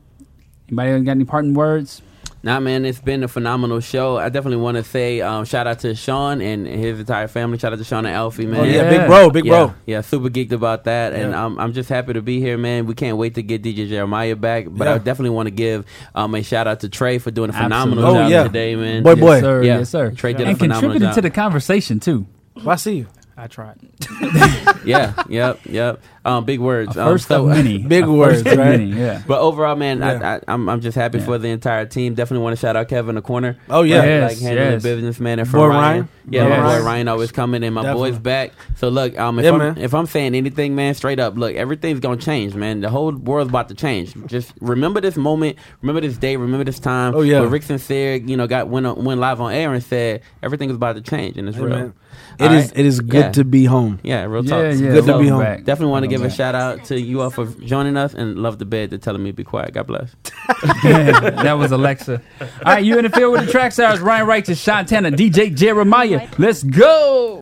Anybody got any parting words? Nah, man, it's been a phenomenal show. I definitely want to say um, shout out to Sean and his entire family. Shout out to Sean and Alfie, man. Oh, yeah, big bro, big yeah, bro. Yeah, super geeked about that, and Yeah. I'm I'm just happy to be here, man. We can't wait to get DJ Jeremiah back, but Yeah. I definitely want to give um, a shout out to Trey for doing a phenomenal Absolutely. job Oh, yeah. today, man. Boy, Yes, boy. Sir, Yeah, yes, sir. Trey did and a phenomenal contributed job. to the conversation too. Well, I see you. I tried. (laughs) yeah, yep, yep. Um, big words. A Um, first of many. (laughs) Big A words, first right? many, yeah. But overall, man, Yeah. I, I, I'm I'm just happy Yeah. for the entire team. Definitely want to shout out Kevin the corner. Oh, yeah. like, Yes, like handling yes. businessman and for Boy Ryan. Ryan. Yeah, Yes. my boy Ryan always coming in. My Definitely. boy's back. So look, um, if Yeah, I'm man. if I'm saying anything, man, straight up, look, everything's gonna change, man. The whole world's about to change. Just remember this moment, remember this day, remember this time. Oh, yeah. where Rick Sincere, you know, got went on- went live on air and said everything is about to change, and it's real. Amen. All It is. right? It is good Yeah. to be home. Yeah, real talk. yeah. good to be home. back. Definitely want to give Welcome a shout out to you all for joining us and love the bed to telling me to be quiet. God bless. (laughs) that was Alexa. All right, you in the field with the track stars, Ryan Righteous, Shantana, DJ Jeremiah. Let's go.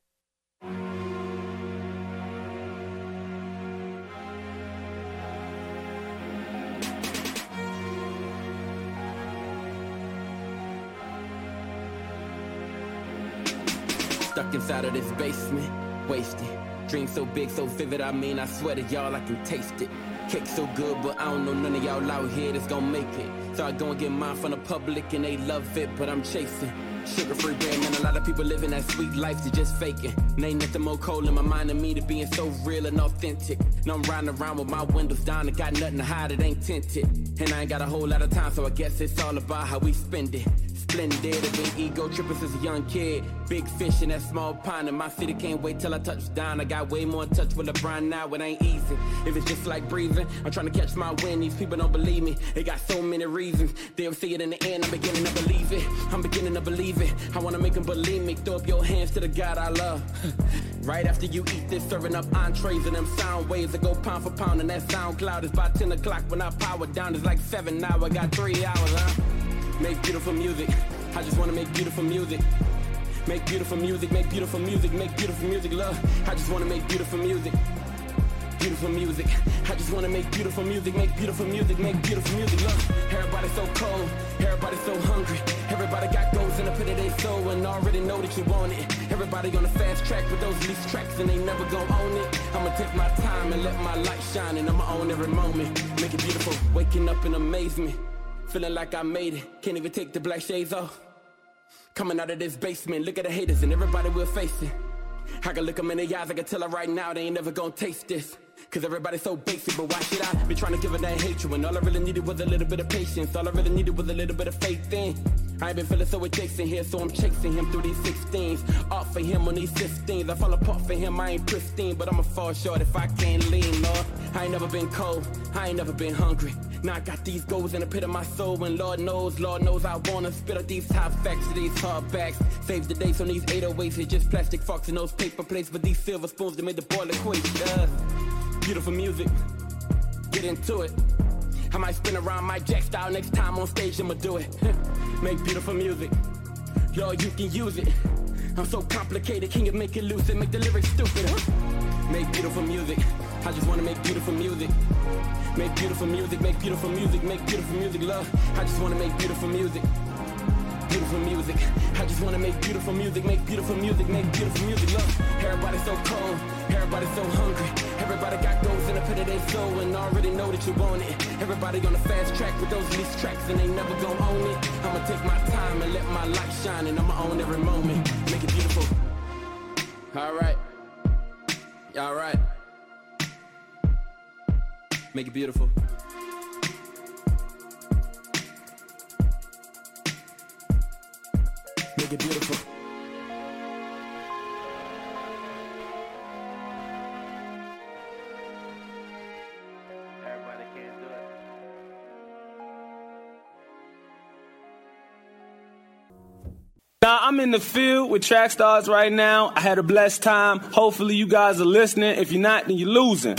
Stuck inside of this basement, wasted. Dream so big, so vivid, I mean, I swear to y'all, I can taste it. Cake so good, but I don't know none of y'all out here that's gonna make it. So I go and get mine from the public, and they love it, but I'm chasing. Sugar free bread, man. A lot of people living that sweet life, they just faking. And ain't nothing more cold in my mind than me to being so real and authentic. Now I'm riding around with my windows down and got nothing to hide, it ain't tinted. And I ain't got a whole lot of time, so I guess it's all about how we spend it. Splendid, a big ego tripping since a young kid. Big fish in that small pond, and my city can't wait till I touch down. I got way more in touch with LeBron now, it ain't easy. If it's just like breathing, I'm trying to catch my wind. These people don't believe me, they got so many reasons. They'll see it in the end, I'm beginning to believe it. I'm beginning to believe it. I wanna make them believe me. Throw up your hands to the God I love. (laughs) right after you eat this, serving up entrees and them sound waves that go pound for pound, and that sound cloud is by 10 o'clock. When I power down, it's like 7 now. I got 3 hours, huh? Make beautiful music. I just wanna make beautiful music. Make beautiful music, make beautiful music, make beautiful music, love. I just wanna make beautiful music. Beautiful music. I just wanna make beautiful music, make beautiful music, make beautiful music, love. Everybody so cold, everybody so hungry. Everybody got goals in the pit of their soul and already know that you want it. Everybody on the fast track with those least tracks and they never gonna own it. I'ma take my time and let my light shine and I'ma own every moment. Make it beautiful, waking up in amazement. Feeling like I made it, can't even take the black shades off. Coming out of this basement, look at the haters and everybody we're facing. I can look them in the eyes, I can tell her right now they ain't never gonna taste this. Cause everybody's so basic, but why should I be trying to give her that hatred when all I really needed was a little bit of patience? All I really needed was a little bit of faith in. I ain't been feeling so adjacent here, so I'm chasing him through these 16s. Off for him on these 15s. I fall apart for him, I ain't pristine, but I'ma fall short if I can't lean, Lord. I ain't never been cold, I ain't never been hungry. Now I got these goals in the pit of my soul, and Lord knows, Lord knows I wanna spit out these top facts to these hardbacks. Save the dates on these 808s, it's just plastic forks and those paper plates, but these silver spoons that made the boiler quake. Uh, beautiful music, get into it. I might spin around my jack style next time on stage, I'ma do it. (laughs) make beautiful music. Lord, you can use it. I'm so complicated, can you make it loose and make the lyrics stupid? Make beautiful music. I just wanna make beautiful music. Make beautiful music, make beautiful music, make beautiful music, love. I just wanna make beautiful music. Beautiful music. I just wanna make beautiful music, make beautiful music, make beautiful music, love. Everybody's so cold, everybody's so hungry. Everybody got goals in the pit of their soul and already know that you want it. Everybody on the fast track with those least tracks and they never gonna own it. I'ma take my time and let my light shine and I'ma own every moment. Make it beautiful. Alright. Alright. Make it beautiful. Make it beautiful. Now I'm in the field with track stars right now. I had a blessed time. Hopefully you guys are listening. If you're not, then you're losing.